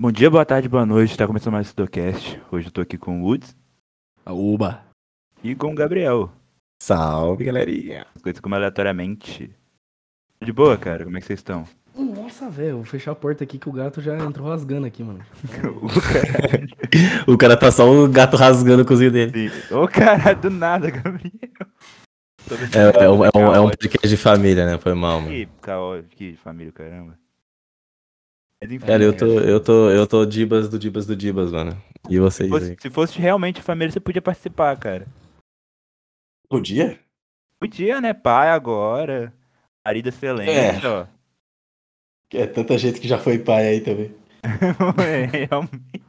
Bom dia, boa tarde, boa noite. Tá começando mais o Sidocast. Hoje eu tô aqui com o Woods A Uba. e com o Gabriel. Salve, galerinha. As coisas como aleatoriamente. De boa, cara? Como é que vocês estão? Nossa, velho, vou fechar a porta aqui que o gato já entrou rasgando aqui, mano. O cara tá só o gato rasgando o cozinho dele. Ô, cara, do nada, Gabriel. É, é um, é, um, é um podcast de família, né? Foi mal, mano. Que caótico, que família, caramba. Enfim, Cara, eu tô, eu tô, eu tô Dibas do Dibas do Dibas, mano. E Se vocês fosse, aí? se fosse realmente família, você podia participar, cara. Podia? Podia, né? Pai agora. Marido excelente, ó. É tanta gente que já foi pai aí também. É, realmente.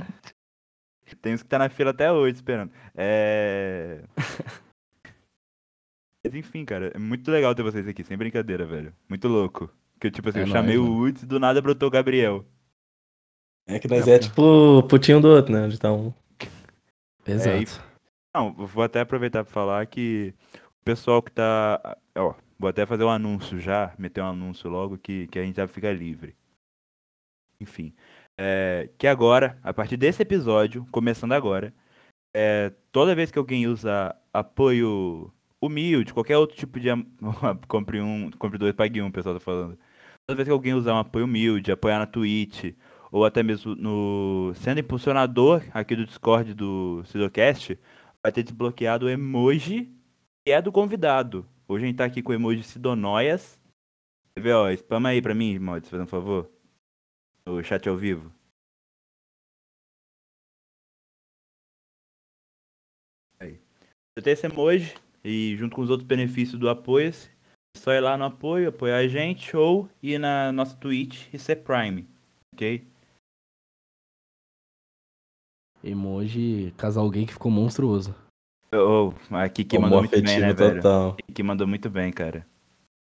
Tem uns que tá na fila até hoje esperando. É. Mas enfim, cara, é muito legal ter vocês aqui, sem brincadeira, velho. Muito louco. Que tipo assim, É eu nóis, chamei o mano. Woods e do nada brotou o Gabriel. É que nós é tipo o putinho do outro, né? Onde tá um. Exato. Não, vou até aproveitar pra falar que o pessoal que tá. Ó, vou até fazer um anúncio já, meter um anúncio logo que, que a gente já fica livre. Enfim. é, que agora, a partir desse episódio, começando agora, é, toda vez que alguém usa apoio humilde, qualquer outro tipo de. compre um, compre dois, pague um, o pessoal tá falando. Toda vez que alguém usar um apoio humilde, apoiar na Twitch, ou até mesmo no. sendo impulsionador aqui do Discord do Sidocast, vai ter desbloqueado o emoji que é do convidado. Hoje a gente tá aqui com o emoji Sidonóias. Quer ver, ó, spama aí pra mim, Mods, fazendo um favor. O chat ao vivo. Aí. Eu tenho esse emoji e junto com os outros benefícios do apoia-se, é só ir lá no apoio, apoiar a gente ou ir na nossa Twitch e ser Prime, ok? Emoji casal gay que ficou monstruoso. Oh, a Kiki mandou muito bem, né, velho? total. Kiki mandou muito bem, cara.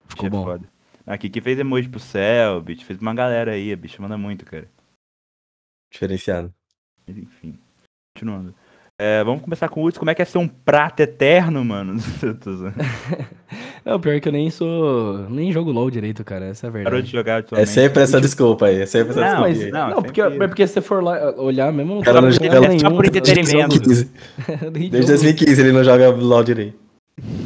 Ficou Bicho é bom. foda. A Kiki fez emoji pro céu, bicho. Fez uma galera aí, a bicha manda muito, cara. Diferenciado. Enfim. Continuando. É, vamos começar com o Woods. Como é que é ser um prato eterno, mano? Não, pior que eu nem sou. Nem jogo LOL direito, cara. Essa é a verdade. Parou de jogar É sempre essa desculpa aí. É sempre essa Não, desculpa mas, aí. não, não, é porque, é porque se você for lá olhar mesmo, não O cara não tem joga problema só por nenhum. entretenimento. Desde jogo. 2015 ele não joga LOL direito.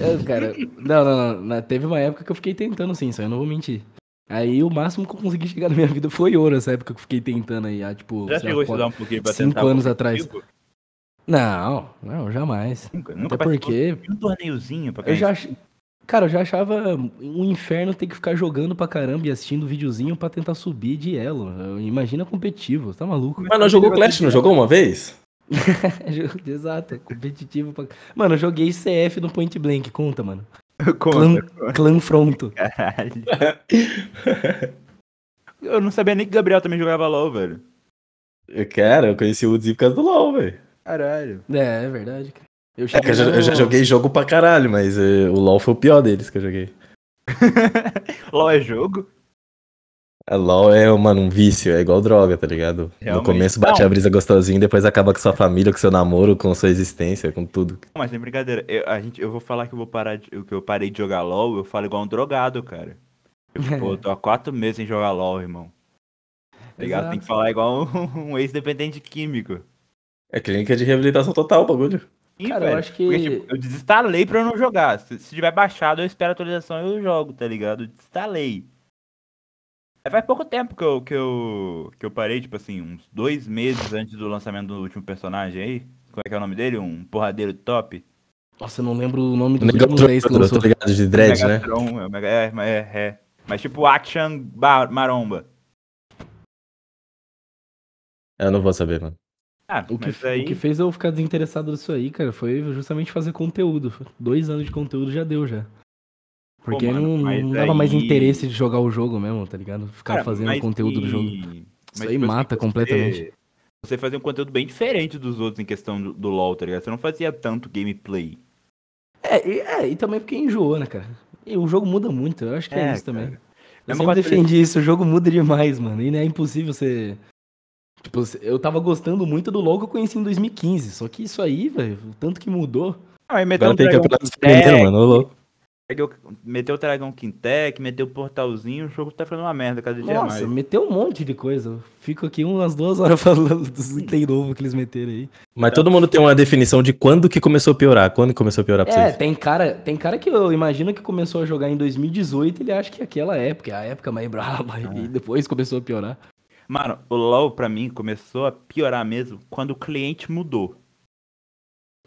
É, cara, não, não, não. Teve uma época que eu fiquei tentando sim, só eu não vou mentir. Aí o máximo que eu consegui chegar na minha vida foi ouro, essa época que eu fiquei tentando aí, há, tipo, Já chegou a estudar um pouquinho pra cinco tentar anos atrás. Não, não, jamais. Nunca, nunca Até porque um torneiozinho pra eu já ach... Cara, eu já achava um inferno ter que ficar jogando pra caramba e assistindo videozinho pra tentar subir de elo. Eu- Imagina competitivo, tá maluco? Mas não jogou Clash, não jogou uma vez? Exato, competitivo pra... Mano, eu joguei CF no Point Blank, conta, mano. Conta, Clã, clã Fronto. Caralho. Eu não sabia nem que o Gabriel também jogava LOL, velho. Cara, eu conheci o Uzi por causa do LOL, velho. Caralho. É, é verdade. cara. Eu É que eu já, eu já joguei jogo pra caralho, mas eh, o LoL foi o pior deles que eu joguei. LOL é jogo? A LoL é, mano, um vício, é igual droga, tá ligado? Realmente. No começo bate Não. a brisa gostosinho, depois acaba com sua família, com seu namoro, com sua existência, com tudo. Não, mas sem brincadeira. Eu, a gente, eu vou falar que eu vou parar de, que eu parei de jogar LOL, eu falo igual um drogado, cara. Eu, pô, eu tô há quatro meses sem jogar LOL, irmão. Tá ligado? Tem que falar igual um, um ex-dependente químico. É clínica de reabilitação total o bagulho. Ih, Cara, eu velho, acho que- porque, tipo, eu desinstalei pra eu não jogar. Se, se tiver baixado, eu espero a atualização e eu jogo, tá ligado? Eu desinstalei. Aí faz pouco tempo que eu, que, eu, que eu parei, tipo assim, uns dois meses antes do lançamento do último personagem aí. Como é que é o nome dele? Um porradeiro top. Nossa, eu não lembro o nome O dos negócio últimos 10 que lançou. tá ligado? De dread, né? Megatron, é, Mega- é, mas é, é. Mas tipo Action Bar- Maromba. Eu não vou saber, mano. Ah, O que, aí... o que fez eu ficar desinteressado nisso aí, cara, foi justamente fazer conteúdo. Dois anos de conteúdo já deu, já. Porque mano, não, não dava mais aí- interesse de jogar o jogo mesmo, tá ligado? Ficar Cara, fazendo conteúdo do jogo. mas, Isso aí tipo assim, mata você- completamente. Você fazia um conteúdo bem diferente dos outros em questão do, do LoL, tá ligado? Você não fazia tanto gameplay. É, e, é, e também porque enjoou, né, cara? E o jogo muda muito, eu acho que é, É, isso também. cara. Eu Mesma sempre defendi isso, o jogo muda demais, mano. E é impossível você. Tipo, eu tava gostando muito do LoL que eu conheci em 2015. Só que isso aí, velho, o tanto que mudou. Ah, aí meteu Agora um tem campeonato feminino, mano. ô louco. Meteu o Dragão Quintec, meteu o portalzinho, o jogo tá ficando uma merda cada dia Nossa, mais. meteu um monte de coisa. Eu Fico aqui umas duas horas falando dos itens novos que eles meteram aí. Mas todo mundo tem uma definição de quando que começou a piorar. Quando que começou a piorar pra É, vocês? tem cara, tem cara que eu imagino que começou a jogar em 2018, ele acha que é aquela época, é a época mais braba, e depois começou a piorar. Mano, o LoL pra mim começou a piorar mesmo quando o cliente mudou.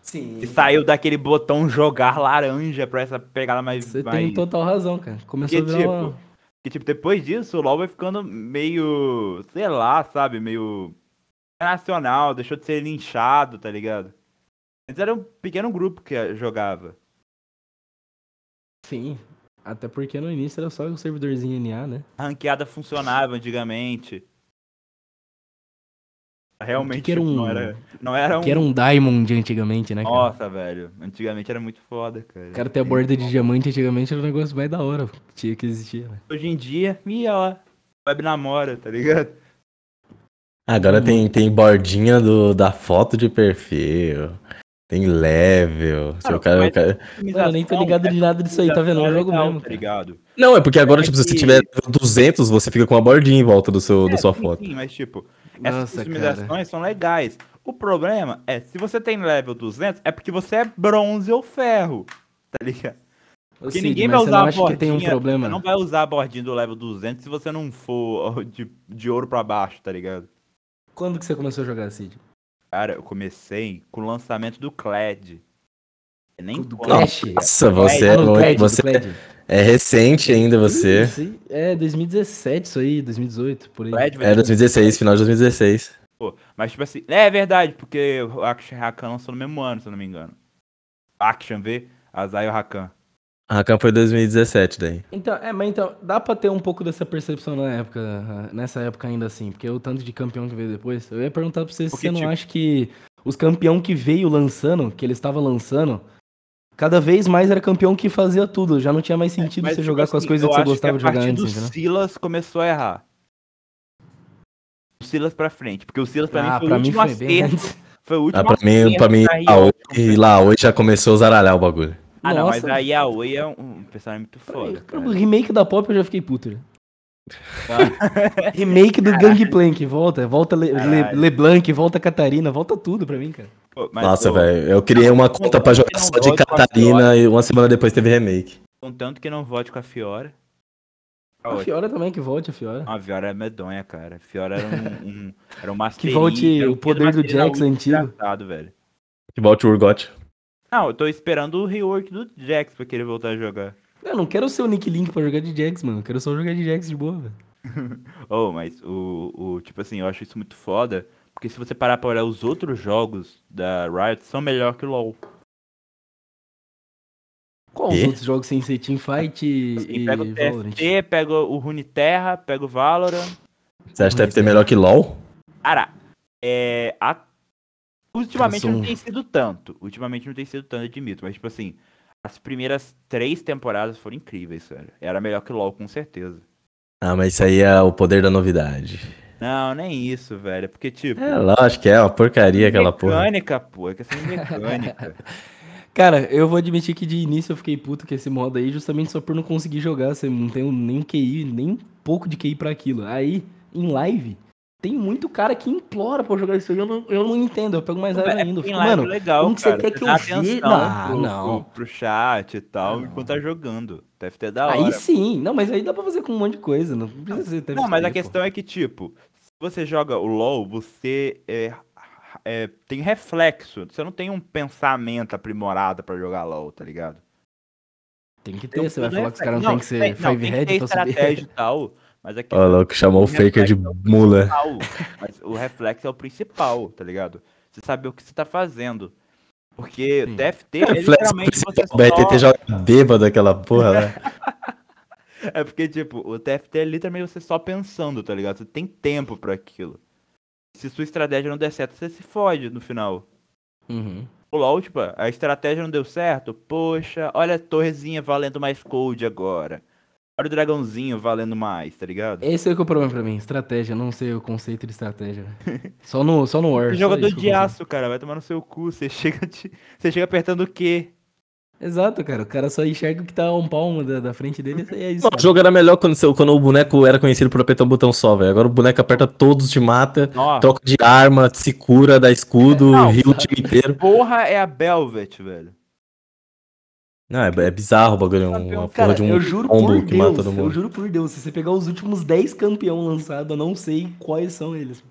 Sim. E saiu daquele botão jogar laranja pra essa pegada mais. Você mais... tem total razão, cara. Começou Porque, a virar uma... Que, tipo, depois disso, o LoL vai ficando meio, sei lá, sabe, meio nacional, deixou de ser linchado, tá ligado? Antes era um pequeno grupo que jogava. Sim. Até porque no início era só o servidorzinho NA, né? A ranqueada funcionava antigamente. Realmente que era um- não era, não era um... Que era um Diamond antigamente, né, cara? Nossa, velho. Antigamente era muito foda, cara. O cara ter a borda de diamante antigamente era o negócio mais da hora. que Tinha que existir, né? Hoje em dia, ih, ó, web namora, tá ligado? Agora tem, tem bordinha do, da foto de perfil. Tem level. o cara- mas- o cara- Mano, eu nem tô ligado de nada disso aí, tá vendo? Eu jogo Legal, mesmo, Tá cara. ligado? Não, é porque agora, tipo, se você que- tiver 200, você fica com uma bordinha em volta do seu, da É, sua sim, foto. sim, mas tipo, essas Nossa, customizações cara. são legais. O problema é, se você tem level 200, é porque você é bronze ou ferro, tá ligado? Porque Cid, ninguém vai usar a bordinha, tem um problema? você não vai usar a bordinha do level 200 se você não for de, de ouro pra baixo, tá ligado? Quando que você começou a jogar, Cid? Cara, eu comecei com o lançamento do Clad. É Nem Do Clash? Nossa, você, é, do você Clad. É recente ainda, você. É 2017 isso aí, 2018, por aí. É ter- 2016, final de 2016. Pô, mas tipo assim, é verdade, porque o Action Rakan lançou no mesmo ano, se eu não me engano. Action V, Azaio Rakan. A Rakan foi 2017 daí. Então, é, mas então, dá pra ter um pouco dessa percepção na época, nessa época ainda assim, porque o tanto de campeão que veio depois. Eu ia perguntar pra você se Porque, você não tipo- acha que os campeão que veio lançando, que ele estava lançando, cada vez mais era campeão que fazia tudo. Já não tinha mais sentido Mas, você tipo jogar com as assim, coisas que você gostava a de jogar antes, entendeu? Silas começou a errar. O Silas pra frente, porque o Silas pra ah, mim foi pra o mim último foi bem acerto. antes. Foi o último Ah, pra mim, acerto pra mim da a Riot. Oi, lá hoje já começou a zaralhar o bagulho. Ah, não, mas Nossa. a Yaoi é um, um personagem muito foda. Pro cara. remake da Pop eu já fiquei puto. já. Ah. remake do Gangplank, volta, volta Le, Le-. LeBlanc, volta Catarina, volta tudo pra mim, cara. Pô, Nossa, velho, eu criei uma conta pra jogar só de a Catarina e uma semana depois teve remake. Contanto que não vote com a Fiora. A ótimo. Fiora também, que volte a Fiora. A Fiora é medonha, cara. A Fiora era um, um, era um Que volte era um o poder do Jax antigo. velho. Que volte o Urgot. Não, eu tô esperando o rework do Jax pra querer voltar a jogar. Eu não quero ser o Nick Link pra jogar de Jax, mano. Eu quero só jogar de Jax de boa, velho. Oh, mas o, o. Tipo assim, eu acho isso muito foda. Porque se você parar pra olhar os outros jogos da Riot, são melhor que o LoL. Qual os Quê? outros jogos sem ser Teamfight e, Assim, e pega o Valorant? TFT, pega o Runeterra, pega o Valorant. Você acha que deve ter melhor que LOL? Cara, é. A... Ultimamente Cara, não tem sido tanto. Ultimamente não tem sido tanto, admito. Mas, tipo assim, as primeiras três temporadas foram incríveis, velho. Era melhor que o LoL, com certeza. Ah, mas isso aí é o poder da novidade. Não, nem isso, velho. Porque, tipo. É, lógico que é uma porcaria aquela porra. mecânica, pô. É questão de mecânica. Cara, eu vou admitir que de início eu fiquei puto com esse modo aí, justamente só por não conseguir jogar. Você não tem nem QI, nem um pouco de QI pra aquilo. Aí, em live, tem muito cara que implora pra eu jogar isso aí. Eu não, eu não entendo, eu pego mais raiva ainda. Eu Tem fico, mano, legal, como que você cara. quer que eu Ah, pro, não. Pro, pro chat e tal, não. enquanto tá jogando. TFT é da hora. Aí sim, não, mas aí dá pra fazer com um monte de coisa. Não precisa ser Não, mas a questão é que, tipo, se você joga o LoL, você é, é, tem reflexo. Você não tem um pensamento aprimorado pra jogar LoL, tá ligado? Tem que Tem ter, você vai falar que os caras reflexo. não tem que ser tem- não, five tem head ter pra subir. estratégia e tal, mas é que Ó, louco, chamou o Faker de mula. principal, mas o reflexo é o principal, tá ligado? Você saber o que você tá fazendo. Porque Sim. TFT é Reflexo literalmente você só... joga bêbado aquela porra, né? É porque, tipo, o TFT é literalmente você só pensando, tá ligado? Você tem tempo pra aquilo. Se sua estratégia não der certo, você se fode no final. Uhum. O LoL, tipo, a estratégia não deu certo, poxa, olha a torrezinha valendo mais cold agora. Olha o dragãozinho valendo mais, tá ligado? Esse é que é o problema pra mim, estratégia, não sei o conceito de estratégia. Só no, só no War. Jogador de aço, cara, vai tomar no seu cu. Você chega, de... você chega apertando o quê? Exato, cara. O cara só enxerga o que tá a um palmo da, da frente dele e é isso. Não, o cara. jogo era melhor quando, seu- quando o boneco era conhecido por apertar um botão só, velho. Agora o boneco aperta todos, te mata, Nossa, troca de arma, se cura, dá escudo, Não, heal o time inteiro. porra é a Belvet, velho. Não, é, é bizarro o bagulho. Uma Campeão, porra Cara, de um eu juro combo por que mata Deus, todo eu mundo. juro por Deus, se você pegar os últimos 10 campeão lançados, eu não sei quais são eles.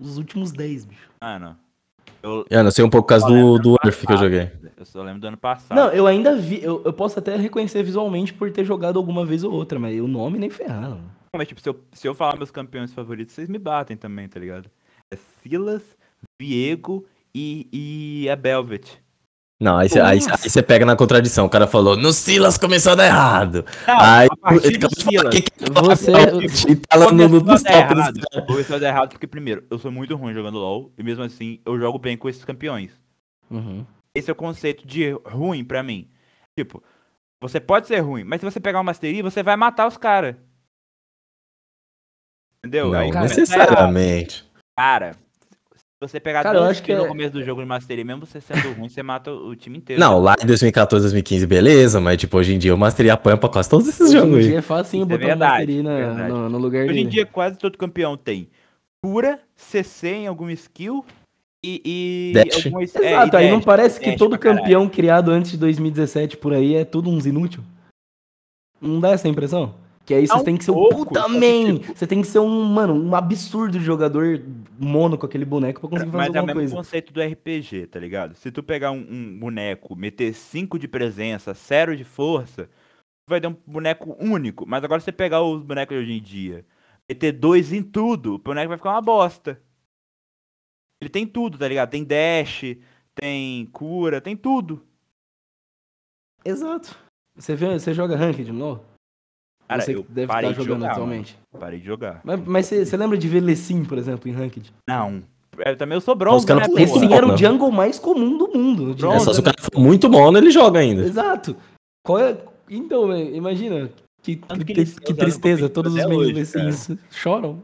Os últimos 10, bicho. Ah, não. Eu, É, não sei um pouco por causa do, do Earth que eu joguei. eu só lembro do ano passado. Não, eu ainda vi, eu, eu posso até reconhecer visualmente por ter jogado alguma vez ou outra, mas o nome nem ferrado. Mas, tipo, se eu, se eu falar meus campeões favoritos, vocês me batem também, tá ligado? É Silas, Viego e, e a Belvet. Não, aí você aí, Nossa. aí você pega na contradição. O cara falou, no Silas começou a dar errado. Não, aí ele acabou de falar Silas. que que Você- e tá lá no, no, no top dos errado. caras. Começou a dar errado porque, primeiro, eu sou muito ruim jogando LoL e mesmo assim eu jogo bem com esses campeões. Uhum. Esse é o conceito de ruim pra mim. Tipo, você pode ser ruim, mas se você pegar uma mastery, você vai matar os caras. Entendeu? Não Aí necessariamente. Cara, você pegar Cara, eu dois acho que no é- começo do jogo de Mastery, mesmo você sendo ruim, você mata o time inteiro. Não, lá em 2014, 2015, beleza, mas tipo, hoje em dia eu Mastery apanha pra quase todos esses Hoje jogos em aí. dia é facinho é botar um verdade, Mastery na- no, no lugar Hoje dele. em dia, quase todo campeão tem cura, CC em algum skill e. e Dash. alguma- é, Exato, e aí não dash. parece que todo campeão criado antes de 2017 por aí é tudo uns inútil? Não dá essa impressão? Que aí você um tem que ser um puta man, tipo- você tem que ser um, mano, um absurdo de jogador mono com aquele boneco pra conseguir fazer Mas é o alguma mesmo coisa. conceito do RPG, tá ligado? Se tu pegar um, um boneco, meter 5 de presença, 0 de força, vai ter um boneco único. Mas agora se você pegar os bonecos de hoje em dia, meter 2 em tudo, o boneco vai ficar uma bosta. Ele tem tudo, tá ligado? Tem dash, tem cura, tem tudo. Exato. Você, vê, você joga Ranked no Cara, Você eu que deve parei estar de jogando jogar, atualmente. mano. Parei de jogar. Mas, mas você, você lembra de ver Lessin, por exemplo, em Ranked? Não. Eu também eu sou bronze, né? Lessin era o não. jungle mais comum do mundo. de É Ranked. só se o cara for muito mono, ele joga ainda. Exato. Qual é... Então, né, imagina. Que, que que, que tristeza, todos os meninos Lessins choram.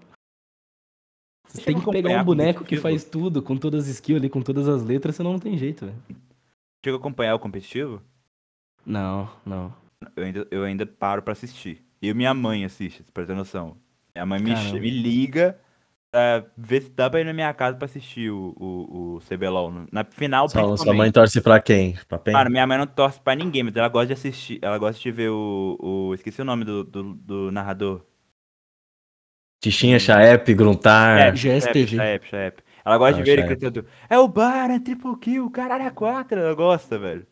Você tem que pegar um boneco que faz tudo, com todas as skills ali, com todas as letras, senão não tem jeito, velho. Chega a acompanhar o competitivo, Não, não. eu ainda, eu ainda paro pra assistir. E minha mãe assiste, pra ter noção. Minha mãe me, me liga pra ver se dá pra ir na minha casa pra assistir o, o, o CBLOL. Na final, Sua, sua mãe torce pra quem? Pra PEN? Mano, minha mãe não torce pra ninguém, mas ela gosta de assistir. Ela gosta de ver o. o esqueci o nome do, do, do narrador. Tichinha, Chaep, Gruntar. É, GSTV. Chaep, Chaep. Ela gosta Ah, de ver ele Chaep. gritando. É o Baran, triple kill, caralho, é 4. Ela gosta, velho.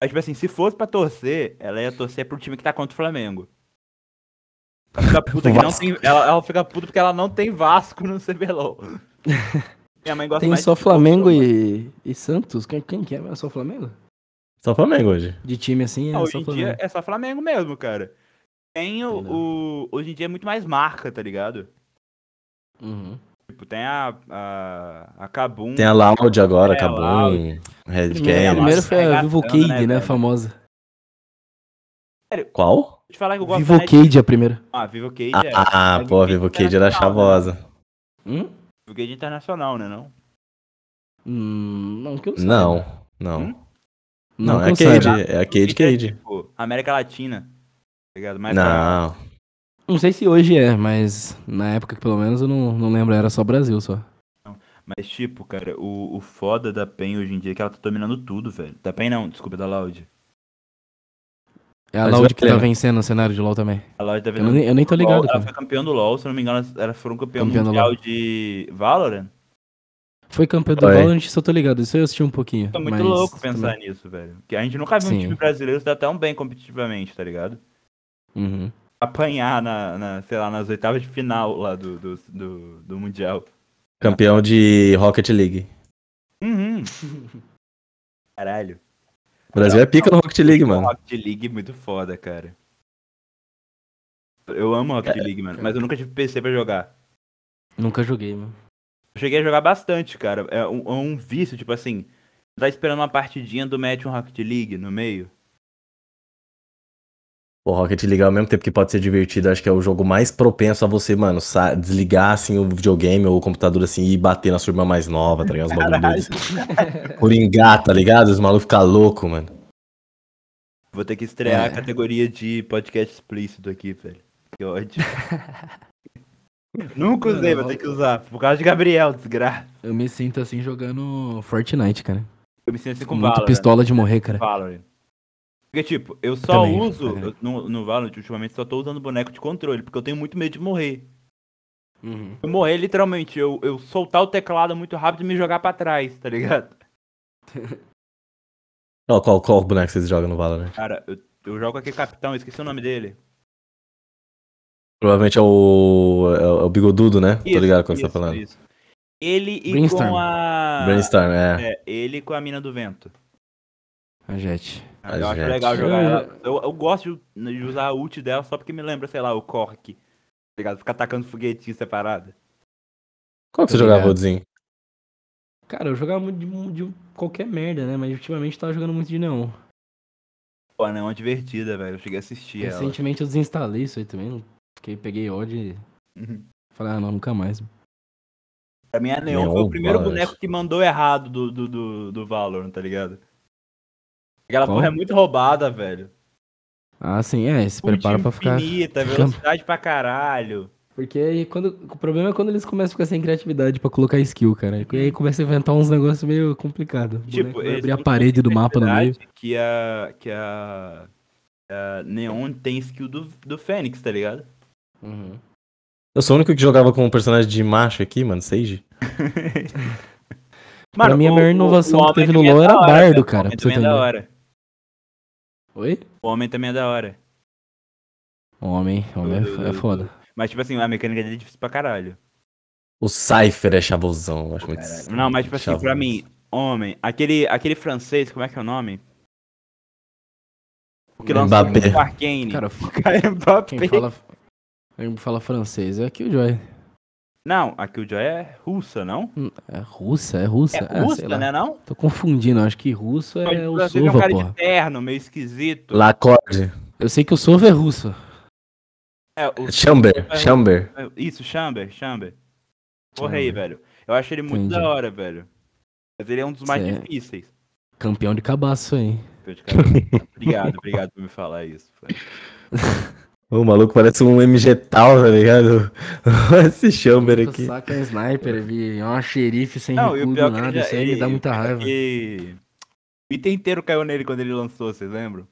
Mas, tipo assim, se fosse pra torcer, ela ia torcer pro time que tá contra o Flamengo. Ela fica puta, que não tem, ela, ela fica puta porque ela não tem Vasco no CBLOL. Minha mãe gosta Tem mais só de Flamengo e, e Santos? Quem, quem que é? É só Flamengo? Só Flamengo hoje. De time assim, é Não, hoje só em Flamengo. dia é só Flamengo mesmo, cara. Tem o, o- Hoje em dia é muito mais marca, tá ligado? Uhum. Tipo, tem a. A, a Kabum. Tem a Loud agora, É, acabou. Loud. Red Primeiro, primeiro foi a Vivo arregaçando, Cade, né, né, famosa. Qual? Vou te falar que eu gosto Vivo Cade a primeira. Ah, Vivo Cade é. Ah, é pô, Vivo Vivo Cade era internacional, chavosa. Hum? Vivo Cade internacional, né? Não? Hum, não que eu saiba. Não, não. Hum? Não, que é eu saiba. Cade, é a Cade É, Cade. tipo, América Latina. Tá ligado? Mais pra- Não, sei se hoje é, mas na época que pelo menos eu não, não lembro, era só Brasil só. Mas, tipo, cara, o, o foda da PEN hoje em dia é que ela tá dominando tudo, velho. Da PEN não, desculpa, da Loud. É a Mas Loud que vai tá vencendo o cenário de LoL também. A Loud tá Eu, vendo. nem- eu nem tô ligado, ela cara. foi campeã do LoL, se eu não me engano, foram campeão, Campeã do mundial LoL. de Valorant. Foi campeão do Foi. Valorant, só tô ligado. Isso eu assisti um pouquinho. Tô muito mas louco pensar também- nisso, velho. Porque a gente nunca viu um Sim. time brasileiro se dar tão bem competitivamente, tá ligado? Uhum. Apanhar na, na, sei lá, nas oitavas de final lá do, do, do, do Mundial. campeão de Rocket League. Uhum. Caralho. O Brasil é pica no Rocket League, mano. Rocket League é muito foda, cara. Eu amo Rocket League, mano. Mas eu nunca tive PC pra jogar. Nunca joguei, mano. Eu cheguei a jogar bastante, cara. É um, é um vício, tipo assim. Tá esperando uma partidinha do match um Rocket League no meio. O Rocket League, ao mesmo tempo que pode ser divertido, acho que é o jogo mais propenso a você, mano, desligar, assim, o videogame ou o computador, assim, e bater na sua irmã mais nova, tá ligado? Os bagulho doidos. Coringar, tá ligado? Os malucos ficam loucos, mano. Vou ter que estrear É. a categoria de podcast explícito aqui, velho. Que ódio. Nunca usei, vou ter que usar. Por causa de Gabriel, desgraça. Eu me sinto assim jogando Fortnite, cara. Eu me sinto assim com Muito Valorant. pistola de morrer, cara. Valorant. Porque, tipo, eu só Também, uso, eu- no, no Valorant, ultimamente, só tô usando boneco de controle, porque eu tenho muito medo de morrer. Uhum. Eu morrer, literalmente, eu, eu soltar o teclado muito rápido e me jogar pra trás, tá ligado? Ó, qual, qual boneco vocês jogam no Valorant? Cara, eu, eu jogo aquele capitão, eu esqueci o nome dele. Provavelmente é o, é o, é o Bigodudo, né? Tô Isso, ligado quando você tá falando. isso. Ele e Brainstorm. com a... Brainstorm, é. É, ele com a mina do vento. A Jet. A eu acho Jet. legal jogar Eu- ela. Eu, eu gosto de, usar a ult dela só porque me lembra, sei lá, o Cork. Tá ligado? Ficar atacando foguetinho separado. Qual que você jogava. Rodzinho? Cara, eu jogava muito de, de qualquer merda, né? Mas ultimamente eu tava jogando muito de neon. Pô, a Neon é divertida, velho. Eu cheguei a assistir ela. Recentemente eu desinstalei isso aí também. Fiquei, peguei ódio e Uhum. falei, ah não, nunca mais. Pra mim, a Neon, Neon foi o primeiro Valorant. boneco que mandou errado do, do, do, do Valorant, tá ligado? Aquela Qual? porra é muito roubada, velho. Ah, sim, é, se prepara pra ficar. infinita, velocidade pra caralho. Porque aí quando. O problema é quando eles começam a ficar sem criatividade pra colocar skill, cara. E aí começa a inventar uns negócios meio complicados. Tipo, abrir eles a parede do mapa no meio. Que a, que a, a Neon tem skill do, do Fênix, tá ligado? Uhum. Eu sou o único que jogava com um personagem de macho aqui, mano, Sage. Pra mim, a o- maior o- inovação o que teve no é LoL era hora, bardo, cara, pra você também é da entender. hora. Oi? O homem também é da hora. Homem, homem Do- é, é foda. Mas, tipo assim, a mecânica dele é difícil pra caralho. O Cypher é chavosão, eu acho muito. Caralho. Não, mas, tipo assim, pra chavoso. mim, homem, aquele, aquele francês, como é que é o nome? O que lançou o Arcane. Cara, Cara, Mbappé. quem fala, quem fala francês é aqui o Joy. Não, a Killjoy é russa, não? É russa, é russa. É Ah, sei russa, lá. né, não? Tô confundindo, acho que russo Mas é o francês é um Sova, cara porra. de terno, meio esquisito. Lacorde. Eu sei que o Sova é russo. É, o- Chamber, Chamber. Isso, Chamber, Chamber. Porra aí, velho. Eu acho ele muito Entendi. da hora, velho. Mas ele é um dos mais Cê é- difíceis. Campeão de cabaço aí. obrigado, obrigado por me falar isso. O maluco parece um MG tal, tá ligado? Esse Chamber aqui. Saca um sniper, vi. É uma xerife sem Não, e o recuo pior do é que ele nada. já- Isso aí me ele- dá muita raiva. E... O item inteiro caiu nele quando ele lançou, vocês lembram?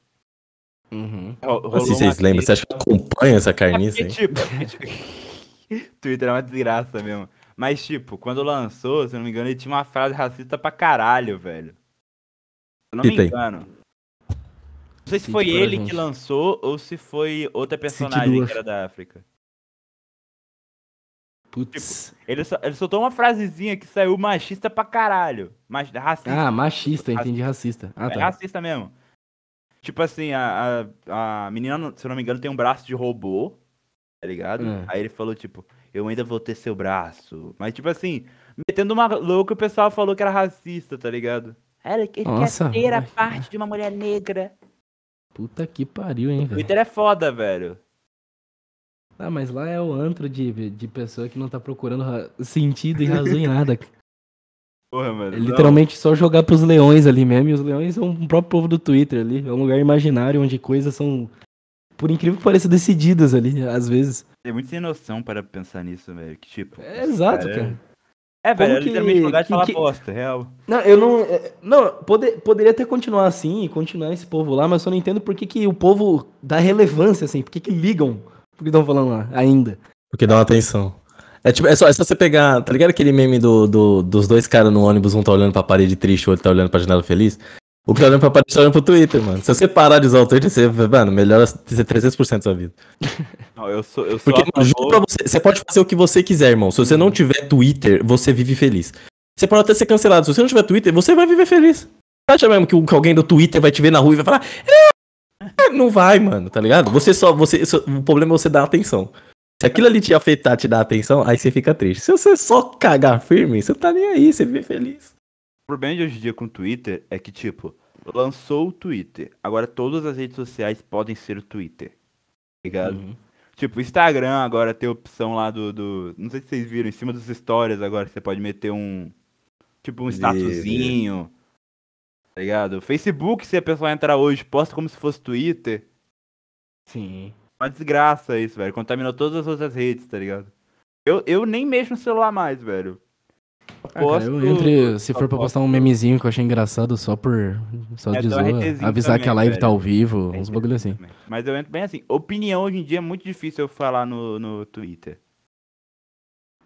Uhum. Ro- rolou Assim, vocês lembram? Você acha que acompanha essa É carniça, porque, hein? tipo, Twitter é uma desgraça mesmo. Mas, tipo, quando lançou, se eu não me engano, ele tinha uma frase racista pra caralho, velho. Se eu não Que me tem? engano. Não sei se foi ele gente. que lançou ou se foi outra personagem que era da África. Putz. Ele, só- ele soltou uma frasezinha que saiu machista pra caralho. Mas racista. Ah, machista, entendi racista. Ah, É tá. racista mesmo. Tipo assim, a, a, a menina, se eu não me engano, tem um braço de robô, tá ligado? É. Aí ele falou, tipo, eu ainda vou ter seu braço. Mas, tipo assim, metendo uma louca, o pessoal falou que era racista, tá ligado? Ele, ele Nossa, quer ter a parte de uma mulher negra. Puta que pariu, hein, velho. Twitter é foda, velho. Ah, mas lá é o antro de, de pessoa que não tá procurando ra- sentido e razão em nada. Porra, mano. É não. literalmente só jogar pros leões ali mesmo. E os leões são o próprio povo do Twitter ali. É um lugar imaginário onde coisas são, por incrível que pareça, decididas ali, às vezes. Tem muito sem noção para pensar nisso, velho. Que tipo. É exato, cara, cara. É, velho, Como que- literalmente lugar de que- falar que- bosta, real. Não, eu não. é, Não, pode- poderia até continuar assim e continuar esse povo lá, mas eu só não entendo por que, que o povo dá relevância, assim, por que, que ligam por que estão falando lá ainda. Porque dá uma atenção. É, tipo, é, só, é só você pegar, tá ligado aquele meme do, do- dos dois caras no ônibus, um tá olhando pra parede triste, o outro tá olhando pra janela feliz? O que tá olhando pra parede tá olhando pro Twitter, mano. Se você parar de usar o Twitter, você, mano, melhora ser 300% da sua vida. Não, eu sou, eu sou Porque, mano, juro pra você, você pode fazer o que você quiser, irmão. Se você não tiver Twitter, você vive feliz. Você pode até ser cancelado. Se você não tiver Twitter, você vai viver feliz. Você acha mesmo que alguém do Twitter vai te ver na rua e vai falar. "É, não vai, mano, tá ligado? Você só. Você, só- o problema é você dar atenção. Se aquilo ali te afetar, te dar atenção, aí você fica triste. Se você só cagar firme, você tá nem aí, você vive feliz. O problema de hoje em dia com o Twitter é que, tipo, lançou o Twitter. Agora todas as redes sociais podem ser o Twitter. ligado? Uhum. Tipo, o Instagram agora tem a opção lá do, do. Não sei se vocês viram, em cima dos stories agora você pode meter um. Tipo, um statusinho. Tá ligado? Facebook, se a pessoa entrar hoje, posta como se fosse Twitter. Sim. Uma desgraça isso, velho. Contaminou todas as outras redes, tá ligado? Eu, eu nem mexo no celular mais, velho. Ah, cara, eu entre, se for pra postar um memezinho que eu achei engraçado só por. Só É, de um zoa, avisar também, que a live velho. tá ao vivo, uns bagulho assim. Mas eu entro bem assim. Opinião hoje em dia é muito difícil eu falar no, no Twitter.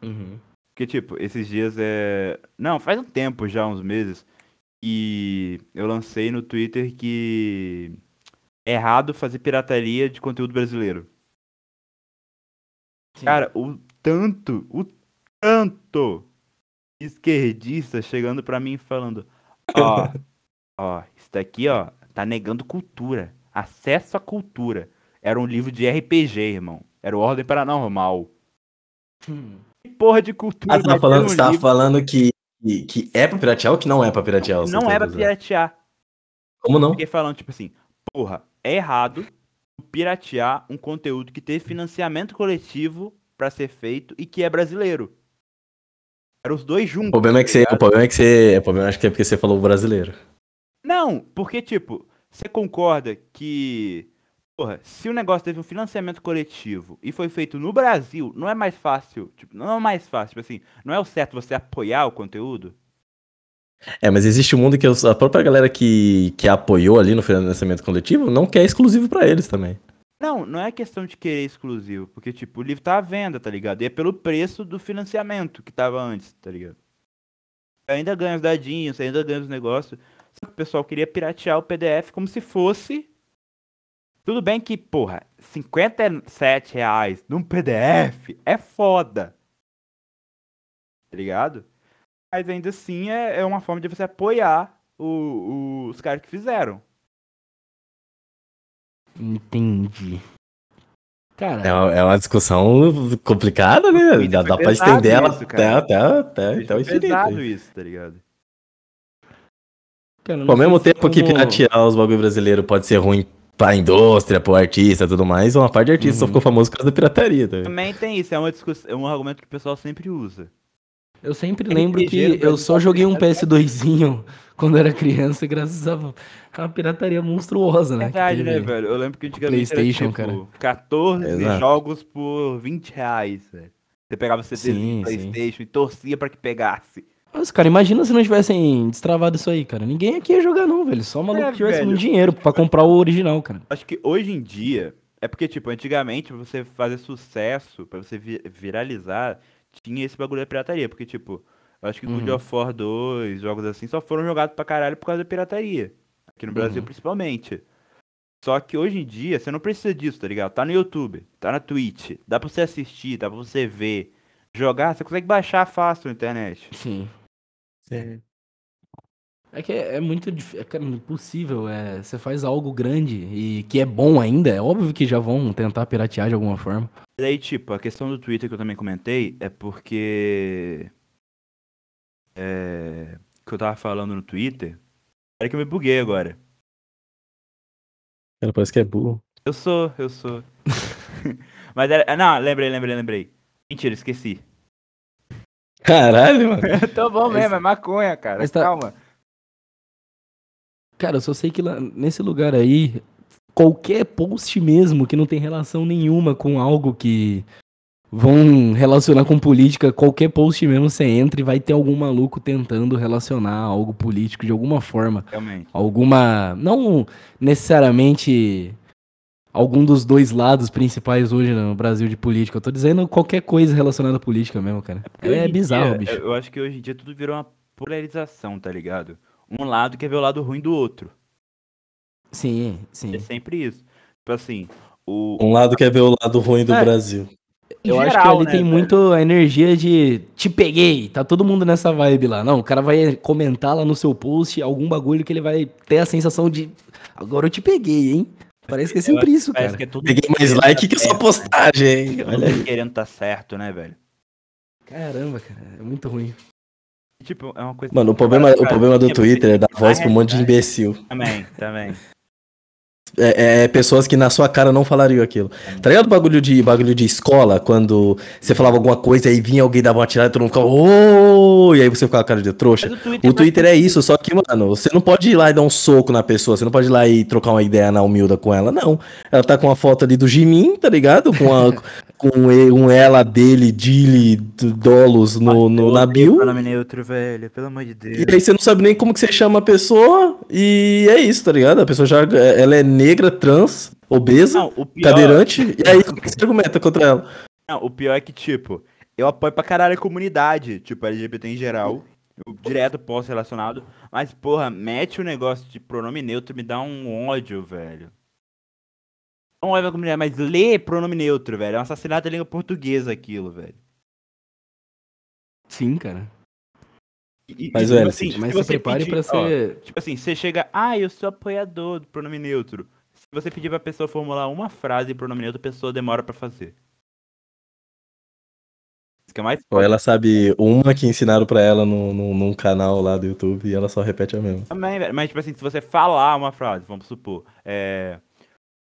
Uhum. Porque, tipo, esses dias é. Não, faz um tempo já, uns meses. E eu lancei no Twitter que é errado fazer pirataria de conteúdo brasileiro. Sim. Cara, o tanto, o tanto esquerdista chegando pra mim falando: Ó, ó, isso daqui, ó, tá negando cultura. Acesso à cultura. Era um livro de RPG, irmão. Era o Ordem Paranormal. Hum. Que porra de cultura Ah, você tá falando, num você falando que, que, que é pra piratear ou que não é pra piratear? você não tá é pra piratear? Como não? Fiquei falando, tipo assim, porra, é errado piratear um conteúdo que teve financiamento coletivo pra ser feito e que é brasileiro. Eram os dois juntos. O problema é que tá você. O problema é que você. O problema acho que é porque você falou brasileiro. Não, porque, tipo, você concorda que. Porra, se o negócio teve um financiamento coletivo e foi feito no Brasil, não é mais fácil. Tipo, não é mais fácil, tipo assim, não é o certo você apoiar o conteúdo? É, mas existe um mundo que a própria galera que, que apoiou ali no financiamento coletivo não quer exclusivo pra eles também. Não, não é questão de querer exclusivo, porque, tipo, o livro tá à venda, tá ligado? E é pelo preço do financiamento que tava antes, tá ligado? Ainda ganha os dadinhos, você ainda ganha os negócios. Só que o pessoal queria piratear o PDF como se fosse. Tudo bem que, porra, 57 reais num PDF é foda. Tá ligado? Mas ainda assim é, é uma forma de você apoiar o- o- os caras que fizeram. Entendi. Cara, É uma, é uma discussão complicada, né? Dá, foi dá pra estender ela isso, até, até, até, até o Foi infinito. isso, tá ligado? cara, eu Ao mesmo tempo que como- piratear os bagulho brasileiro pode ser ruim pra indústria, pro artista e tudo mais, uma parte de artista só Uhum. ficou famoso por causa da pirataria também. Também tem isso, é, uma discussão, é um argumento que o pessoal sempre usa. Eu sempre lembro que eu só tá joguei um ligado? PS2zinho quando era criança, graças a a uma pirataria monstruosa, né? que Verdade, né, velho? Eu lembro que antigamente PlayStation, era, cara. tipo, 14 Exato. jogos por 20 reais, velho. Você pegava o CD Sim, do sim. Playstation e torcia pra que pegasse. Mas, cara, imagina se não tivessem destravado isso aí, cara. Ninguém aqui ia jogar, não, velho. Só o maluco É, que tivesse velho. dinheiro pra comprar o original, cara. Acho que hoje em dia, é porque, tipo, antigamente, pra você fazer sucesso, pra você vi- viralizar, tinha esse bagulho da pirataria. Porque, tipo, acho que God Uhum. of War 2, jogos assim, só foram jogados pra caralho por causa da pirataria. Aqui no Brasil, Uhum. principalmente. Só que hoje em dia, você não precisa disso, tá ligado? Tá no YouTube, tá na Twitch, dá pra você assistir, dá pra você ver. Jogar, você consegue baixar fácil na internet. Sim. É que é, é muito dif- é, cara, impossível. É, você faz algo grande e que é bom ainda. É óbvio que já vão tentar piratear de alguma forma. E aí, tipo, a questão do Twitter que eu também comentei é porque. É. Que eu tava falando no Twitter. É que eu me buguei agora. Cara, parece que é burro. Eu sou, eu sou. Mas era. Não, lembrei, lembrei, lembrei. Mentira, esqueci. Caralho, mano. Tô bom mesmo, é maconha, cara. Tá- Calma. Cara, eu só sei que lá, nesse lugar aí, qualquer post mesmo que não tem relação nenhuma com algo que vão relacionar com política, qualquer post mesmo você entra e vai ter algum maluco tentando relacionar algo político de alguma forma. Realmente. alguma. Não necessariamente algum dos dois lados principais hoje no Brasil de política. Eu tô dizendo qualquer coisa relacionada à política mesmo, cara. É em bizarro, dia, bicho. Eu acho que hoje em dia tudo virou uma polarização, tá ligado? Um lado quer ver o lado ruim do outro. Sim, sim. É sempre isso. Tipo assim, o. Um lado quer ver o lado ruim do É. Brasil. Eu em acho que geral, ali né, tem velho? muito a energia de te peguei. Tá todo mundo nessa vibe lá. Não, o cara vai comentar lá no seu post algum bagulho que ele vai ter a sensação de agora eu te peguei, hein? Parece que é sempre isso, Parece cara. que é Peguei mais like tá que sua certo, postagem, hein? né? Olha aí. querendo tá certo, né, velho? Caramba, cara, é muito ruim. Tipo, é uma coisa. Mano, o problema, o problema do Twitter é dar voz pra um monte de imbecil. Também, também. É, é, pessoas que na sua cara não falariam aquilo. Tá ligado o bagulho de, bagulho de escola, quando você falava alguma coisa e vinha alguém dava uma tirada e todo mundo ficava, oh! e aí você ficava com a cara de trouxa. O Twitter O Twitter é isso, só que, mano, você não pode ir lá e dar um soco na pessoa, você não pode ir lá e trocar uma ideia na humilda com ela, não. Ela tá com uma foto ali do Jimin, tá ligado? Com, a, com um ela dele, Dili, do- Dolos no, no, na bio. Neutro, velho. Pelo amor de Deus. E aí você não sabe nem como que você chama a pessoa, e é isso, tá ligado? A pessoa já, ela é negra, trans, obesa, Não, pior, cadeirante, e aí como que você argumenta contra ela? não, o pior é que, tipo, eu apoio pra caralho a comunidade, tipo, LGBT em geral. Eu direto posto relacionado. Mas, porra, mete o negócio de pronome neutro me dá um ódio, velho. Não ódio a comunidade, mas lê pronome neutro, velho. É um assassinato da língua portuguesa aquilo, velho. Sim, cara. E- Mas, tipo velho, assim, Mas se prepare pedir- pra ó, ser. Tipo assim, você chega, ah, eu sou apoiador do pronome neutro. Se você pedir pra pessoa formular uma frase em pronome neutro, a pessoa demora pra fazer. Isso que é mais Ou ela sabe uma que ensinaram pra ela no, no, num canal lá do YouTube e ela só repete a mesma. Também, velho. Mas, tipo assim, se você falar uma frase, vamos supor, é.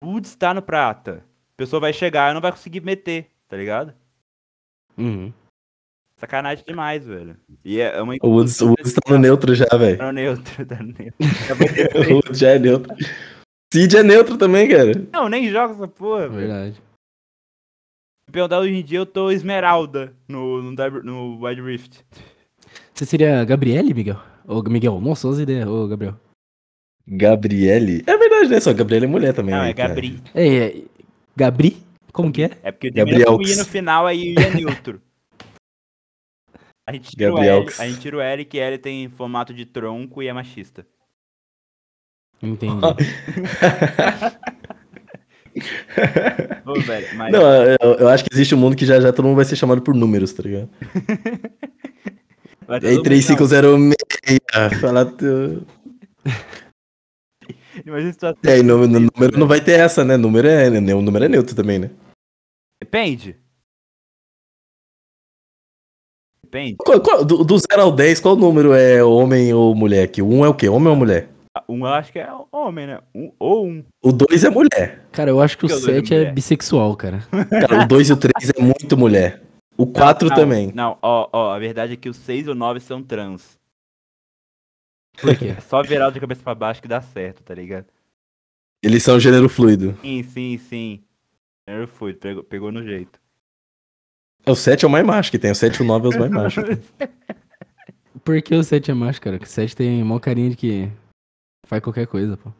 Food está no prata. A pessoa vai chegar e não vai conseguir meter, tá ligado? Uhum. Sacanagem demais, velho. E é é uma O Woods, o Woods tá no neutro já, velho. Tá no neutro, tá no neutro. O Woods já é neutro. Cid é neutro também, cara. Não, nem jogo essa porra, velho. Verdade. Campeão hoje em dia eu tô esmeralda no, no, no Wide Rift. Você seria Gabriele, Miguel? Ô, Miguel, nossa, as ideias. Ô, Gabriel. Gabriele. É verdade, né? Só Gabriele é mulher também. Não, aí, é cara. Gabri. É, é, Gabri? Como que é? É porque termina Gabriel. no final, aí é neutro. A gente tira o L, a gente tira o L, que L tem formato de tronco e é machista. Entendi. Ô, velho, mas... Não, eu, eu acho que existe um mundo que já já todo mundo vai ser chamado por números, tá ligado? vai E aí, todo mundo- 3506. Fala tu. não, Imagina situação. E aí, no, no número não vai ter essa, né? Número é, né? O número é neutro também, né? Depende. Depende. Qual- qual- do, do 0 ao 10, qual número é homem ou mulher aqui? O 1 é o quê? Homem ou mulher? Um eu acho que é homem, né? Um, ou um. O 2 é mulher. Cara, eu acho que o Que de 7 é mulher. bissexual, cara. Cara, o 2 e o 3 é muito mulher. O 4 Não, também. Não, ó, ó, a verdade é que o 6 e o 9 são trans. Por quê? É só virar de cabeça pra baixo que dá certo, tá ligado? Eles são gênero fluido. Sim, sim, sim. Eu fui, pegou, pegou no jeito. O 7 é o mais macho que tem. O 7 e o 9 é os mais machos. Por que o 7 é macho, cara? Que o 7 tem mó carinha de que faz qualquer coisa, pô.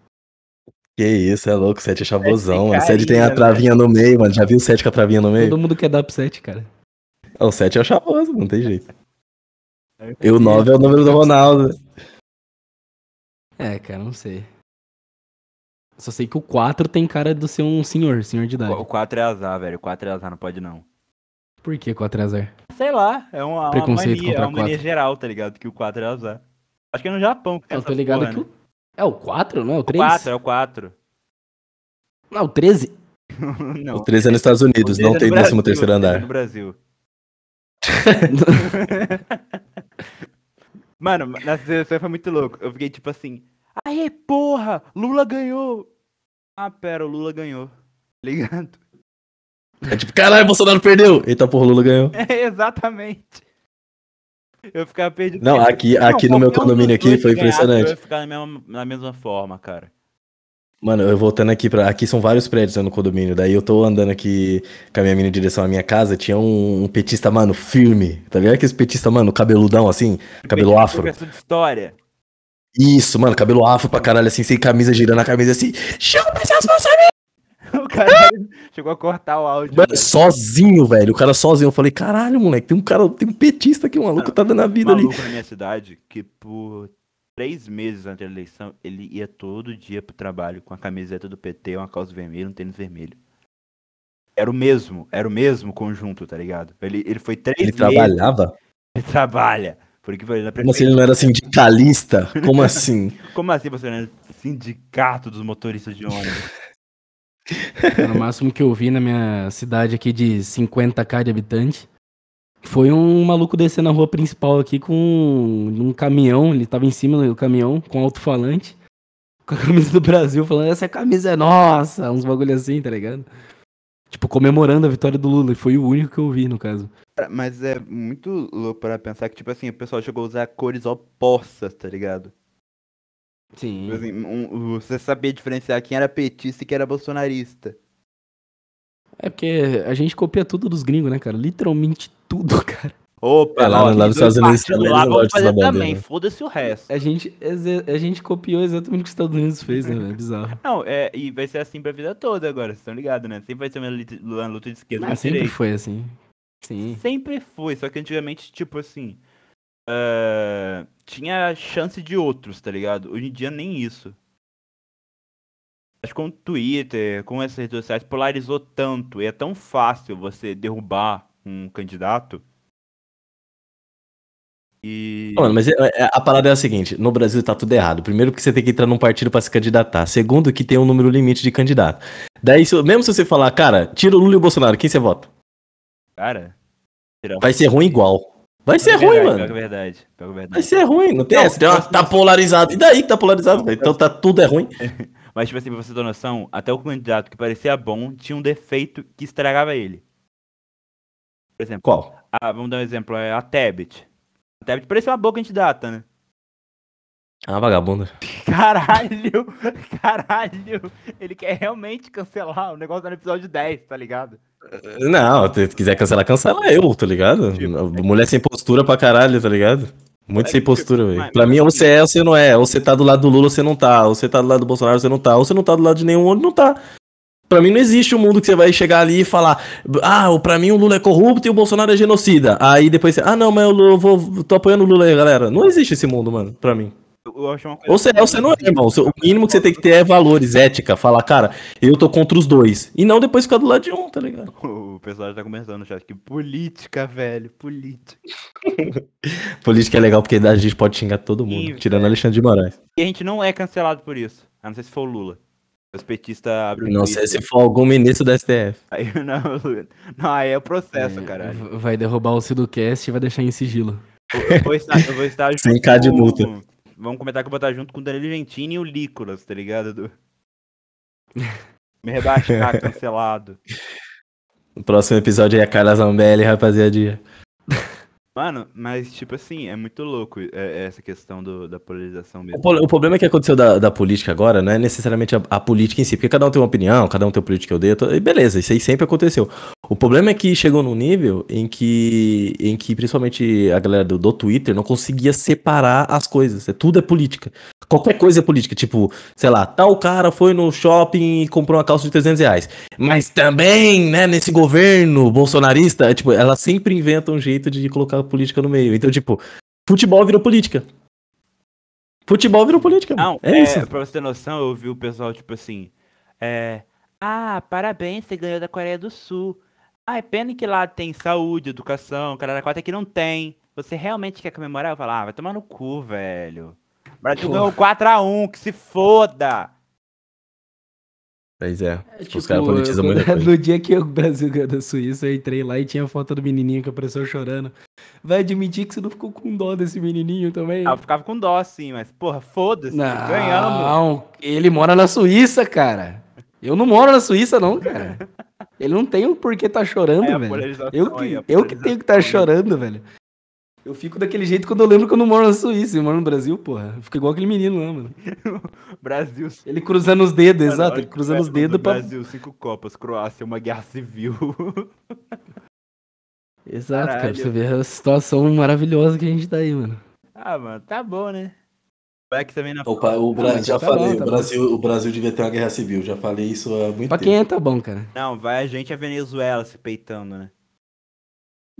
Que isso, é louco. O 7 é chavosão, mano. O 7 tem a carinha, travinha no meio, mano. Já viu o 7 com a travinha no meio? Todo mundo quer dar pro 7, cara. Ah, O 7 é o chavoso, não tem jeito. E o 9 é o número do Ronaldo. É, cara, não sei. Só sei que o 4 tem cara de ser um senhor, senhor de idade. O 4 é azar, velho. O 4 é azar, não pode não. Por que 4 é azar? Sei lá, é uma, uma Preconceito mania, é contra uma mania quatro. geral, tá ligado? Que o 4 é azar. Acho que é no Japão que tem Eu tô ligado porra, que né? o... É o 4, não é o O 3? 4, é o 4. Não, o 13? não. O 3 é nos Estados Unidos, O não é tem no 13 Brasil, terceiro o é andar. No Brasil. Mano, na seleção foi muito louco. Eu fiquei tipo assim, aê, porra, Lula ganhou. Ah, pera, o Lula ganhou. Ligado? É tipo, caralho, Bolsonaro perdeu. Eita porra, o Lula ganhou. É, exatamente. Eu ficava perdido. Não, aqui, aqui no meu condomínio aqui foi ganhasse, Eu impressionante. ia ficar na mesma, na mesma forma, cara. Mano, eu voltando aqui pra. Aqui são vários prédios né, no condomínio. Daí eu tô andando aqui com a minha mina em direção à minha casa. Tinha um, um petista, mano, firme. Tá ligado? Aquele petista, mano, cabeludão assim, cabelo afro. De história. Isso, mano, cabelo afro pra caralho, assim, sem camisa, girando a camisa assim. Chupa essas famílias! O cara chegou a cortar o áudio. Mano, sozinho, velho. O cara sozinho. Eu falei, caralho, moleque, tem um cara, tem um petista aqui, um maluco tá dando a vida ali. maluco na minha cidade que por três meses antes da eleição ele ia todo dia pro trabalho com a camiseta do PT, uma calça vermelha, um tênis vermelho. Era o mesmo, era o mesmo conjunto, tá ligado? Ele, ele foi três Ele meses. trabalhava? Ele trabalha. Porque foi na Como assim ele não era sindicalista? Como assim? Como assim você não é sindicato dos motoristas de ônibus? No máximo que eu vi na minha cidade aqui de 50k de habitante foi um maluco descer na rua principal aqui com um caminhão. Ele tava em cima do caminhão com alto-falante. com a camisa do Brasil, falando, essa camisa é nossa, uns bagulho assim, tá ligado? Tipo, comemorando a vitória do Lula, e foi o único que eu vi, no caso. Mas é muito louco para pensar que, tipo assim, o pessoal chegou a usar cores opostas, tá ligado? Sim. Tipo assim, um- você sabia diferenciar quem era petista e quem era bolsonarista. É porque a gente copia tudo dos gringos, né, cara? Literalmente tudo, cara. Opa, É, lá- lá tem nos Estados Unidos lá, vamos fazer também, né? foda-se o resto. A gente, a gente copiou exatamente o que os Estados Unidos fez, né? velho? É bizarro. Não, é, e vai ser assim pra vida toda agora, vocês estão ligados, né? Sempre vai ser uma luta, uma luta de esquerda Ah, sempre direita. foi assim. Sim. Sempre foi, só que antigamente, tipo assim. Eh, tinha chance de outros, tá ligado? Hoje em dia nem isso. Acho que com o Twitter, com essas redes sociais, polarizou tanto e é tão fácil você derrubar um candidato. E. Mano, mas é- é- a parada é a seguinte: no Brasil tá tudo errado. Primeiro, que você tem que entrar num partido pra se candidatar. Segundo, que tem um número limite de candidato. Daí, mesmo se você falar, cara, tira o Lula e o Bolsonaro, quem você vota? Cara. Vai ser ruim igual. Vai ser que ruim, verdade, mano. Pior que verdade. Pior que verdade. Vai ser ruim, não tem Não, essa. Tem uma- tá polarizado. E daí que tá polarizado, velho? Então tá tudo é ruim. Mas, tipo assim, pra você ter noção, até o candidato que parecia bom tinha um defeito que estragava ele. Por exemplo, Qual? ah, vamos dar um exemplo, é a Tebet. A Tebet parecia uma boa candidata, né? Ah, vagabunda. Caralho! Caralho! Ele quer realmente cancelar o negócio tá no episódio 10, tá ligado? Não, se quiser cancelar, cancela eu, tá ligado? Tipo. Mulher sem postura pra caralho, tá ligado? Muito É, sem tipo, postura, velho. mas- Pra mim, ou você é ou você não é. Ou você tá do lado do Lula ou você não tá. Ou você tá do lado do Bolsonaro ou você não tá. Ou você não tá do lado de nenhum ou não tá. Pra mim não existe um mundo que você vai chegar ali e falar Ah, pra mim o Lula é corrupto e o Bolsonaro é genocida. Aí depois você, ah não, mas eu vou, tô apoiando o Lula aí, galera. Não existe esse mundo, mano, pra mim. Eu, eu acho uma coisa Ou você é ou você não é, irmão. O mínimo que você tem que ter é valores, ética. Falar, cara, eu tô contra os dois. E não depois ficar do lado de um, tá ligado? O pessoal já tá começando no chat que política, velho, política. Política é legal porque a gente pode xingar todo mundo, Sim, tirando velho. Alexandre de Moraes. E a gente não é cancelado por isso. A não ser se for o Lula. Os petistas abrem o Não sei se for algum ministro da STF. Aí, não, não, aí é o processo, caralho. V- Vai derrubar o Sidocast e vai deixar em sigilo. Eu vou estar, eu vou estar Sem junto K de com- multa. Vamos comentar que eu vou estar junto com o Danilo Gentini e o Lícolas, tá ligado? Do... Me rebaixar, cancelado. No próximo episódio aí a Carla Zambelli, rapaziadinha. Mano, mas tipo assim, é muito louco é, essa questão do, da polarização O, mesmo. po- o problema é que aconteceu da, da política agora não é necessariamente a, a política em si, porque cada um tem uma opinião, cada um tem uma política que odeia, to- e beleza, isso aí sempre aconteceu. O problema é que chegou num nível em que, em que principalmente a galera do, do Twitter não conseguia separar as coisas. É, tudo é política. Qualquer coisa é política. Tipo, sei lá, tal cara foi no shopping e comprou uma calça de 300 reais. Mas também, né, nesse governo bolsonarista, é, tipo, ela sempre inventa um jeito de colocar a política no meio. Então, tipo, futebol virou política. Futebol virou política. Não, é, é, isso. pra você ter noção, eu ouvi o pessoal, tipo assim, é. Ah, parabéns, você ganhou da Coreia do Sul. Ah, é pena que lá tem saúde, educação, cara quatro aqui não tem. Você realmente quer comemorar? Eu falo, ah, vai tomar no cu, velho. O Brasil Porra. ganhou 4x1, que se foda! Pois é. É, Os caras politizam coisa. No dia que o Brasil ganhou da Suíça, eu entrei lá e tinha a foto do menininho que apareceu chorando. Vai admitir que você não ficou com dó desse menininho também? Ah, eu ficava com dó, assim, mas, porra, foda-se, Não, ganhamos. ele mora na Suíça, cara. Eu não moro na Suíça, não, cara. Ele não tem o porquê tá chorando, É velho. Eu que, a eu que tenho que estar tá chorando, velho. Eu fico daquele jeito quando eu lembro que eu não moro na Suíça, eu moro no Brasil, porra. Eu fico igual aquele menino lá, mano. Brasil. Ele cruzando os dedos, Mano, exato, ele cruzando os dedos pra. Brasil, cinco copas, Croácia, uma guerra civil. Exato, cara, pra Caralho. você ver a situação maravilhosa que a gente tá aí, mano. ah, mano, tá bom, né? Vai que também na Opa, o Bra- Brasil, já tá falei, bom, tá o, Brasil, o Brasil devia ter uma guerra civil, já falei isso há muito Pra tempo. quem é, tá bom, cara. Não, vai a gente e a Venezuela se peitando, né?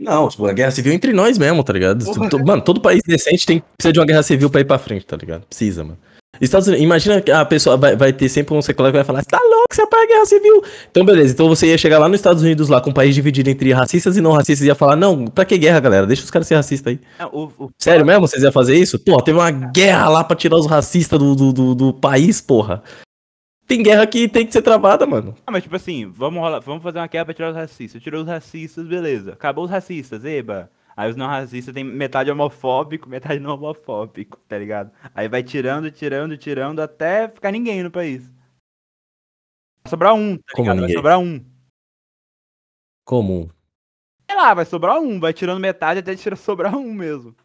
Não, tipo, a guerra civil é entre nós mesmo, tá ligado? To- Mano, todo país decente tem, precisa de uma guerra civil pra ir pra frente, tá ligado? Precisa, mano. Estados Unidos, imagina que a pessoa vai, vai ter sempre um secular que vai falar, você tá louco, você apoia a guerra civil. Então, beleza, então você ia chegar lá nos Estados Unidos, lá com um país dividido entre racistas e não racistas, e ia falar, não, pra que guerra, galera? Deixa os caras ser racistas aí. Não, o, o- Sério mesmo? Vocês iam fazer isso? Pô, teve uma guerra lá pra tirar os racistas do, do, do, do país, porra. Tem guerra que tem que ser travada, mano. Ah, mas tipo assim, vamos, rolar, vamos fazer uma guerra pra tirar os racistas. Tirou os racistas, beleza. Acabou os racistas, eba. Aí os não racistas tem metade homofóbico, metade não homofóbico, tá ligado? Aí vai tirando, tirando, tirando até ficar ninguém no país. Vai sobrar um, tá Como ligado? Vai ninguém? sobrar um. Comum. Sei lá, vai sobrar um, vai tirando metade até tirar sobrar um mesmo.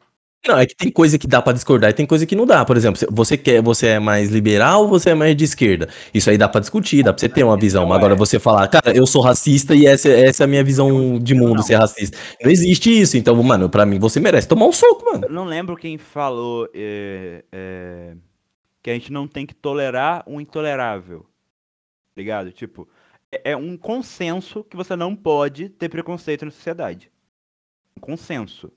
Não, é que tem coisa que dá pra discordar e tem coisa que não dá. Por exemplo, você quer, você é mais liberal ou você é mais de esquerda? Isso aí dá pra discutir, dá pra você ter uma visão. Mas agora você falar, cara, eu sou racista e essa, essa é a minha visão de mundo, ser racista. Não existe isso. Então, mano, pra mim você merece tomar um soco, mano. Eu não lembro quem falou é, é, que a gente não tem que tolerar o intolerável. Tá Ligado? Tipo, é, é um consenso que você não pode ter preconceito na sociedade. Um consenso.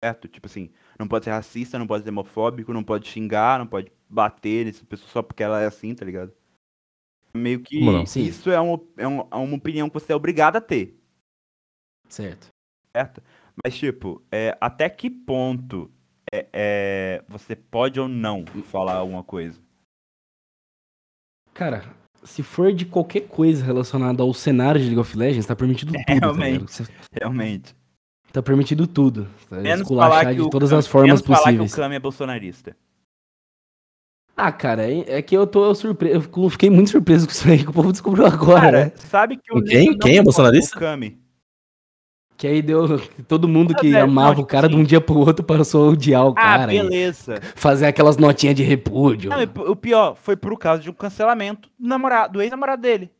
Certo? Tipo assim, não pode ser racista, não pode ser homofóbico, não pode xingar, não pode bater nessa pessoa só porque ela é assim, tá ligado? Meio que isso é uma, é, uma, é uma opinião que você é obrigado a ter. Certo. certo? Mas, tipo, é, até que ponto é, é, você pode ou não falar alguma coisa? Cara, se for de qualquer coisa relacionada ao cenário de League of Legends, tá permitido tudo. tá Realmente. Você- Realmente. Tá permitido tudo. Tá Menos esculachar falar que de o todas Kami- as formas menos falar possíveis. que o Kami é bolsonarista. Ah, cara, é, que eu tô surpreso. Eu fiquei muito surpreso com isso aí que o povo descobriu agora, Cara, né? sabe que o Quem? Quem é bolsonarista? do Kami. Que aí deu. Todo mundo Ah, que velho, amava não, o cara de um dia pro outro passou a odiar o Ah, cara. e beleza. fazer aquelas notinhas de repúdio. Não, o pior, foi por causa de um cancelamento do, namorado, do ex-namorado dele.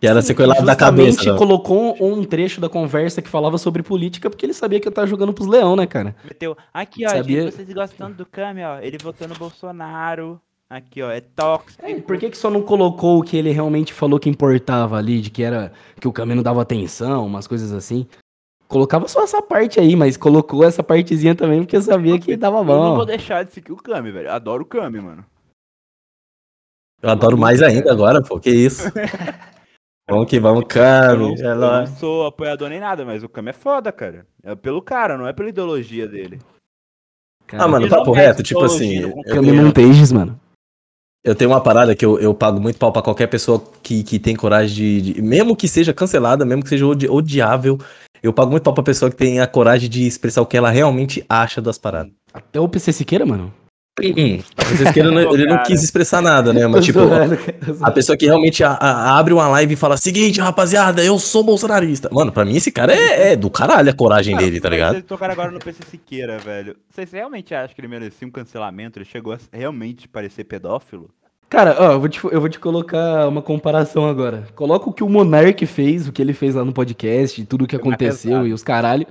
Que era sequelado da cabeça. né? colocou um, um trecho da conversa que falava sobre política porque ele sabia que eu tava jogando pros leão, né, cara? Meteu, aqui ó, Sabia- gente, vocês gostando do Kami, ó, ele votou no Bolsonaro. Aqui ó, é tóxico. É, por que, que só não colocou o que ele realmente falou que importava ali, de que era que o caminho não dava atenção, umas coisas assim? Colocava só essa parte aí, mas colocou essa partezinha também porque sabia que dava Eu não bom. vou deixar de seguir o Kami, velho. Adoro o Kami, mano. Eu adoro mais ainda agora, pô. Que isso. vamos que vamos, Eu Cami. não, É eu não sou apoiador nem nada, mas o Kami é foda, cara. É pelo cara, não é pela ideologia dele. Cara, Ah, mano, papo reto, tipo assim. eu Cami tenho- Montages, mano. Eu tenho uma parada que eu, eu pago muito pau pra qualquer pessoa que, que tem coragem de, de- Mesmo que seja cancelada, mesmo que seja odi- odiável, eu pago muito pau pra pessoa que tem a coragem de expressar o que ela realmente acha das paradas. Até o PC Siqueira, mano. Vocês queiram, ele não quis expressar nada, né? Mas, tipo, a pessoa que realmente a- a- abre uma live e fala: Seguinte, rapaziada, eu sou bolsonarista. Mano, pra mim esse cara é, é do caralho a coragem dele, tá ligado? Vocês tocaram agora no PC Siqueira, velho. Vocês realmente acham que ele merecia um cancelamento? Ele chegou a realmente parecer pedófilo? Cara, ó, eu vou, te, eu vou te colocar uma comparação agora. Coloca o que o Monark fez, o que ele fez lá no podcast, tudo o que aconteceu e os caralho.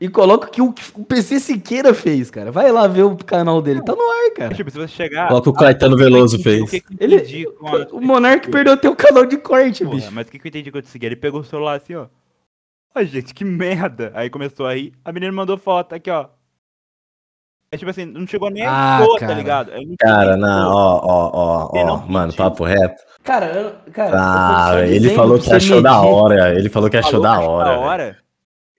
E coloca o que o, PC Siqueira fez, cara. Vai lá ver o canal dele. Tá no ar, cara. Tipo, se você chegar. Coloca o Caetano Veloso O que fez. que Ele, a- o Monark perdeu até o canal de corte, Porra, bicho. mas o que, que eu entendi quando eu segui? Ele pegou o celular assim, ó. Ai, gente, que merda. Aí começou a rir. A menina mandou foto aqui, ó. É tipo assim, não chegou nem Ah, a expor, cara. tá ligado? Não Cara, a não, ó, ó, ó, ó, mano, papo reto. Cara, eu- cara. Ah, eu ele falou que achou da hora. Ele falou que achou Falou da que hora. Da hora.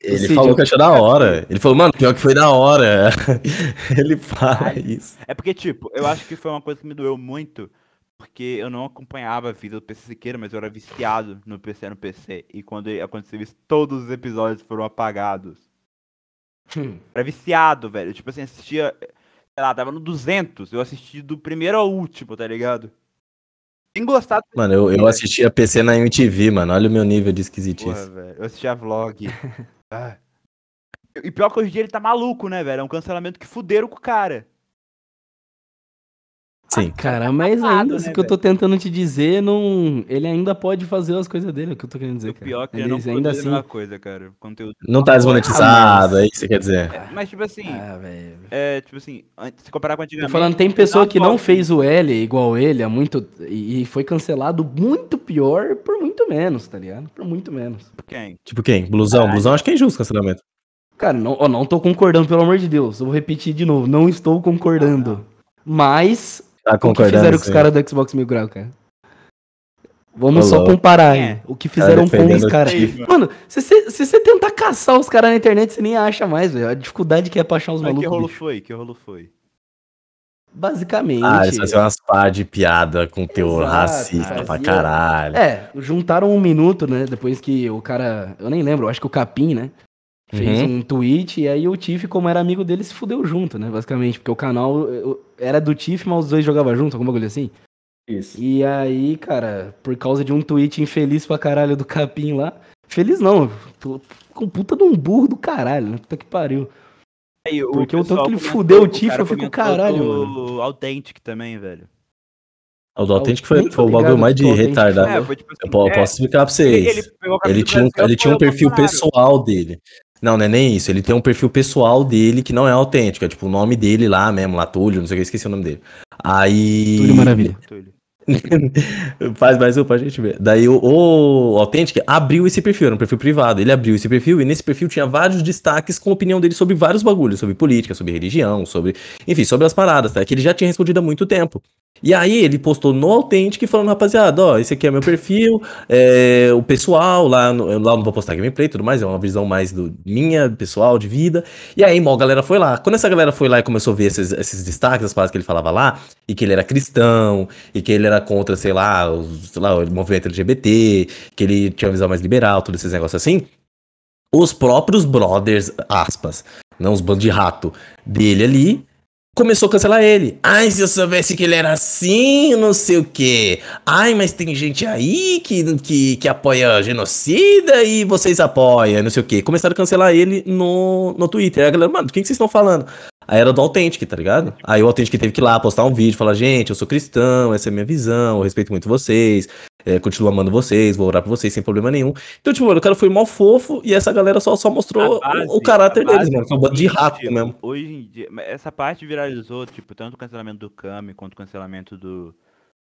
Ele Cid, falou que achou da hora. Ele falou, mano, pior que foi da hora. Ele fala isso. É porque, tipo, eu acho que foi uma coisa que me doeu muito, porque eu não acompanhava a vida do PC Siqueira, mas eu era viciado no PC no PC. E quando aconteceu isso, todos os episódios foram apagados. Hum. Era viciado, velho. Tipo assim, assistia. Sei lá, tava no 200. Eu assisti do primeiro ao último, tá ligado? Tem gostado. Mano, eu, eu assistia PC na MTV, mano. Olha o meu nível de Porra, esquisitice. velho. Eu assistia vlog. Ah. E pior que hoje em dia ele tá maluco, né, velho? É um cancelamento que fuderam com o cara. Sim. Cara, mas ainda, né, isso que eu tô tentando te dizer, não. Ele ainda pode fazer as coisas dele, é o que eu tô querendo dizer. o cara. pior é que ele Ele não ainda ainda assim. coisa, cara. Conteúdo. Não tá desmonetizado, é isso que você quer dizer. É, Mas, tipo assim, Ah, é, tipo assim, se comparar com Tô antigamente. falando, tem pessoa que não fez o L igual ele há muito. E foi cancelado muito pior por muito menos, tá ligado? Por muito menos. Quem? Tipo quem? Blusão? Blusão acho que é injusto o cancelamento. Cara, não, ó, não tô concordando, pelo amor de Deus. Eu vou repetir de novo. Não estou concordando. Mas Tá o que fizeram com os caras do Xbox Mil Grau, cara? Vamos Ô, só comparar É. O que fizeram com os caras. time. Mano, se você tentar caçar os caras na internet, você nem acha mais, velho. A dificuldade que é pra achar os Mas que malucos. rolo bicho. foi? Que rolo foi? Basicamente. Ah, eles faziam umas pá de piada com teor Exato, racista pra fazia- caralho. É, juntaram um minuto, né? Depois que o cara. Eu nem lembro, eu acho que o Capim, né? Fez Uhum. um tweet e aí o Tiff, como era amigo dele, se fudeu junto, né? Basicamente. Porque o canal era do Tiff, mas os dois jogavam junto, alguma coisa assim. Isso. E aí, cara, por causa de um tweet infeliz pra caralho do Capim lá. Feliz não, tô com puta de um burro do caralho, né? Puta que pariu. Aí, Porque o tanto que ele fudeu o Tifa, eu fico, caralho, do Authentic também, velho. O do Authentic foi, foi o bagulho mais de o retardado. É, foi tipo assim, Eu po- é, posso explicar pra vocês. ele Ele do tinha, um, ele tinha um o perfil pessoal dele. Não, não é nem isso. Ele tem um perfil pessoal dele que não é autêntico. É tipo o nome dele lá mesmo, lá, Túlio, não sei o que, esqueci o nome dele. Aí. Túlio Maravilha. Faz mais um pra gente ver. Daí o, o Authentic abriu esse perfil, era um perfil privado. Ele abriu esse perfil e nesse perfil tinha vários destaques com a opinião dele sobre vários bagulhos, sobre política, sobre religião, sobre. Enfim, sobre as paradas, tá? Que ele já tinha respondido há muito tempo. E aí ele postou no Authentic falando, rapaziada, ó, esse aqui é meu perfil, é, o pessoal, lá, no, eu lá não vou postar gameplay e tudo mais, é uma visão mais do minha, pessoal, de vida. E aí, mó, a galera foi lá. Quando essa galera foi lá e começou a ver esses, esses destaques, as paradas que ele falava lá, e que ele era cristão, e que ele era contra, sei lá, os, sei lá, o movimento LGBT, que ele tinha uma visão mais liberal, todos esses negócios assim, os próprios brothers, aspas, não os bandos de rato dele ali, começou a cancelar ele. Ai, se eu soubesse que ele era assim, não sei o quê. Ai, mas tem gente aí que, que, que apoia genocida e vocês apoiam, não sei o quê. Começaram a cancelar ele no, no Twitter. A galera, mano, do que, que vocês estão falando? Aí era do Authentic, tá ligado? Aí o Authentic teve que ir lá postar um vídeo, falar, gente, eu sou cristão, essa é a minha visão, eu respeito muito vocês, é, continuo amando vocês, vou orar por vocês sem problema nenhum. Então, tipo, mano, o cara foi mal fofo e essa galera só, só mostrou base- o, o caráter deles, mano. Um bando de rato tipo, mesmo. Hoje em dia, essa parte viralizou, tipo, tanto o cancelamento do Kami quanto o cancelamento do,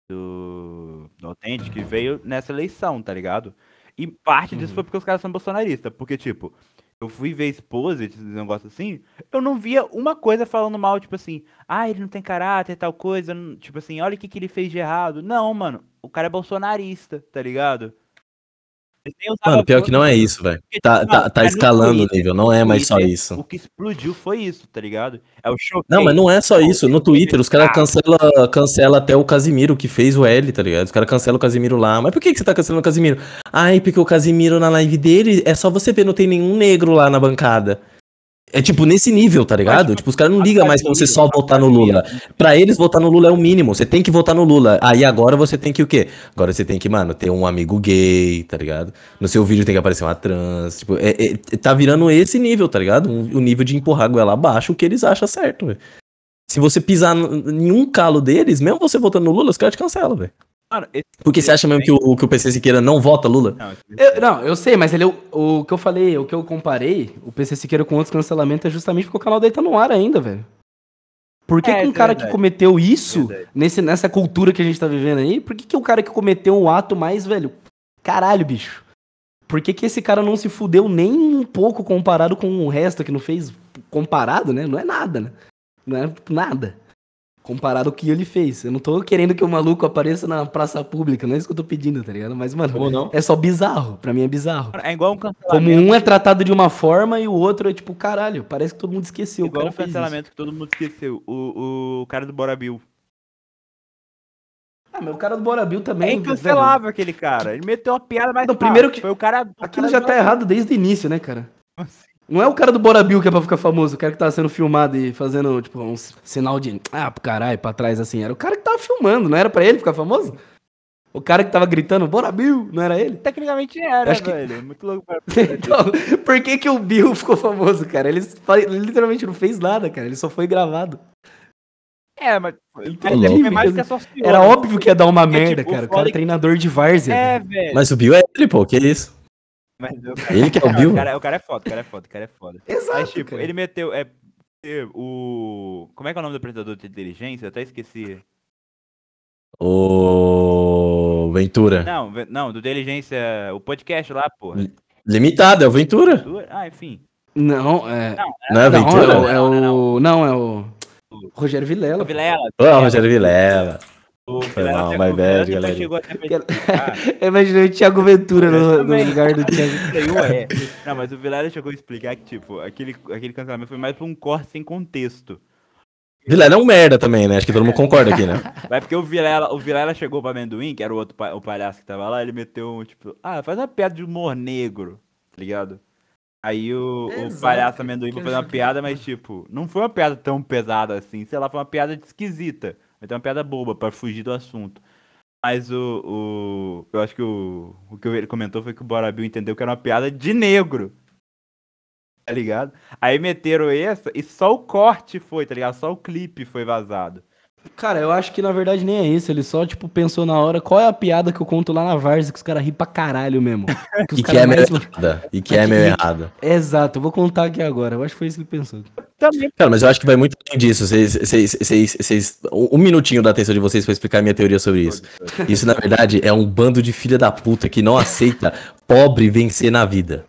do, do Authentic, veio nessa eleição, tá ligado? E parte disso Uhum. foi porque os caras são bolsonaristas, porque, tipo, eu fui ver Exposit, esse negócio assim, eu não via uma coisa falando mal, tipo assim, ah, ele não tem caráter, tal coisa, tipo assim, olha o que, que ele fez de errado. Não, mano, o cara é bolsonarista, tá ligado? Mano, pior que não é isso, velho. Tá, tipo, tá, tá é escalando o nível, não é mais só isso. O que explodiu foi isso, tá ligado? É o show. Não, mas não é só isso. No Twitter, os caras cancelam cancela até o Casimiro, que fez o L, tá ligado? Os caras cancelam o Casimiro lá. Mas por que, que você tá cancelando o Casimiro? Ai, porque o Casimiro na live dele é só você ver, não tem nenhum negro lá na bancada. É tipo nesse nível, tá ligado? Tipo, os caras não ligam mais pra você só votar no Lula. Pra eles, votar no Lula é o mínimo. Você tem que votar no Lula. Aí agora você tem que o quê? Agora você tem que, mano, ter um amigo gay, tá ligado? No seu vídeo tem que aparecer uma trans. Tipo, é, é- tá virando esse nível, tá ligado? O nível de empurrar a goela abaixo, o que eles acham certo, velho. Se você pisar em um calo deles, mesmo você votando no Lula, os caras te cancelam, velho. Mano, Porque você acha mesmo que o, que o PC Siqueira não vota Lula? Não, Eu- não, eu sei, mas ele, o, o que eu falei, o que eu comparei, o PC Siqueira com outros cancelamentos é justamente porque o canal dele tá no ar ainda, velho. Por que, É, que um é cara que cometeu isso, Verdade. nesse, nessa cultura que a gente tá vivendo aí, por que, que o cara que cometeu um ato mais, velho, caralho, bicho. Por que, que esse cara não se fudeu nem um pouco comparado com o resto que não fez comparado, né? Não é nada, né? Não é nada. Comparado ao que ele fez. Eu não tô querendo que o maluco apareça na praça pública, não é isso que eu tô pedindo, tá ligado? Mas, mano, é só bizarro. Pra mim é bizarro. É igual um cancelamento. Como um é tratado de uma forma e o outro é tipo, caralho, parece que todo mundo esqueceu. O igual cara um fez isso. cancelamento que todo mundo esqueceu. O, o cara do Bora Bill. Ah, mas o cara do Bora Bill É também. velho, incancelável aquele cara. Ele meteu uma piada mais. Não, primeiro que- Foi o cara. o Aquilo cara já tá errado desde o início, né, cara? Bill. Não é o cara do Bora Bill que é pra ficar famoso, o cara que tava sendo filmado e fazendo, tipo, um sinal de. Ah, pro caralho, pra trás assim. Era o cara que tava filmando, não era pra ele ficar famoso? O cara que tava gritando, Bora Bill, não era ele? Tecnicamente era, Acho que- velho. Muito louco pra Então, por que que o Bill ficou famoso, cara? Ele, literalmente não fez nada, cara. Ele só foi gravado. É, mas. Entendi, Ele foi mais que mas associou, Era né? óbvio que ia dar uma merda, tipo, cara. O cara é treinador de várzea. É, velho. velho. Mas o Bill é ele, pô, que isso? Mas o Ele que é o Bill? O cara, o cara é foda, o cara é foda, o cara é foda. Exato, Mas, tipo, cara. ele meteu. É, é, o. Como é que é o nome do apresentador de inteligência? Eu até esqueci. O Ventura. Não, não, do inteligência. O podcast lá, porra. Limitado, é o Ventura. Ah, enfim. Não, é. Não, Não é o Não, Ventura? é, o- é Não, não, o. Não, é o. Rogério Vilela. O Vilela. Ô, Rogério Vilela. O Foi mal, my bad, depois galera. chegou até. Eu imaginei o Thiago Ventura no, no lugar do Thiago. É. Não, mas o Vilela chegou a explicar que, tipo, aquele, aquele cancelamento foi mais pra um corte sem contexto. Vilela é um merda também, né? Acho que todo mundo concorda aqui, né? Mas porque o Vilela, o Vilela chegou pra Amendoim, que era o outro pa- o palhaço que tava lá, ele meteu um, tipo, ah, faz uma piada de humor negro, tá ligado? Aí o, o palhaço amendoim foi fazer uma piada, mas tipo, não foi uma piada tão pesada assim. Sei lá, foi uma piada esquisita. Mas uma piada boba pra fugir do assunto. Mas o. o eu acho que o, o que ele comentou foi que o Bora Bill entendeu que era uma piada de negro. Tá ligado? Aí meteram essa e só o corte foi, tá ligado? Só o clipe foi vazado. Cara, eu acho que na verdade nem é isso. Ele só, tipo, pensou na hora qual é a piada que eu conto lá na Várzea que os caras riem pra caralho mesmo. Que os E que caras é meio mais- errada. E que é Mas meio que- errada. Exato, eu vou contar aqui agora. Eu acho que foi isso que ele pensou. Também. Cara, mas eu acho que vai muito além disso. Vocês, vocês, vocês, vocês- um minutinho da atenção de vocês pra explicar a minha teoria sobre isso. Isso, na verdade, é um bando de filha da puta que não aceita pobre vencer na vida.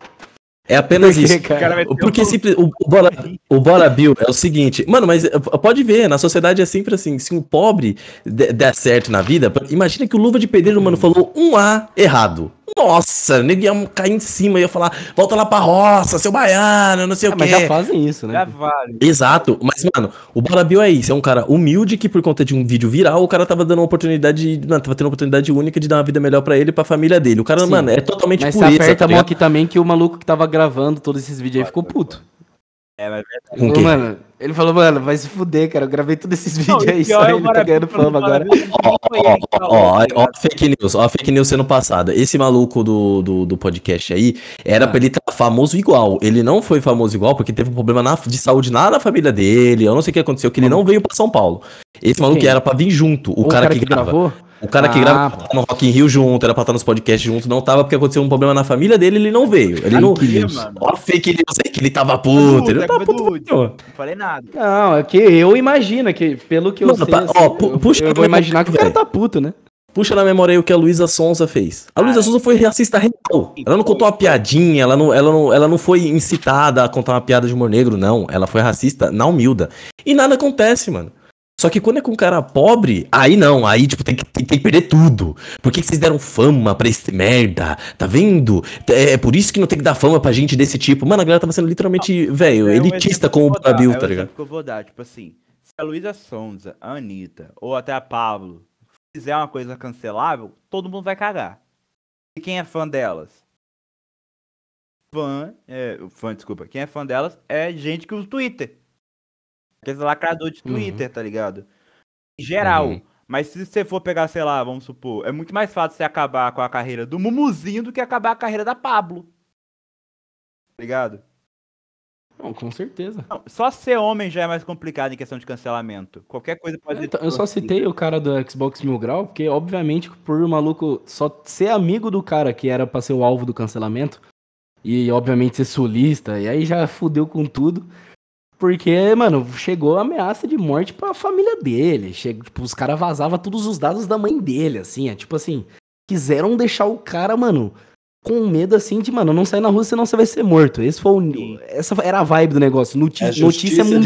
É apenas Por quê, isso. cara? Porque simples, o, Bora, o Bora Bill é o seguinte, mano, mas eh, pode ver, na sociedade é sempre assim, se um pobre de- der certo na vida, imagina que o Luva de Pedreiro, mano, falou um A errado. Nossa, nego ia cair em cima, ia falar, volta lá pra roça, seu baiano, não sei Ah, o mas quê. já fazem isso, né? Já vale. Exato, mas, mano, o Bora Bill é isso, é um cara humilde que por conta de um vídeo viral, o cara tava dando uma oportunidade, mano, tava tendo uma oportunidade única de dar uma vida melhor pra ele e pra família dele. O cara, Sim. mano, é totalmente Mas você pureza, aperta tá a mão aqui também que o maluco que tava gravando todos esses vídeos aí ficou puto. É, mas Com Falou, quem? mano, ele falou, mano, vai se fuder, cara. Eu gravei todos esses vídeos Não, aí, só é o ele tá ganhando fama o agora. Ó, que ó, ó, tá ó, ligado? ó, fake news, ó, fake news sendo passada. Esse maluco do, do, do podcast aí era Ah. pra ele estar famoso igual. Ele não foi famoso igual porque teve um problema na- de saúde lá na família dele. Eu não sei o que aconteceu, que ele não veio pra São Paulo. Esse maluco Quem? era pra vir junto, o, cara, que, grava. gravou? O cara que Ah, grava pô. tá no Rock in Rio junto, era pra estar nos podcasts junto, não tava porque aconteceu um problema na família dele, ele não veio. Ele não. Fake news. mano. Ó, fake news aí que ele tava puto. Ele não tava puto. Não. Falei nada. Não, é que eu imagino que, pelo que eu Mano, sei, assim, ó, pu- eu, puxa eu pra vou imaginar que o cara tá puto, né? Puxa na memória aí o que a Luísa Sonza fez. A Luísa Sonza foi racista real. Ela não contou uma piadinha, ela não, ela, não, ela não foi incitada a contar uma piada de humor negro, não. Ela foi racista na humilda. E nada acontece, mano. Só que quando é com um cara pobre, aí não, aí tipo tem que, tem, tem que perder tudo. Por que, que vocês deram fama pra esse merda? Tá vendo? É, é por isso que não tem que dar fama pra gente desse tipo. Mano, a galera tava sendo literalmente, velho, É elitista com o é tá ligado? que eu vou dar, tipo assim, se a Luísa Sonza, a Anitta, ou até a Pablo fizer uma coisa cancelável, todo mundo vai cagar. E quem é fã delas? Fã, é, fã, desculpa, quem é fã delas é gente que usa o Twitter. Aqueles lacrador de Uhum. Twitter, tá ligado? Em geral. Uhum. Mas se você for pegar, sei lá, vamos supor, é muito mais fácil você acabar com a carreira do Mumuzinho do que acabar a carreira da Pablo. Tá ligado? Não, com certeza. Não, só ser homem já é mais complicado em questão de cancelamento. Qualquer coisa pode Então, eu só citei o cara do Xbox Mil Grau, porque, obviamente, por o maluco só ser amigo do cara que era pra ser o alvo do cancelamento, e, obviamente, ser sulista, e aí já fudeu com tudo. Porque, mano, chegou a ameaça de morte pra família dele. Chegou, tipo, os caras vazavam todos os dados da mãe dele, assim. É tipo assim, quiseram deixar o cara, mano, com medo, assim, de, mano, não sair na rua, senão você vai ser morto. Esse foi o, essa era a vibe do negócio. Noti- É notícia mundial.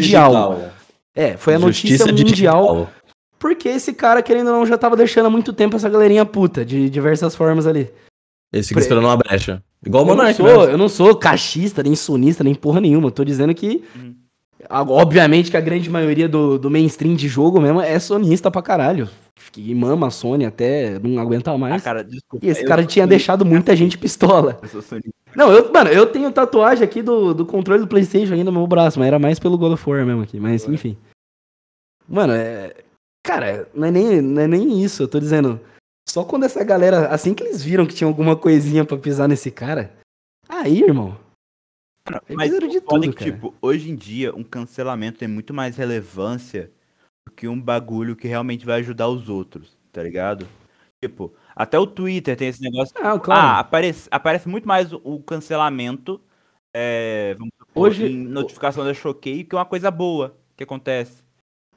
digital. É, foi a notícia Justiça mundial. digital. Porque esse cara, querendo ou não, já tava deixando há muito tempo essa galerinha puta, de diversas formas ali. Esse fica Pre- esperando uma brecha. Igual o Eu não, Monark, sou, né? eu não sou cachista, nem sonista, nem porra nenhuma. Eu tô dizendo que. Uhum. Obviamente que a grande maioria do, do mainstream de jogo mesmo é sonista pra caralho. Que mama a Sony até não aguentar Ah, mais. cara, desculpa. e esse cara tinha deixado muita gente pistola. Eu sou sonista. Não, eu, mano, eu tenho tatuagem aqui do, do controle do PlayStation ainda no meu braço, mas era mais pelo God of War mesmo aqui. Mas, enfim. Mano, é. Cara, não é, nem, não é nem isso. Eu tô dizendo. Só quando essa galera. Assim que eles viram que tinha alguma coisinha pra pisar nesse cara. Aí, irmão. Eles Mas fizeram de é tudo, que, cara. tipo, hoje em dia, um cancelamento tem muito mais relevância do que um bagulho que realmente vai ajudar os outros, tá ligado? Tipo, até o Twitter tem esse negócio. Ah, Ah, claro. aparece, aparece muito mais o, cancelamento é, vamos supor, Hoje- em notificação da Choquei que é uma coisa boa que acontece.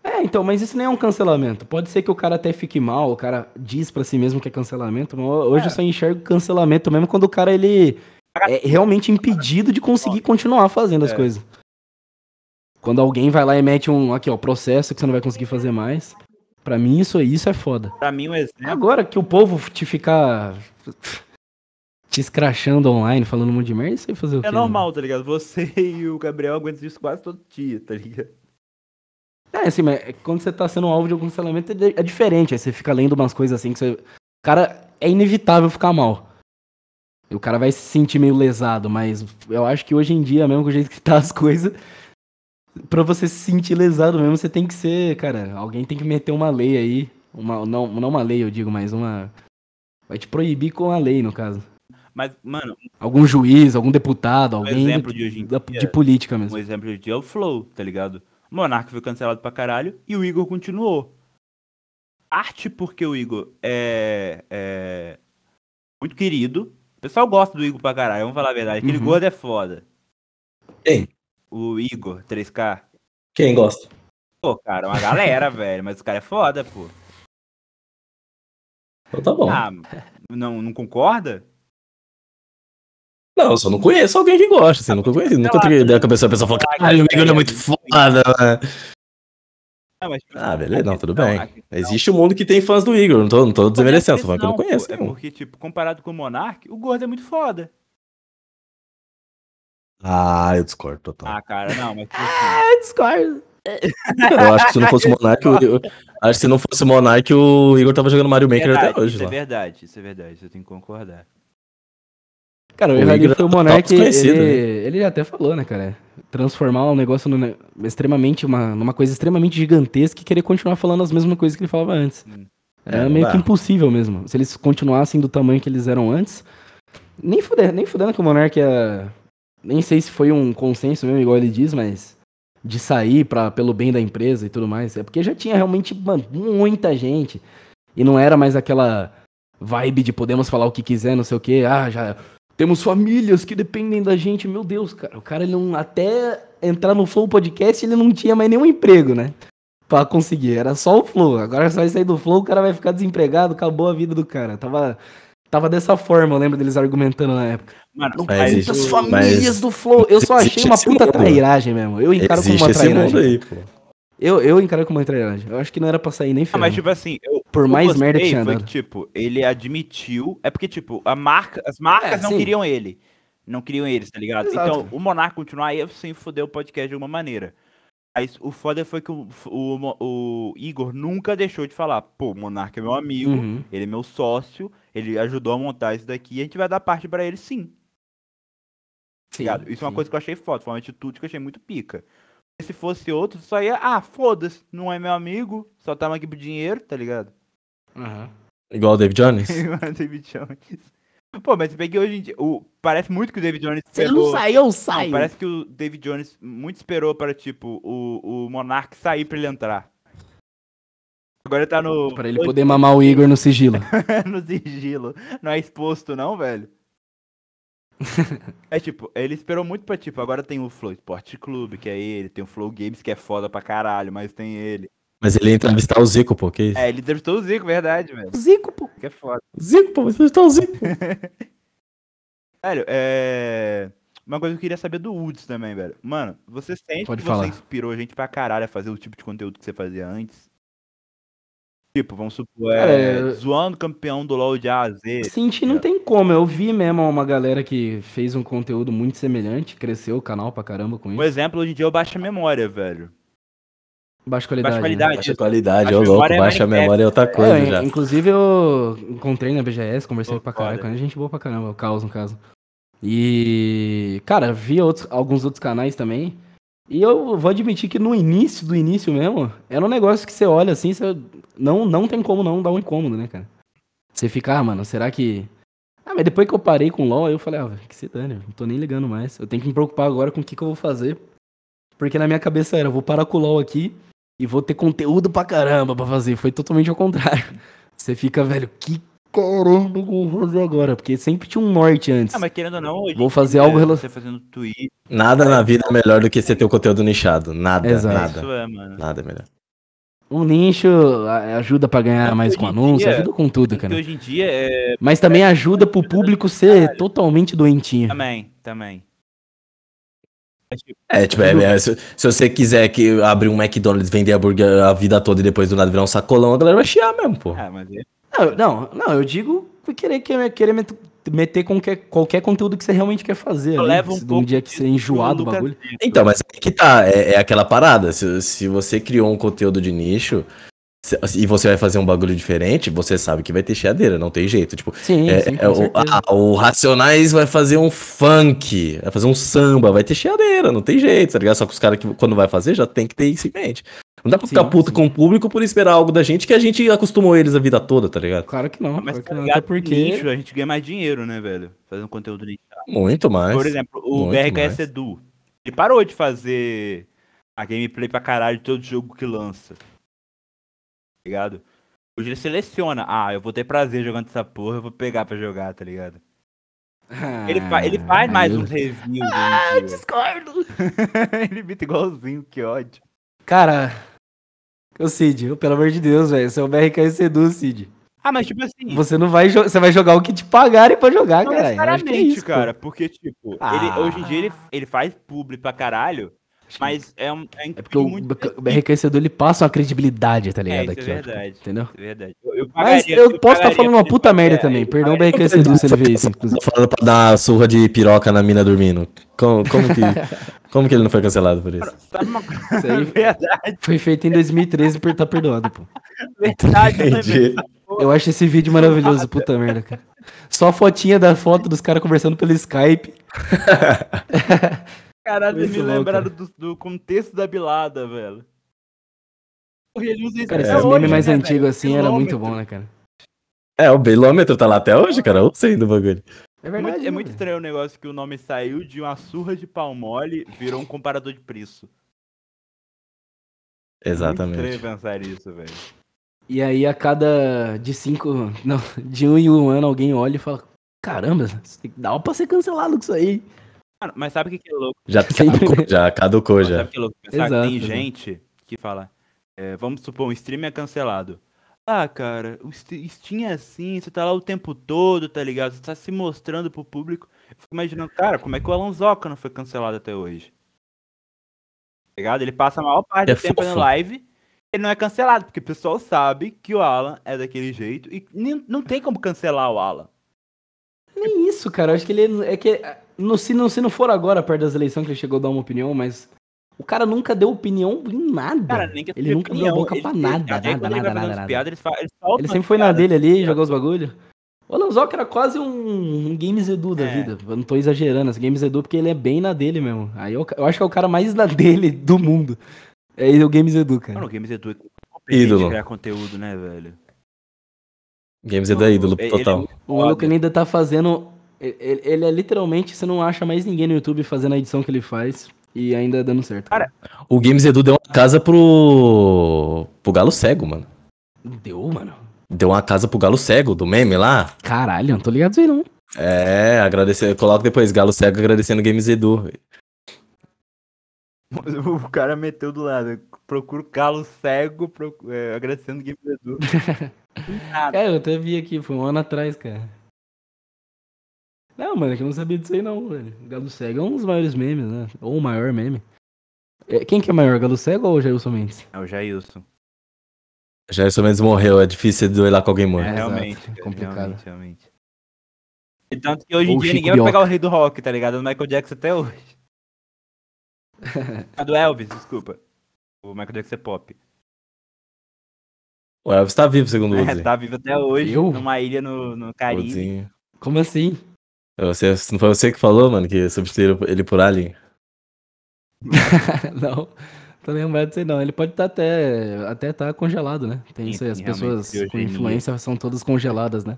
É, então, mas isso nem é um cancelamento. Pode ser que o cara até fique mal, o cara diz pra si mesmo que é cancelamento, mas hoje É. eu só enxergo cancelamento mesmo quando o cara ele é realmente impedido de conseguir continuar fazendo as É. coisas. Quando alguém vai lá e mete um, aqui ó, processo que você não vai conseguir fazer mais. Pra mim isso, isso é foda. Pra mim, um exemplo. Agora que o povo te ficar te escrachando online, falando um monte de merda, isso aí fazer o quê? É normal, tá ligado? Você e o Gabriel aguentam isso quase todo dia, tá ligado? É, assim, mas é quando você tá sendo alvo de um cancelamento é, é diferente. Aí você fica lendo umas coisas assim que você. Cara, é inevitável ficar mal. E o cara vai se sentir meio lesado, mas eu acho que hoje em dia, mesmo com o jeito que tá as coisas, pra você se sentir lesado mesmo, você tem que ser, cara, alguém tem que meter uma lei aí. Uma, não, não uma lei, eu digo, mas uma. Vai te proibir com a lei, no caso. Mas, mano, Algum juiz, algum deputado, alguém exemplo de hoje em da- dia- de política um mesmo. exemplo de dia é o Flow, tá ligado? O Monark foi cancelado pra caralho e o Igor continuou. Arte porque o Igor é, é muito querido. Pessoal gosta do Igor pra caralho, vamos falar a verdade. Aquele Uhum. gordo é foda. Quem? O Igor, 3K. Quem gosta? Pô, cara, uma galera, velho. Mas o cara é foda, pô. Então tá bom. Ah, não, não concorda? Não, eu só não conheço alguém que gosta, assim, nunca conheci. Nunca troquei ideia com a pessoa, a pessoa fala, caralho, o Igor é muito foda, né? Não, mas, tipo, Ah, beleza, não, tudo bem. questão- Existe um mundo que tem fãs do Igor, não tô, não tô desmerecendo, só falando que eu não pô, conheço É porque, tipo, comparado com o Monark, o gordo é muito foda. Ah, eu discordo total. Ah, cara, não, mas tipo assim, É, discordo. Eu acho que se não fosse o Monark, o Igor, acho que se não fosse o Monark, o Igor tava jogando Mario Maker verdade, até hoje isso é lá. verdade, isso é verdade, eu tenho que concordar. Cara, o erro ali foi o é top Monark, ele, desconhecido, né? ele até falou, né, cara? Transformar um negócio num- extremamente, uma, numa coisa extremamente gigantesca e querer continuar falando as mesmas coisas que ele falava antes. Hum. É, É, não meio dá. que impossível mesmo. Se eles continuassem do tamanho que eles eram antes, nem fudendo, nem fudendo que o Monark é... Nem sei se foi um consenso mesmo, igual ele diz, mas de sair pra, pelo bem da empresa e tudo mais. É porque já tinha realmente, mano, muita gente. E não era mais aquela vibe de podemos falar o que quiser, não sei o quê. Ah, já temos famílias que dependem da gente. Meu Deus, cara. O cara, ele não. Até entrar no Flow Podcast, ele não tinha mais nenhum emprego, né? Pra conseguir. Era só o Flow. Agora você vai sair do Flow, o cara vai ficar desempregado, acabou a vida do cara. Tava. Tava dessa forma, eu lembro deles argumentando na época. Mano, Não Mas o- famílias mas do Flow. Eu só achei uma puta trairagem mesmo. Eu encaro como uma esse mundo trairagem. aí, pô. Eu, eu encaro como uma trairagem. Eu acho que não era pra sair nem Ah, ferro. mas tipo assim, eu, Por eu mais gostei merda que tinha foi que, tipo, ele admitiu. É porque, tipo, a marca, as marcas É, não sim. queriam ele. Não queriam eles, tá ligado? Exato. Então, o Monark continuar aí, sim, fudeu o podcast de alguma maneira. Mas o foda foi que o, o, o Igor nunca deixou de falar, pô, o Monark é meu amigo, Uhum. ele é meu sócio, ele ajudou a montar isso daqui, a gente vai dar parte pra ele sim. tá ligado? Isso é uma sim. coisa que eu achei foda, foi uma atitude que eu achei muito pica. Se fosse outro, só ia, ah, foda-se, não é meu amigo, só tamo aqui pro dinheiro, tá ligado? Aham. Igual o David Jones. David Jones. Pô, mas se bem que hoje em dia, o, parece muito que o David Jones Se ele não sair, eu Não, saio. parece que o David Jones muito esperou para, tipo, o, o Monark sair pra ele entrar. Agora ele tá no... Pra ele poder mamar o Igor no sigilo. no sigilo. Não é exposto, não, velho. é tipo, ele esperou muito pra, tipo, agora tem o Flow Sport Clube, que é ele, tem o Flow Games, que é foda pra caralho, mas tem ele. Mas ele ia entrevistar o Zico, pô, que isso? É, ele entrevistou o Zico, verdade, velho. Zico, pô. Que é foda. Zico, pô, vai entrevistar o Zico. Velho, é. Uma coisa que eu queria saber do Woods também, velho. Mano, você sente Pode que falar. você inspirou a gente pra caralho a fazer o tipo de conteúdo que você fazia antes? Tipo, vamos supor, é, eu- zoando campeão do LoL de A a Z. Senti não tem como. Eu vi mesmo uma galera que fez um conteúdo muito semelhante, cresceu o canal pra caramba com Um isso. exemplo hoje em dia é o Baixa Memória, velho. Baixa qualidade. Baixa né? qualidade. Baixa qualidade, Baixa ô louco, memória é baixa a memória é outra É, coisa in- já. inclusive eu encontrei na BGS, conversei Pô, pra caralho com ele, gente boa pra caramba, o Caos no caso. E, cara, vi outros, alguns outros canais também. E eu vou admitir que no início do início mesmo, era um negócio que você olha assim, você não, não tem como não dar um incômodo, né, cara? Você fica, ah, mano, será que. Ah, mas depois que eu parei com o LoL, eu falei, ah, que se dane, não tô nem ligando mais. Eu tenho que me preocupar agora com o que, que eu vou fazer. Porque na minha cabeça era, vou parar com o LoL aqui e vou ter conteúdo pra caramba pra fazer. Foi totalmente ao contrário. Você fica, velho, que caramba que eu vou fazer agora? Porque sempre tinha um norte antes. Ah, mas querendo ou não, hoje Vou fazer algo rela- Você fazendo tweet, Nada na vida é melhor do que você ter o conteúdo nichado. Nada, Exato. nada. isso é, mano. Nada é melhor. Um nicho ajuda pra ganhar Tanto mais com anúncio, dia- ajuda com tudo, Porque cara. hoje em dia é. Mas também ajuda pro público ser totalmente doentinho. Também, também. É tipo, É, tipo, é, é, se, se você quiser que abrir um McDonald's, vender hambúrguer a vida toda e depois do nada virar um sacolão, a galera vai chiar mesmo, pô. ah, mas é. Não, não, não, eu digo que querer, querer, querer met- meter qualquer, qualquer conteúdo que você realmente quer fazer. ali, Leva um pouco dia que você enjoar do Lucas bagulho. Então, mas aí que tá, é, é aquela parada. Se, se você criou um conteúdo de nicho, se- e você vai fazer um bagulho diferente, você sabe que vai ter chiadeira, não tem jeito. Tipo, Sim, é- sim, é o, a- o Racionais vai fazer um funk, vai fazer um samba, vai ter chiadeira, não tem jeito, tá ligado? Só que os caras que quando vai fazer já tem que ter isso em mente. Não dá pra Sim, ficar puto sim. com o público por esperar algo da gente que a gente acostumou eles a vida toda, tá ligado? Claro que não, Mas claro que tá não. Até porque. nicho a gente ganha mais dinheiro, né, velho? Fazendo conteúdo nicho. Muito mais. Por exemplo, o BRKS. Edu. Ele parou de fazer a gameplay pra caralho de todo jogo que lança. Tá ligado? Hoje ele seleciona. Ah, eu vou ter prazer jogando essa porra, eu vou pegar pra jogar, tá ligado? Ele, fa ele faz Ah, mais eu- uns reviews. Ah, discordo. ele imita igualzinho, que ódio. Cara, ô Cid, pelo amor de Deus, velho. Você é o BRKS Edu, Cid. Ah, mas tipo assim. Você não vai jogar. Você vai jogar o que te pagarem pra jogar, Não cara. Eu é necessariamente, isso, pô. cara, porque, tipo, ele, Ah. hoje em dia ele, ele faz publi pra caralho, mas é um. É, É porque o, muito o BRKS Edu ele passa uma credibilidade, tá ligado? isso é aqui, ó, verdade. tipo, entendeu? É verdade. Eu, eu Mas pagaria- eu posso estar pagaria falando uma ele puta merda é, também. eu Perdão o pagaria Edu se ele vê isso, inclusive. Tô falando pra dar surra de piroca na mina dormindo. Como, como que, como que ele não foi cancelado por isso? Sabe uma coisa? Isso aí Verdade, foi feito em 2013 e tá perdoado, pô. verdade. eu Entendi. Eu acho esse vídeo maravilhoso, puta merda, cara. Só a fotinha da foto dos caras conversando pelo Skype. Caralho, vocês me bom, lembraram do, do contexto da bilada, velho. Porra, ele usa isso Cara, esses memes mais né, antigos assim era muito bom, né, cara? É, o bilômetro tá lá até hoje, cara. Eu sei do bagulho. É É verdade. muito, é né, muito velho? estranho o negócio que o nome saiu de uma surra de pau mole, virou um comparador de preço. É Muito Exatamente. estranho pensar isso, velho. E aí, a cada. De cinco. Não, de um em um ano, alguém olha e fala: Caramba, dá pra ser cancelado com isso aí. Mano, mas sabe o que, que é louco? Já caducou, já caducou já. Sabe o que é louco? Pensar Exato, que tem né? gente que fala, é, vamos supor, um stream é cancelado. Ah, cara, o St- Steam é assim, você tá lá o tempo todo, tá ligado? Você tá se mostrando pro público. Eu fico imaginando, cara, como é que o Alan Zoca não foi cancelado até hoje? Tá ligado? Ele passa a maior parte É do tempo fofo. na live, ele não é cancelado, porque o pessoal sabe que o Alan é daquele jeito e nem- não tem como cancelar o Alan. Nem isso, cara. Eu acho que ele. É que. No, se, não, se não for agora, perto das eleições, que ele chegou a dar uma opinião, mas. O cara nunca deu opinião em nada. Cara, nem que ele nunca opinião, boca ele- pra ele- nada, nada, ele nada, nada, nada. piadas, ele fa- ele solta Ele sempre foi na dele ali, jogar os bagulho. O Lanzoca era quase um, um Games Edu da É. vida. Eu não tô exagerando, esse Games Edu, porque ele é bem na dele mesmo. Aí eu, eu acho que é o cara mais na dele do mundo. É o Games Edu, cara. Mano, o Games Edu é Ídolo. de criar conteúdo, né, velho? Games é da ídolo Ele- total. ele é O maluco ainda tá fazendo. Ele, ele é literalmente, você não acha mais ninguém no YouTube fazendo a edição que ele faz e ainda dando certo. Cara, O Games Edu deu uma casa pro. pro Galo Cego, mano. Deu, mano. Deu uma casa pro Galo Cego, do meme lá. Caralho, não tô ligado isso aí não. É, agradecer. Coloca depois, Galo Cego agradecendo o Games Edu. O cara meteu do lado. Procura o calo cego, procu- é, agradecendo o Game Edu. É, eu até vi aqui, foi um ano atrás, cara. Não, mano, é que eu não sabia disso aí não, velho. Galo Cego é um dos maiores memes, né? Ou o maior meme. É, quem que é maior, Galo Cego ou o Jailson Mendes? É o Jailson. Já isso menos morreu, é difícil de duelar com alguém É, morto. exato, realmente. é complicado. Realmente, realmente. E tanto que hoje em dia Chico ninguém vai pegar o rei do rock, tá ligado? O Michael Jackson até hoje. A do Elvis, desculpa. O Michael Jackson é pop. O Elvis tá vivo, segundo o É, Uzi. tá vivo até hoje, Eu? numa ilha no, no Caribe. Uzinho. Como assim? Você, não foi você que falou, mano, que substituíram ele por Alien? não, tô lembrado disso aí não. Ele pode estar até até tá congelado, né? Tem isso aí, as pessoas com influência são todas congeladas, né?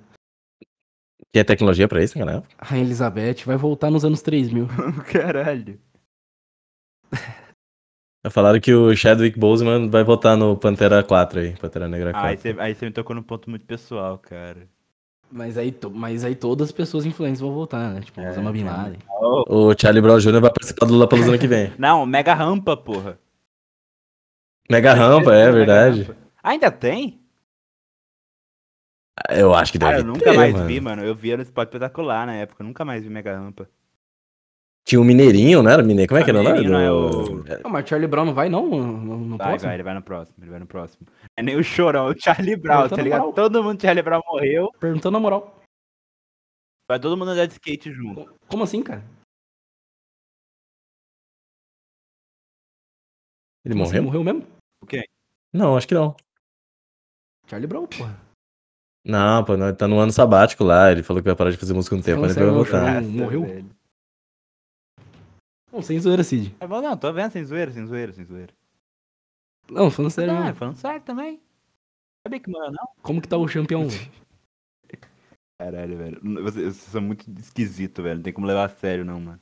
Tinha tecnologia pra isso, galera? A Elizabeth vai voltar nos anos 3000. Caralho. Falaram que o Chadwick Boseman vai votar no Pantera 4 aí, Pantera Negra 4. Ah, aí você, aí você me tocou num ponto muito pessoal, cara. Mas aí, mas aí todas as pessoas influentes vão voltar, né? Tipo, É, Osama Bin Laden. O Charlie Brown Jr. vai participar do Lula ano que vem. Não, Mega Rampa, porra. Mega rampa, é Mega verdade. Rampa. Ainda tem? Eu acho que deve Cara, eu nunca ter, mais mano. vi, mano. Eu via no Spot Espetacular na época. Eu nunca mais vi Mega Rampa. Tinha um Mineirinho, não era Mineiro? Como é que era o nome? Mineirinho do- não é Não, mas Charlie Brown não vai não no, no, Vai, próximo? vai, ele vai no próximo. Ele vai no próximo. É nem o Chorão, é o Charlie Brown, tá ligado? Todo mundo Charlie Brown morreu. Perguntando na moral. Vai todo mundo andar de skate junto. Co- Como assim, cara? Ele Como assim, morreu? morreu mesmo? Não, acho que não. Charlie Brown, porra. Não, pô, não, ele tá no ano sabático lá. Ele falou que vai parar de fazer música um tempo, mas depois vai voltar. Não, morreu? Não, sem zoeira, Cid. É bom, não, tô vendo sem zoeira, sem zoeira, sem zoeira. Não, falando sério, Não, mesmo. falando sério também. Sabia que morreu, não? como que tá o campeão? Caralho, velho. Vocês, vocês são muito esquisito, velho. Não tem como levar a sério, não, mano.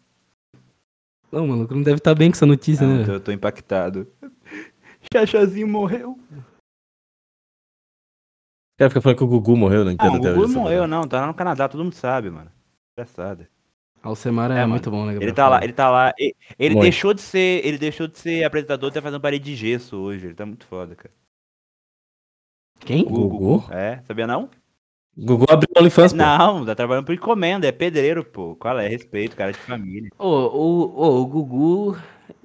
Não, maluco, não deve estar bem com essa notícia, Não, né? eu tô, eu tô impactado. Chachazinho morreu. O cara fica falando que o Gugu morreu, não entendo Não, o até Gugu hoje morreu, não. Tá lá no Canadá, todo mundo sabe, mano. Engraçado. Alcemar é, É, muito bom, né? Ele Gabriel? tá lá, ele tá lá. Ele Muito. deixou de ser. Ele deixou de ser apresentador e tá fazendo parede de gesso hoje. Ele tá muito foda, cara. Quem? O Gugu? É, sabia não? Gugu abriu o OnlyFans, pô. Não, tá trabalhando por encomenda, é pedreiro, pô. Qual é? Respeito, cara de família. Ô, o, ô, o Gugu,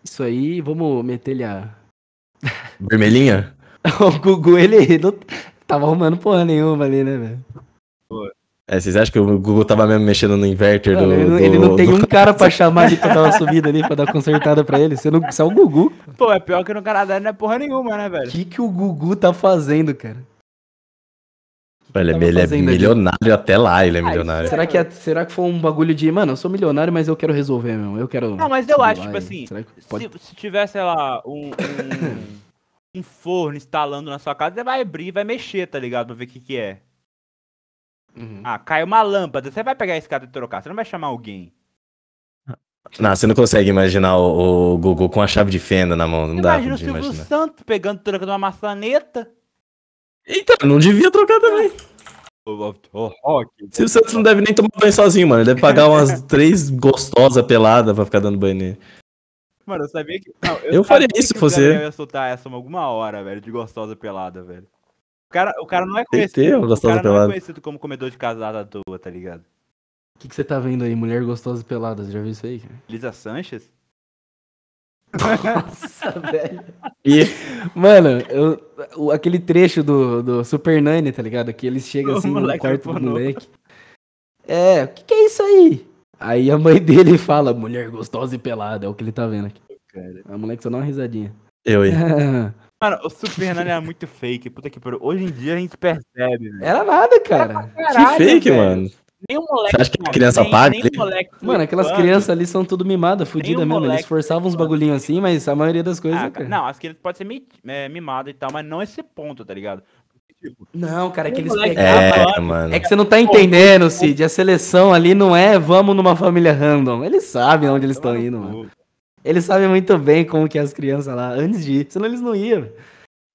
isso aí, vamos meter ele a... Vermelhinha? O Gugu, ele não tava arrumando porra nenhuma ali, né, velho? É, vocês acham que o Gugu tava mesmo mexendo no inverter do, ele, não- do- ele não tem do- um cara pra chamar ali pra dar uma subida ali, pra dar uma consertada pra ele. Você não, você é o Gugu. Pô, é pior que no Canadá não é porra nenhuma, né, O velho? que, que o Gugu tá fazendo, cara? Ele, é, ele é ali? milionário até lá, ele é Ah, milionário. Será que, é- será que foi um bagulho de, mano, eu sou milionário, mas eu quero resolver, meu. Eu quero. Não, mas eu acho, tipo assim, pode- Se, se tiver, sei lá, um, um, um forno instalando na sua casa, você vai abrir e vai mexer, tá ligado? Pra ver o que que é. Uhum. Ah, caiu uma lâmpada, você vai pegar esse cara e trocar, você não vai chamar alguém. Não, você não consegue imaginar o, o Gugu com a chave de fenda na mão. Não dá Imagina o de Silvio. Santos pegando, trocando uma maçaneta. Então, não devia trocar também. Ô, rock. Silvio Santos não deve nem tomar banho sozinho, mano. Ele deve pagar umas três gostosas peladas pra ficar dando banho nele. Mano, eu sabia que. Não, Eu faria sabia isso que se fosse O eu. ia soltar essa alguma hora, velho, de gostosa pelada, velho. O cara, o cara não é conhecido. ter o cara não é conhecido como comedor de casada à toa, tá ligado? O que, que você tá vendo aí? Mulher gostosa e pelada. Você já viu isso aí, cara? Lisa Sanches? Nossa, velho. E Mano, eu- o- aquele trecho do, do Super Nine, tá ligado? Que eles chegam assim no quarto do moleque. É, o que, que é isso aí? Aí a mãe dele fala, mulher gostosa e pelada. É o que ele tá vendo aqui. Cara. A moleque só dá uma risadinha. eu aí. Mano, o Super Nani era muito fake. Puta que pariu. Hoje em dia a gente percebe, velho. Era nada, cara. Que fake, mano. Nem um moleque. Você acha que a criança nem- paga nem moleque Mano, aquelas crianças ali são tudo mimadas, fudidas Nem o mesmo. Eles forçavam uns bagulhinhos assim, mas a maioria das coisas. Ah, cara. Não, as crianças podem ser mi- é, mimadas e tal, mas não esse ponto, tá ligado? Tipo, Não, cara, é que eles pegavam. É, mano. É que você não tá entendendo, Cid. A seleção ali não é vamos numa família random. Eles sabem onde eles estão indo, mano. Eles sabem muito bem como que é as crianças lá, antes de ir. Senão eles não iam. velho.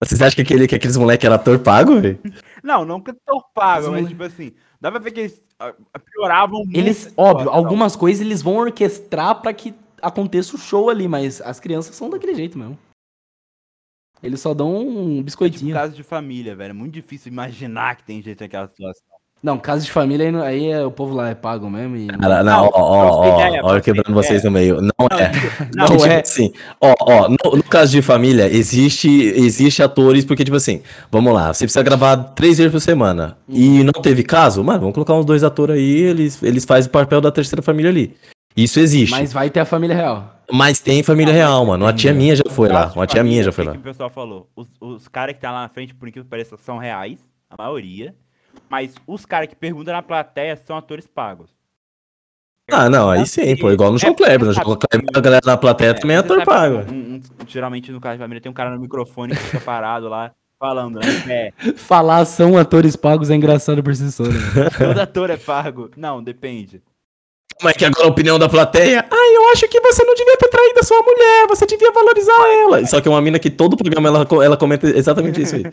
Vocês acham que, aquele, que aqueles moleques eram ator pago, velho? Não, não que eu pago, Mas, mas moleque- tipo assim, dá pra ver que eles ah, pioravam muito. Eles, óbvio, algumas coisas eles vão orquestrar pra que aconteça o show ali, mas as crianças são daquele jeito mesmo. Eles só dão um Tipo, biscoitinho. caso de família, velho. É muito difícil imaginar que tem gente naquela situação. Não, caso de família, aí, é, o povo lá é pago mesmo. E... Cara, Não, ó, ó, ó, ó, quebrando ideia. vocês no meio. Não é. Não, Não, tipo é. assim, ó, ó, no, no caso de família, existe, existe atores, porque, tipo assim, vamos lá, você precisa gravar três vezes por semana e não teve caso, mano, vamos colocar uns dois atores aí, eles, eles fazem o papel da terceira família ali. Isso existe. Mas, Mas vai ter a família real. tem família real, mano. Uma tia minha já foi lá. Uma tia minha já foi o lá. que que o pessoal falou? Os, os caras que tá lá na frente, por incrível que pareça, são reais, a maioria. Mas os caras que perguntam na plateia são atores pagos. Ah, não, aí sim, pô, igual no João Kleber. No João Kleber, a galera na plateia também é ator sabe pago. um- um- geralmente no caso de família tem um cara no microfone que fica parado lá falando, né? É, Falar são atores pagos é engraçado por si só, né? todo ator é pago. Não, depende. Como é que agora a opinião da plateia? Ai, eu acho que você não devia ter traído a sua mulher, você devia valorizar ela. Só que é uma mina que todo programa ela, ela comenta exatamente isso aí.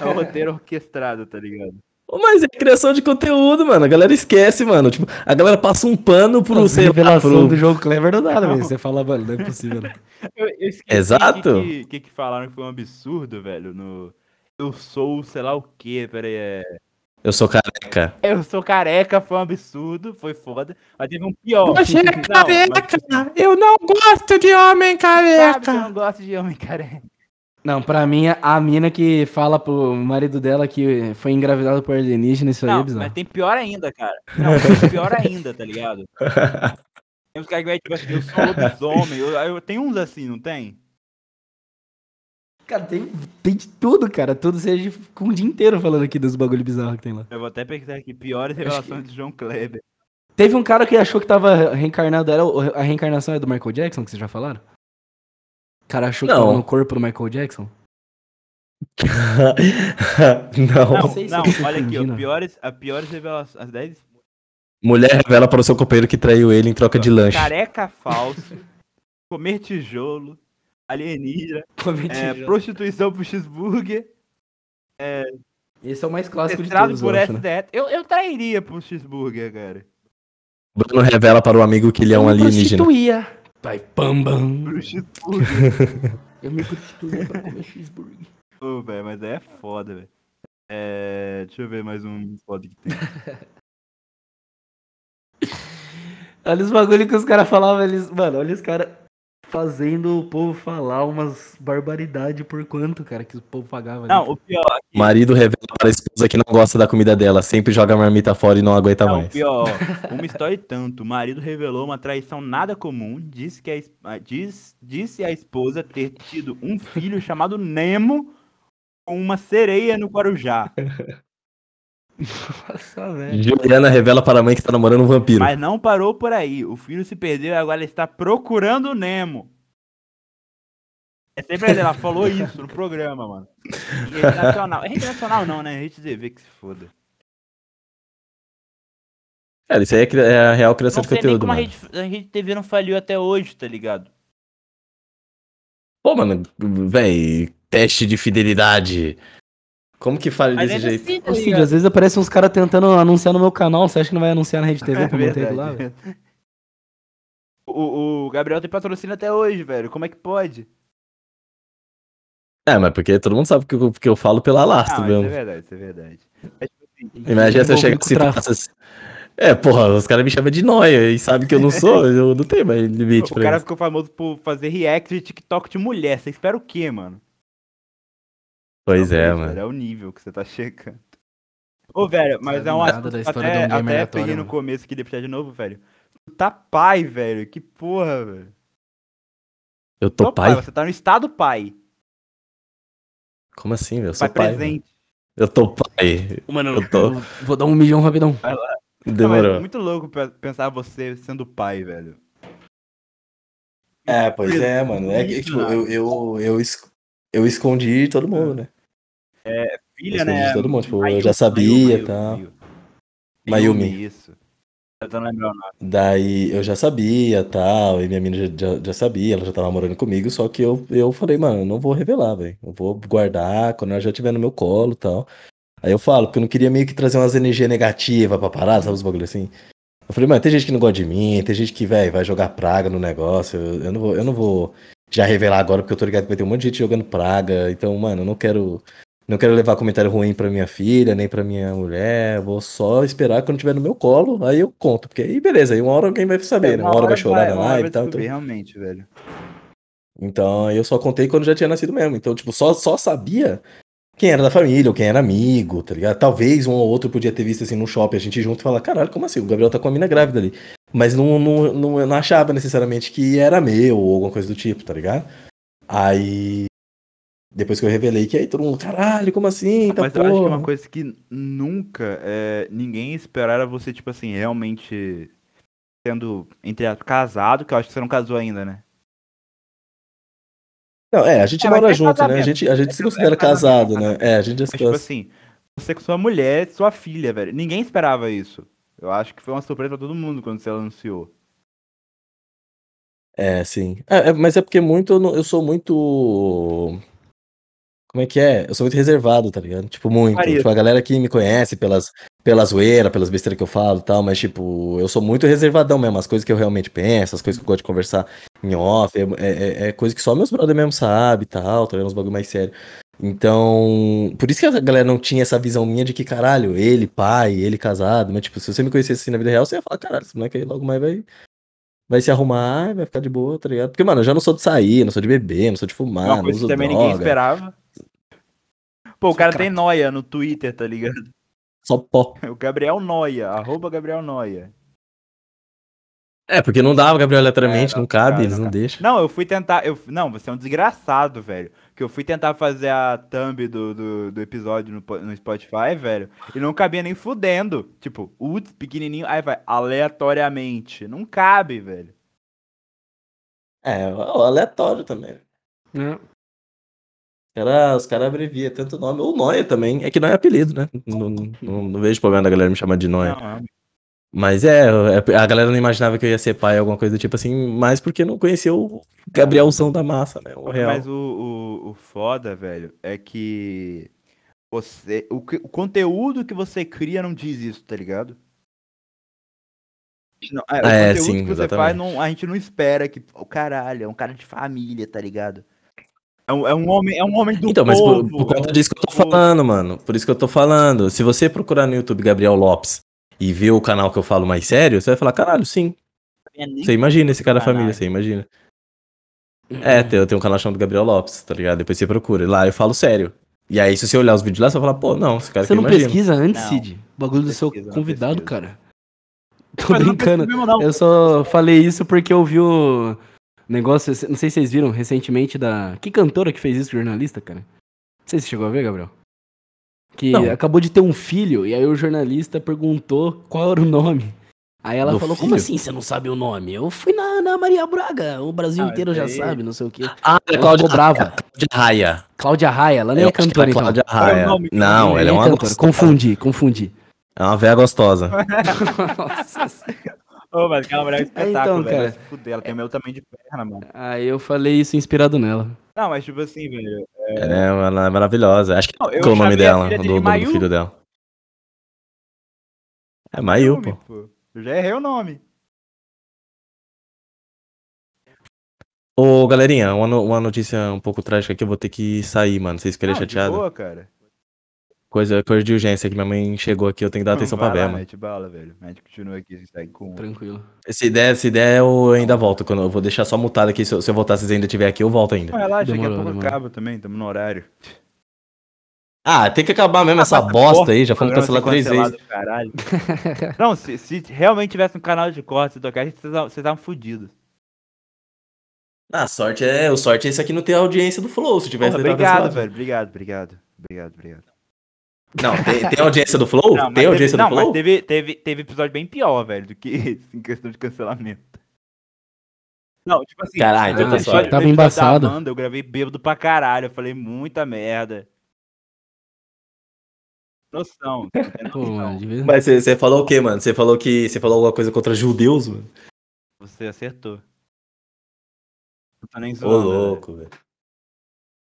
É um roteiro orquestrado, tá ligado? Mas é criação de conteúdo, mano. A galera esquece, mano. Tipo, a galera passa um pano pro, Nossa, sei lá, revelação pro... do jogo Clever não dá, velho. Você fala, mano, não é possível. Eu, eu esqueci Exato. O que, que, que falaram que foi um absurdo, velho, no... Eu sou sei lá o que, peraí, é... Eu sou careca. Eu sou careca, foi um absurdo, foi foda. Mas teve um pior. Você é Não, mas, careca! Eu não gosto de homem sabe que eu careca! não gosto de homem careca. Não, pra mim, a mina que fala pro marido dela que foi engravidada por alienígena, isso aí é Não, bizarro. mas tem pior ainda, cara. Não, tem pior ainda, tá ligado? Tem uns caras que vai, tipo assim, eu sou lobisomem. Eu, eu, tem uns assim, não tem? Cara, tem, tem de tudo, cara. Tudo seja com o dia inteiro falando aqui dos bagulho bizarro que tem lá. Eu vou até pesquisar aqui, piores revelações de João Kleber. Teve um cara que achou que tava reencarnado. Era a reencarnação é do Michael Jackson, que vocês já falaram? O cara achou que Não. tava no corpo do Michael Jackson? não. Não, sei se não, tô olha aqui, ó, piores, a piores revelações, as 10 Mulher revela para o seu companheiro que traiu ele em troca de lanche. careca falso, comer tijolo, alienígena, é, prostituição pro cheeseburger, Esse é o mais clássico de todos, por eu acho, né? Eu, eu trairia pro cheeseburger, cara. Bruno revela para o amigo que ele é um alienígena. prostituía. Vai, bam, bam. Pro cheeseburger. Eu me prostituía pra comer cheeseburger. Ô, velho, mas aí é foda, velho. É, deixa eu ver mais um foda que tem. Olha os bagulho que os caras falavam, eles. Mano, olha os caras fazendo o povo falar umas barbaridades por quanto, cara, que o povo pagava. ali. Não, o pior, O marido revela para a esposa que não gosta da comida dela, sempre joga a marmita fora e não aguenta Não, mais. pior, ó, uma história e tanto. O marido revelou uma traição nada comum. Disse que a, ah, diz, disse a esposa ter tido um filho chamado Nemo com uma sereia no Guarujá. Nossa, velho. Juliana revela para a mãe que está namorando um vampiro. Mas não parou por aí. O filho se perdeu e agora está procurando o Nemo. É sempre ela ela falou isso no programa, mano. Rede nacional. É rede nacional não, né? Rede TV que se foda. Cara, isso aí é, é a real criação de conteúdo, a mano. rede, a rede TV não faliu até hoje, tá ligado? Pô, mano, véi, teste de fidelidade. Como que fala desse jeito? assim, tá Ô, Cid, ligado? às vezes aparecem uns caras tentando anunciar no meu canal. Você acha que não vai anunciar na Rede TV É pra manter verdade. aquilo lá, velho? O, o Gabriel tem patrocínio até hoje, velho. Como é que pode? É, mas porque todo mundo sabe que eu, que eu falo pela Ah, lastro mas isso é mesmo. verdade, isso é verdade. Tipo assim, Imagina se eu chegar com e assim. É, porra, os caras me chamam de noia e sabem que eu não sou, eu não tenho mais limite o pra cara isso. ficou famoso por fazer react de TikTok de mulher. Você espera o quê, mano? Pois é, mano. velho, É o nível que você tá chegando. Ô, velho, mas Sabe é um assunto da que história até, um até peguei no começo que puxar de novo, velho. Tu tá pai, velho. Que porra, velho. Eu tô pai? Você tá no estado pai. Como assim, velho? Eu Pai sou pai. presente. Eu tô pai. Mano, Eu tô. vou dar um milhão rapidão. Não, mas é Demorou. muito louco pe- pensar você sendo pai, velho. É, pois é, mano. É que, tipo, eu, eu, eu, es- eu escondi todo mundo, né? Filha, Escondi né? todo mundo, tipo, eu Mayumi, já sabia e tal. Mayumi. Isso. Eu o nome. Daí eu já sabia tal, e minha menina já, já, sabia, ela já tava morando comigo, só que eu, eu falei, mano, eu não vou revelar, velho. Eu vou guardar quando ela já estiver no meu colo e tal. Aí eu falo, porque eu não queria meio que trazer umas energias negativas pra parar, sabe, os bagulho assim. Eu falei, mano, tem gente que não gosta de mim, tem gente que, velho, vai jogar praga no negócio. Eu, eu não vou, eu não vou já revelar agora, porque eu tô ligado que vai ter um monte de gente jogando praga. Então, mano, eu não quero. Não quero levar comentário ruim pra minha filha, nem pra minha mulher. Vou só esperar quando tiver no meu colo, aí eu conto. Porque aí beleza, aí uma hora alguém vai saber, né? Uma hora vai chorar na uma hora live vai e tal. Então, Realmente, velho. então eu só contei quando já tinha nascido mesmo. Então, tipo, só, só sabia quem era da família ou quem era amigo, tá ligado? Talvez um ou outro podia ter visto assim no shopping, a gente junto e falar, caralho, como assim? O Gabriel tá com a mina grávida ali. Mas não, não, não, eu não achava necessariamente que era meu ou alguma coisa do tipo, tá ligado? Aí. Depois que eu revelei que aí todo mundo, caralho, como assim? Tá Mas eu acho que porra. uma coisa que nunca é, ninguém esperar era você, tipo assim, realmente sendo, entre casado, que eu acho que você não casou ainda, né? Não, é, a gente É, mora é junto, né? A casamento. gente, a gente É se considera é casamento, casado, né? É, a gente já se Mas, tipo assim, você com sua mulher, sua filha, velho. Ninguém esperava isso. Eu acho que foi uma surpresa pra todo mundo quando você anunciou. É, sim. É, é, mas é porque muito eu, não- eu sou muito. Como é que é? Eu sou muito reservado, tá ligado? Tipo, muito. Faria. Tipo, a galera que me conhece pelas, pela zoeira, pelas besteiras que eu falo e tal, mas, tipo, eu sou muito reservadão mesmo. As coisas que eu realmente penso, as coisas que eu gosto de conversar em off, é, é, é coisa que só meus brothers mesmo sabem e tal, tá ligado? Uns bagulho mais sério. Então, por isso que a galera não tinha essa visão minha de que, caralho, ele pai, ele casado, mas, tipo, se você me conhecesse assim na vida real, você ia falar, caralho, esse moleque aí logo mais vai, vai se arrumar, vai ficar de boa, tá ligado? Porque, mano, eu já não sou de sair, não sou de beber, não sou de fumar, uma não que uso também droga, ninguém esperava. Pô, o cara craque. tem noia no Twitter, tá ligado? só pó. O Gabriel Noia, arroba Gabriel Noia. É, porque não dava, Gabriel, aleatoriamente, É, não, não cabe, cara, eles não não deixam. Não, eu fui tentar. Eu, não, você é um desgraçado, velho. Que eu fui tentar fazer a thumb do, do, do episódio no, no Spotify, velho. E não cabia nem fudendo. Tipo, UTS, pequenininho, aí vai aleatoriamente. Não cabe, velho. É, aleatório também. É. Cara, os caras abreviam tanto nome. Ou Noia também. É que não é apelido, né? Não, não, não vejo problema da galera me chamar de Noia. Não, não. Mas é, é, a galera não imaginava que eu ia ser pai, alguma coisa do tipo assim, mais porque não conhecia o Gabrielzão da massa, né? O real. Mas o, o, o foda, velho, é que você. O, o conteúdo que você cria não diz isso, tá ligado? Não, é, o É, conteúdo sim, que você exatamente. faz, não, a gente não espera que. O caralho, é um cara de família, tá ligado? É um, é um homem, é um homem do Então, mas por, povo. por conta é um- disso que eu tô povo. falando, mano. Por isso que eu tô falando. Se você procurar no YouTube Gabriel Lopes e ver o canal que eu falo mais sério, você vai falar, caralho, sim. Você imagina esse cara da Caralho. família, você imagina. É, eu tenho um canal chamado Gabriel Lopes, tá ligado? Depois você procura. Lá eu falo sério. E aí, se você olhar os vídeos lá, você vai falar, pô, não, esse cara Você não imagino. pesquisa antes, Não. Cid? O bagulho do seu pesquisa, convidado, cara. Tô Mas brincando. mesmo. Eu só falei isso porque eu vi o negócio, não sei se vocês viram recentemente da. Que cantora que fez isso, jornalista, cara? Não sei se você chegou a ver, Gabriel. Que Não. acabou de ter um filho, e aí o jornalista perguntou qual era o nome. Aí ela Do falou, filho? como assim você não sabe o nome? Eu fui na, na Maria Braga, o Brasil Ah, inteiro já sabe, não sei o quê. Ah, é Cláudia brava. Cláudia Raia. Cláudia Raia, ela nem é é cantora, então. Cláudia é Raia. Não, ela é uma cantora. gostosa. Confundi, confundi. É uma véia gostosa. Nossa Ô, mas aquela mulher é um espetáculo, então, velho. cara. Fuder, ela tem o meu tamanho de perna, mano. Aí eu falei isso inspirado nela. Não, mas tipo assim, velho. Ela é, ela é maravilhosa. Acho que Não, é o nome dela, do, dele do, filho dela. É Mayu, nome, pô. Eu já errei o nome. Ô, galerinha, uma, no- uma notícia um pouco trágica aqui, eu vou ter que sair, mano. Vocês ficarem Não, de chateados? boa, cara. Coisa, coisa de urgência, que minha mãe chegou aqui, eu tenho que dar atenção Vai pra lá, ver, mano. Mete bala, velho. A gente continua aqui, segue com. Tranquilo. Se der, se der, eu ainda volto. Quando eu vou deixar só mutado aqui. Se eu, se eu voltar, se vocês ainda estiver aqui, eu volto ainda. Não, relaxa, daqui a pouco demorou. acaba também, estamos no horário. Ah, tem que acabar mesmo essa Mas, bosta porra, aí. Já fomos ser três vezes. Caralho. Não, se, se realmente tivesse um canal de corte e tocar, vocês estavam- vocês estavam fodidos. Ah, sorte é. O sorte é esse aqui não ter a audiência do Flow. Se tivesse, Porra, Obrigado, velho. Obrigado, obrigado. Obrigado, obrigado. Não, tem, tem audiência do Flow? Não, mas tem audiência teve, não, do Flow? mas teve, teve, teve episódio bem pior, velho, do que esse, em questão de cancelamento. Não, tipo assim, Caralho, então tá. Tava episódio embaçado. Amanda, eu gravei bêbado pra caralho, eu falei muita merda. Noção. não Pô, noção. mano, de vez... Mas você falou o quê, mano? Você falou que. Você falou alguma coisa contra judeus, mano? Você acertou. Não tô nem Ô, zoando. velho. louco, velho.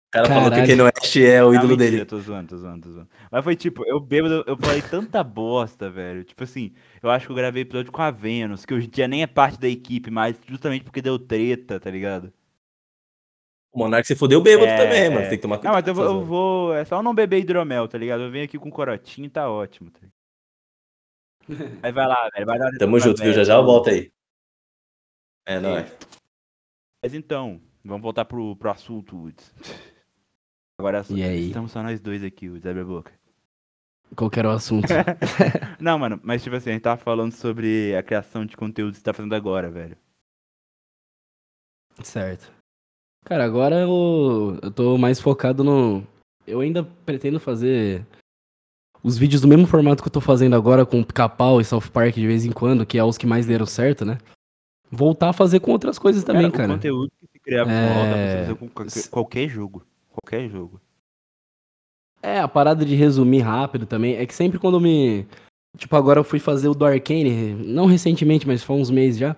O cara falou que o Caralho. Kanye West é o Não, ídolo mentira, dele. Tô zoando, tô zoando, tô zoando. Mas foi tipo, eu bêbado, eu falei tanta bosta, velho. Tipo assim, eu acho que eu gravei episódio com a Vênus, que hoje em dia nem é parte da equipe, mas justamente porque deu treta, tá ligado? O Monark se fodeu bêbado É, também, mano. é. Tem que tomar Não, cuidado. mas eu, vou- eu vou. É só eu não beber hidromel, tá ligado? Eu venho aqui com corotinho e tá ótimo. Tá? Aí vai lá, velho. Vai dar Tamo junto, viu? Já já eu volto aí. É, nóis. Mas então, vamos voltar pro, pro assunto, Woods. Agora E aí? estamos só nós dois aqui. Abre a boca. Qual que era o assunto? Não, mano, mas tipo assim, a gente tava falando sobre a criação de conteúdo que você tá fazendo agora, velho. certo. Cara, agora eu, eu tô mais focado no. Eu ainda pretendo fazer os vídeos do mesmo formato que eu tô fazendo agora com Pica-Pau e South Park de vez em quando, que é os que mais deram certo, né? Voltar a fazer com outras coisas também, cara. O conteúdo que se criar É, com qualquer, qualquer jogo. Qualquer jogo. É, a parada de resumir rápido também. É que sempre quando me. Tipo, agora eu fui fazer o do Arcane, não recentemente, mas foi uns meses já.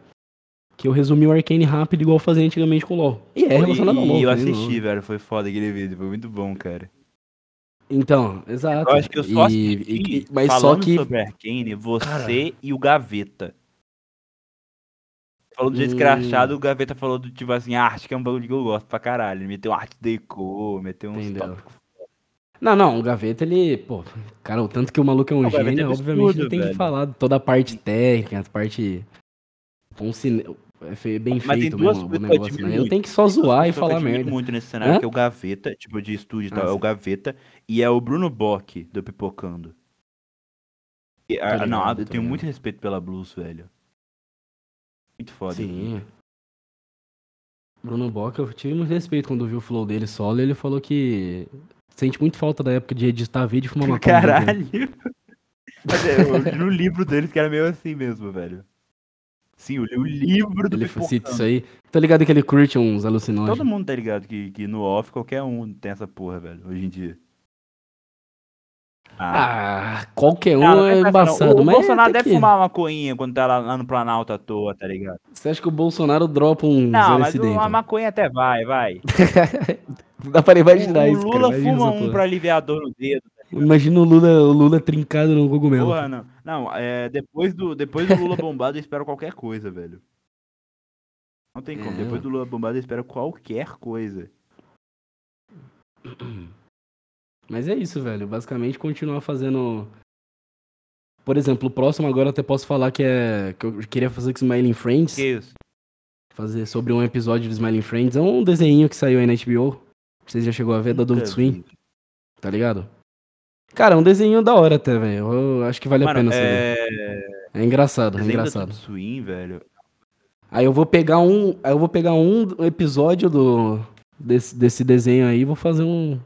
Que eu resumi o Arcane rápido, igual eu fazia antigamente com o LoL. E é relacionado ao e, LoL. e eu também, assisti, velho. Foi foda aquele vídeo. Foi muito bom, cara. Então, exato. Eu acho que eu só E- assisti, e- mas só falando que. sobre Arcane, você Cara. e o Gaveta. Falou do jeito Hum. escrachado, o Gaveta falou do tipo assim, arte que é um bagulho que eu gosto pra caralho. Ele meteu arte deco, meteu uns Entendeu. tópicos. Não, não, o Gaveta, ele. Pô, cara, o tanto que o maluco é um O gênio, é obviamente absurdo, ele tem que velho. falar de toda a parte técnica, a parte. Com cine... é bem Mas feito mesmo o que negócio, né? Eu tenho que só zoar e que falar merda. muito nesse cenário, Hã? que é o Gaveta, tipo, de estúdio e Ah, tal, é o. Gaveta, e é o Bruno Bock, do Pipocando. E, ah, ligado, não, eu tenho ligado. muito respeito pela Blues, velho. Muito foda. Sim. Bruno Bock, eu tive muito respeito quando vi o flow dele solo. Ele falou que sente muito falta da época de editar vídeo e fumar maconha. né, Caralho. Mas é, eu li no livro deles que era meio assim mesmo, velho. Sim, eu li o livro do Ele cita isso aí. Tá ligado que ele curte uns alucinógenos? Todo mundo tá ligado que, que no off qualquer um tem essa porra, velho, hoje em dia. Ah, qualquer um Não, é embaçado. O, mas Bolsonaro deve que- fumar uma maconha quando tá lá, no Planalto à toa, tá ligado? Você acha que o Bolsonaro dropa um Não, mas o- a maconha até vai, vai. Dá pra imaginar o, isso, o cara. Lula imagina fuma um porra. pra aliviar a dor no dedo. Imagina o Lula, o Lula trincado no cogumelo. Porra, não. Não, é, depois, do, depois do Lula bombado, eu espero qualquer coisa, velho. Não tem como. É. Depois do Lula bombado, eu espero qualquer coisa. Mas é isso, velho. Basicamente, continuar fazendo. Por exemplo, o próximo agora eu até posso falar que é. Que eu queria fazer com Smiling Friends. Que isso? Fazer sobre um episódio de Smiling Friends. É um desenho que saiu aí na HBO. Vocês já chegou a ver, da Adult Swim, tá ligado? Cara, é um desenho da hora até, velho. Eu acho que vale a Mano, pena saber. é... É engraçado, é da engraçado. Adult Swim, velho. Aí eu vou pegar um. Aí eu vou pegar um episódio do. Desse, desse desenho aí e vou fazer um.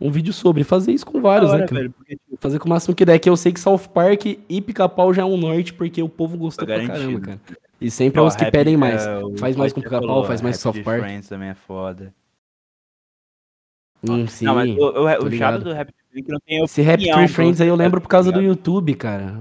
Um vídeo sobre. Fazer isso com vários, né? hora, cara? velho, porque, tipo, Fazer com o máximo que der, que eu sei que South Park e Pica-Pau já é um norte, porque o povo gostou Tá pra caramba, garantido. cara. E sempre é os que Happy- pedem mais. é, o Faz mais com Pica-Pau, faz mais com South Park. Friends também é foda. Hum, sim. não, mas o, o, o chato do Rap Tree é que não tem Esse Rap opinião Tree Friends aí eu lembro fazer, por causa tá do? YouTube, cara.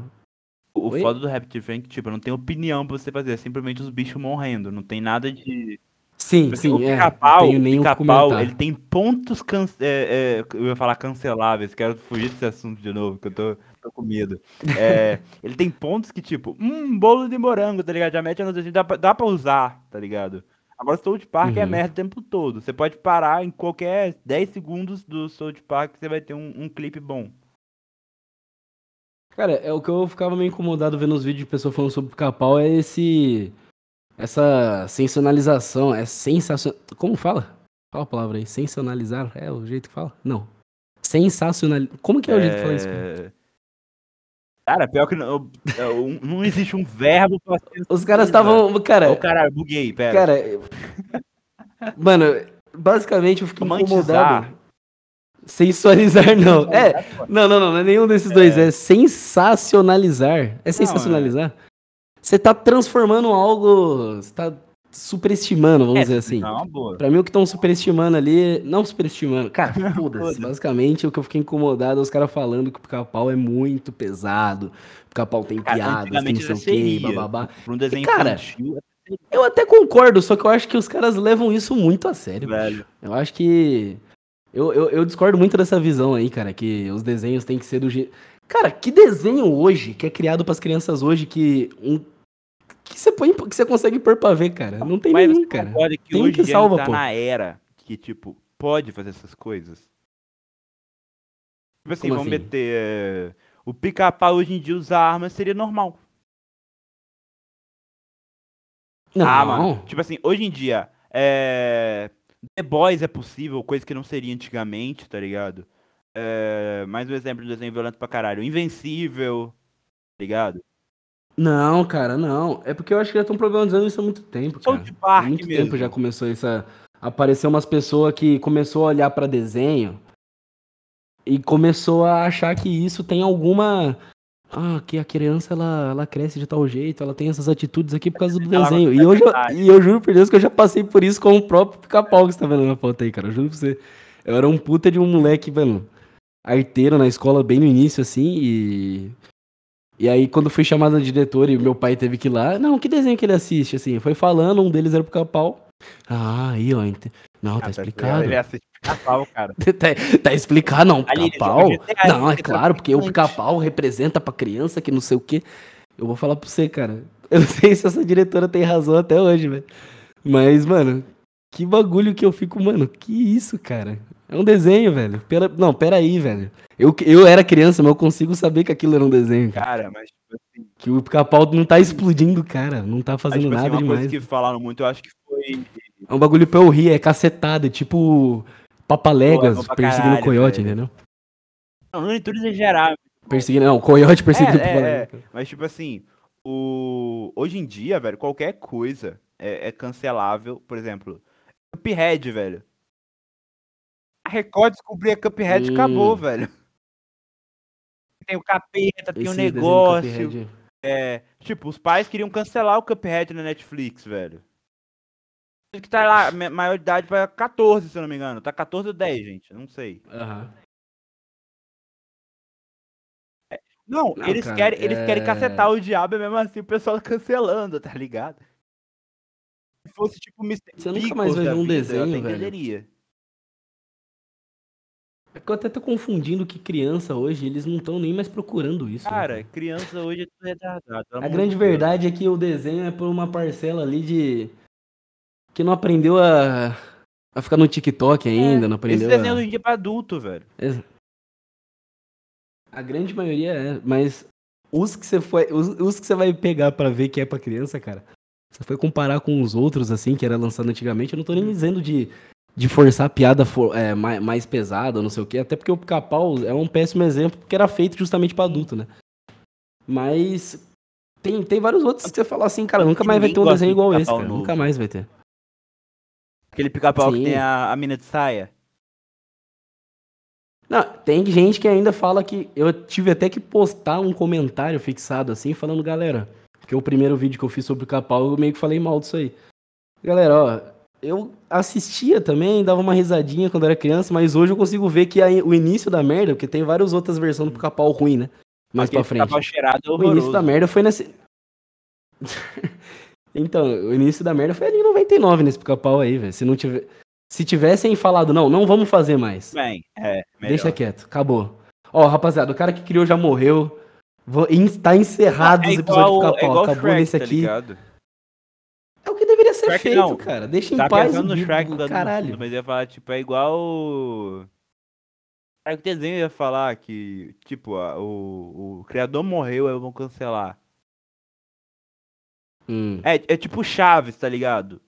O Oi? foda do Rap Tree Friends é que, tipo, não tem opinião pra você fazer. É simplesmente os bichos morrendo. Não tem nada de... Sim, Tipo assim, sim, o é. pica-pau, pica-pau, comentar. ele tem pontos can... é, é, eu ia falar canceláveis, quero fugir desse assunto de novo, que eu tô, tô com medo. É, ele tem pontos que, tipo, hum, bolo de morango, tá ligado? Já mete a notícia, dá, pra- dá pra usar, tá ligado? Agora, South Park é Uhum. merda o tempo todo. Você pode parar em qualquer 10 segundos do South Park que você vai ter um, um clipe bom. Cara, é o que eu ficava meio incomodado vendo os vídeos de pessoas falando sobre pica-pau é esse. Essa sensacionalização. É sensacional. Como fala? Fala a palavra aí. Sensacionalizar? É o jeito que fala? Não. Sensacional. Como que é o jeito que fala isso? cara? É, Cara, pior que não, eu- não existe um verbo pra Os caras estavam. Cara, Ô, caralho, buguei, pera. cara. eu- Mano, basicamente eu fiquei Romantizar. incomodado. Sensualizar, não. É, não, não, não, não é nenhum desses dois. É sensacionalizar. É sensacionalizar? Você tá transformando algo. Você tá superestimando, vamos É, dizer assim. Não, boa. Pra mim, o que estão superestimando ali. Não superestimando. Cara, foda-se. Basicamente, o que eu fiquei incomodado é os caras falando que o pica-pau é muito pesado. O pica-pau tem Cara, piadas, tem não sei o quê, bababá. Pra um desenho cara, infantil, Eu até concordo, só que eu acho que os caras levam isso muito a sério. velho. Eu acho que. Eu, eu, eu discordo muito dessa visão aí, cara, que os desenhos têm que ser do jeito. Cara, que desenho hoje, que é criado pras crianças hoje, que. Um... Que você põe, que você consegue pôr pra ver, cara? Não tem Mas nenhum, cara. concorda que Tem hoje que salva, tá pô. na era que, tipo, pode fazer essas coisas? Tipo assim, Como vamos assim? meter... é, O pica-pau hoje em dia usar arma seria normal. Não, Ah, mano. Tipo assim, hoje em dia, é... The Boys é possível, coisa que não seria antigamente, tá ligado? É... Mais um exemplo de desenho violento pra caralho. Invencível, tá ligado? Não, cara, não. É porque eu acho que já estão problematizando isso há muito tempo, cara. South Park há muito mesmo. tempo já começou isso a aparecer umas pessoas que começou a olhar pra desenho e começou a achar que isso tem alguma ah, que a criança ela, ela cresce de tal jeito, ela tem essas atitudes aqui por causa do desenho. E, eu, e eu juro por Deus que eu já passei por isso com o próprio pica-pau que você tá vendo na foto aí, cara. Eu juro pra você. Eu era um puta de um moleque, mano, arteiro na escola bem no início, assim, e. E aí, quando fui chamado de diretor e meu pai teve que ir lá, não, que desenho que ele assiste, assim? Foi falando, um deles era o pica-pau. Ah, aí, ó. ent- Não, tá Ah, explicado. Ele assiste pica-pau, cara. tá, tá explicado, não, pica-pau. Não, é claro, porque o pica-pau representa pra criança que não sei o quê. Eu vou falar pra você, cara. Eu não sei se essa diretora tem razão até hoje, velho. Mas, mano, que bagulho que eu fico, mano, que isso, cara? É um desenho, velho. Pera... Não, pera aí, velho. Eu, eu era criança, mas eu consigo saber que aquilo era um desenho, cara. Mas, tipo assim, Que o pica-pau não tá explodindo, cara. Não tá mas, fazendo tipo assim, nada uma demais. coisa que falaram muito, eu acho que foi... É um bagulho pra eu rir, é cacetada, tipo papaléguas Pô, é perseguindo caralho, coiote, velho. entendeu? Não, não é tudo exagerar, Perseguindo, não, coiote perseguindo É, é, papaléguas. Mas, tipo assim, o... hoje em dia, velho, qualquer coisa é, é cancelável. Por exemplo, Cuphead, velho. A Record descobriu a Cuphead e acabou, velho. Tem o capeta, tem o do negócio. É, tipo, os pais queriam cancelar o Cuphead na Netflix, velho. Que tá lá, ma- maioridade pra 14, se eu não me engano. Tá 14 ou 10, gente. Não sei. Aham. Não, Não, eles, cara, querem, eles querem é- cacetar o diabo e mesmo assim o pessoal cancelando, tá ligado? Se fosse tipo Mr. Você nunca mais vai ver um vida, eu desenho, até velho. É que eu até tô confundindo que criança hoje, eles não estão nem mais procurando isso. né, Cara, criança hoje é tudo retardado. A grande de Deus. verdade é que o desenho é por uma parcela ali de. que não aprendeu a. a ficar no TikTok ainda, não Esse aprendeu desenho a. hoje em dia é pra adulto, velho. A grande maioria é, mas os que você foi, os, os que você vai pegar pra ver que é pra criança, cara. Você foi comparar com os outros assim que era lançado antigamente, eu não tô nem dizendo de, de forçar a piada for- é, mais, mais pesada, não sei o quê, até porque o Pica-Pau é um péssimo exemplo porque era feito justamente pra adulto, né? Mas tem, tem vários outros que você fala assim, cara, nunca mais vai ter um desenho igual esse, Pica-Pau cara. novo. Nunca mais vai ter. Aquele pica-pau que tem a, a mina de saia. Não, tem gente que ainda fala que. Eu tive até que postar um comentário fixado assim, falando, galera. Porque o primeiro vídeo que eu fiz sobre o Capau, eu meio que falei mal disso aí. Galera, ó, eu assistia também, dava uma risadinha quando era criança, mas hoje eu consigo ver que a- o início da merda, porque tem várias outras versões do Pica-Pau ruim, né? Mais Aquele pra frente. Pica-pau cheirado é O início da merda foi nesse. então, o início da merda foi ali em 99 nesse pica-pau aí, velho. Se não tiver. Se tivessem falado, não, não vamos fazer mais. Bem, é, melhor. Deixa quieto, acabou. Ó, rapaziada, o cara que criou já morreu. Vou, tá encerrado é os episódios do é pica-pau. igual Acabou Shrek, nesse tá aqui. ligado? é o que deveria ser Shrek feito, não. cara. Deixa em Tá paz pensando no Shrek do caralho. mas eu ia falar, tipo, é igual. o- Aí o desenho ia falar que, tipo, a- o, o criador morreu, aí vão cancelar. Hum. É, é tipo Chaves, tá ligado?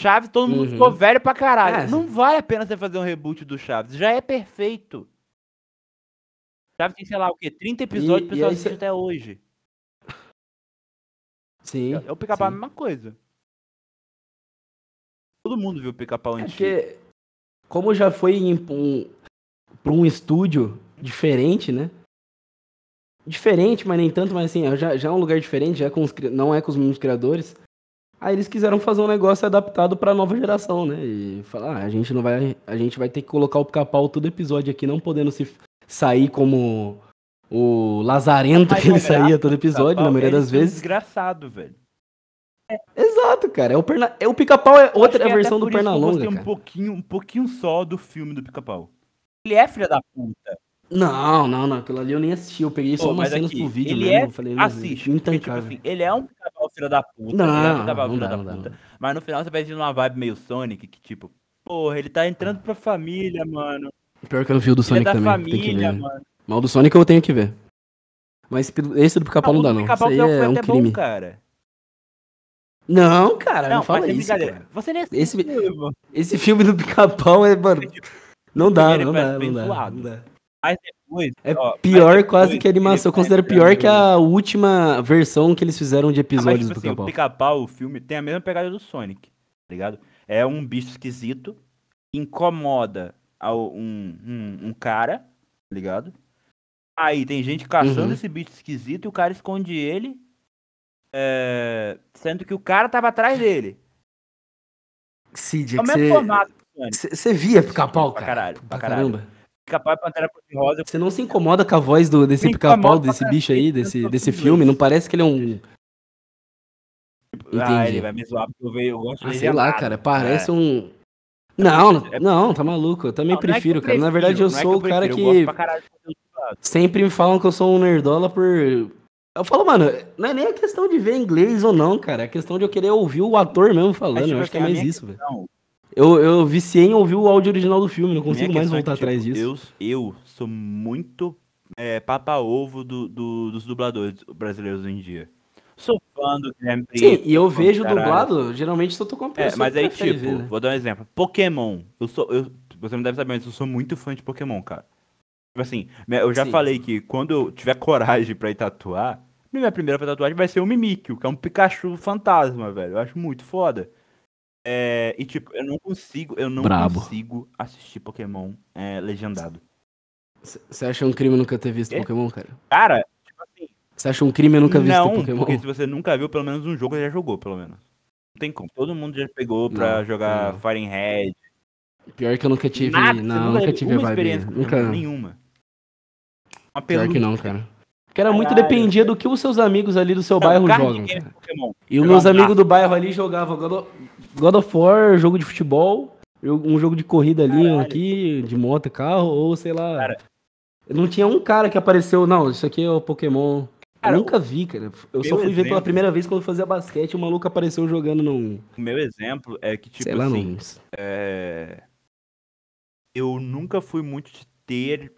Chaves, todo mundo Uhum. ficou velho pra caralho. É. Não vale a pena você fazer um reboot do Chaves. Já é perfeito. Chaves tem, sei lá, o quê? 30 episódios, E- o pessoal assiste cê- até hoje. Sim. É o pica-pau a mesma coisa. Todo mundo viu o pica-pau É antigo. porque, como já foi em um, pra um estúdio diferente, né? Diferente, mas nem tanto, mas assim, já, já é um lugar diferente, já é com os não é com os mesmos criadores. Aí eles quiseram fazer um negócio adaptado pra nova geração, né? E falar, ah, a gente não vai, a gente vai ter que colocar o pica-pau todo episódio aqui, não podendo se sair como o lazarento que ele a graça saía do todo episódio, na é maioria das vezes. Desgraçado, velho. Exato, cara. É o, perna... é o pica-pau é outra é versão do eu Pernalonga, gostei um pouquinho, um pouquinho só do filme do pica-pau. Ele é filha da puta. Não, não, não. Aquilo ali eu nem assisti. Eu peguei só Pô, umas mas cenas aqui, pro vídeo ele mesmo. é- eu falei, não, Assiste. Porque, tipo assim, ele é um pica-pau filha da puta. Não, ele é um pica-pau não filha dá, da não puta. não. Mas no final você vai ter uma vibe meio Sonic, que tipo, porra, ele tá entrando pra família, mano. Pior que eu não vi o do é Sonic da também. Tem que família, ver. mano. Mas o do Sonic eu tenho que ver. Mas esse do pica-pau não, o dá, não. Isso aí foi é um crime. bom, cara. Não, cara, não, Não, fala sem isso. cara. Você nem Esse- assistiu, mano. Esse filme do pica-pau é, mano. Não dá, não dá, não dá, zoado. não dá. Mas depois. É ó, pior depois quase que a animação. Eu considero pior que a última versão que eles fizeram de Ah, mas, episódios tipo do assim, o pica-pau. pica-pau, o filme, tem a mesma pegada do Sonic, tá ligado? É um bicho esquisito, incomoda ao- um, um, um cara, tá ligado? Aí tem gente caçando Uhum. esse bicho esquisito e o cara esconde ele, é, sendo que o cara tava atrás dele. Cid, É o que mesmo você- formato você via pica-pau, Pra cara? caralho, pra Pra caralho. caramba. Pica-pau e Pantera Cor-de-Rosa. Você não se incomoda com a voz do, desse pica-pau, desse pra bicho aí, desse, eu desse filme? Não parece que ele é um. Ah, Entendi. ele vai me zoar porque eu, vejo, eu gosto Ah, de sei lá, legendado. cara. Parece É. um. Não, é- não, tá maluco. Eu também Não, não é que prefiro, eu cara. Na verdade, eu prefiro, é sou o eu cara prefiro, eu que pra sempre me falam que eu sou um nerdola por. Eu falo, mano, não é nem a questão de ver inglês ou não, cara. É a questão de eu querer ouvir o ator mesmo falando. Tipo eu acho que é a mais isso, velho. Eu, eu viciei em ouvir o áudio original do filme, não Minha consigo mais questão é voltar que, atrás tipo, disso. Eu, eu sou muito é, papa-ovo do, do- dos dubladores brasileiros hoje em dia. Sou fã do Guilherme Sim, e eu vejo caralho. dublado, geralmente só tô com É, mas aí, tipo, ver, né? vou dar um exemplo. Pokémon. Eu sou. Eu, você não deve saber, mas eu sou muito fã de Pokémon, cara. Tipo assim, me- eu já Sim. falei que quando eu tiver coragem pra ir tatuar, minha primeira tatuagem vai ser o Mimikyu, que é um Pikachu fantasma, velho. Eu acho muito foda. É, e tipo, eu não consigo, eu não Brabo. consigo assistir Pokémon é, legendado. Você acha um crime nunca ter visto Quê? Pokémon, cara? Cara, tipo assim, Você acha um crime nunca visto não, Pokémon? porque se você nunca viu pelo menos um jogo, você já jogou, pelo menos. Não tem como. Todo mundo já pegou pra Não, jogar não. Fire Red. Pior que eu nunca tive. Nada, não, nunca nunca tive uma experiência nenhuma. Uma Pior que não, cara. Porque era muito Caralho. dependia do que os seus amigos ali do seu Não, bairro jogam, game cara. Pokémon. E os meus amigos do bairro ali jogavam God of, War, jogo de futebol, um jogo de corrida ali, Caralho. aqui, de moto, carro, ou sei lá. Cara. Não tinha um cara que apareceu, não, isso aqui é o Pokémon. Cara, eu nunca vi, cara. Eu só fui ver pela exemplo- primeira vez quando eu fazia basquete e o maluco apareceu jogando num. O meu exemplo é que, tipo sei lá, assim, num. é, eu nunca fui muito de ter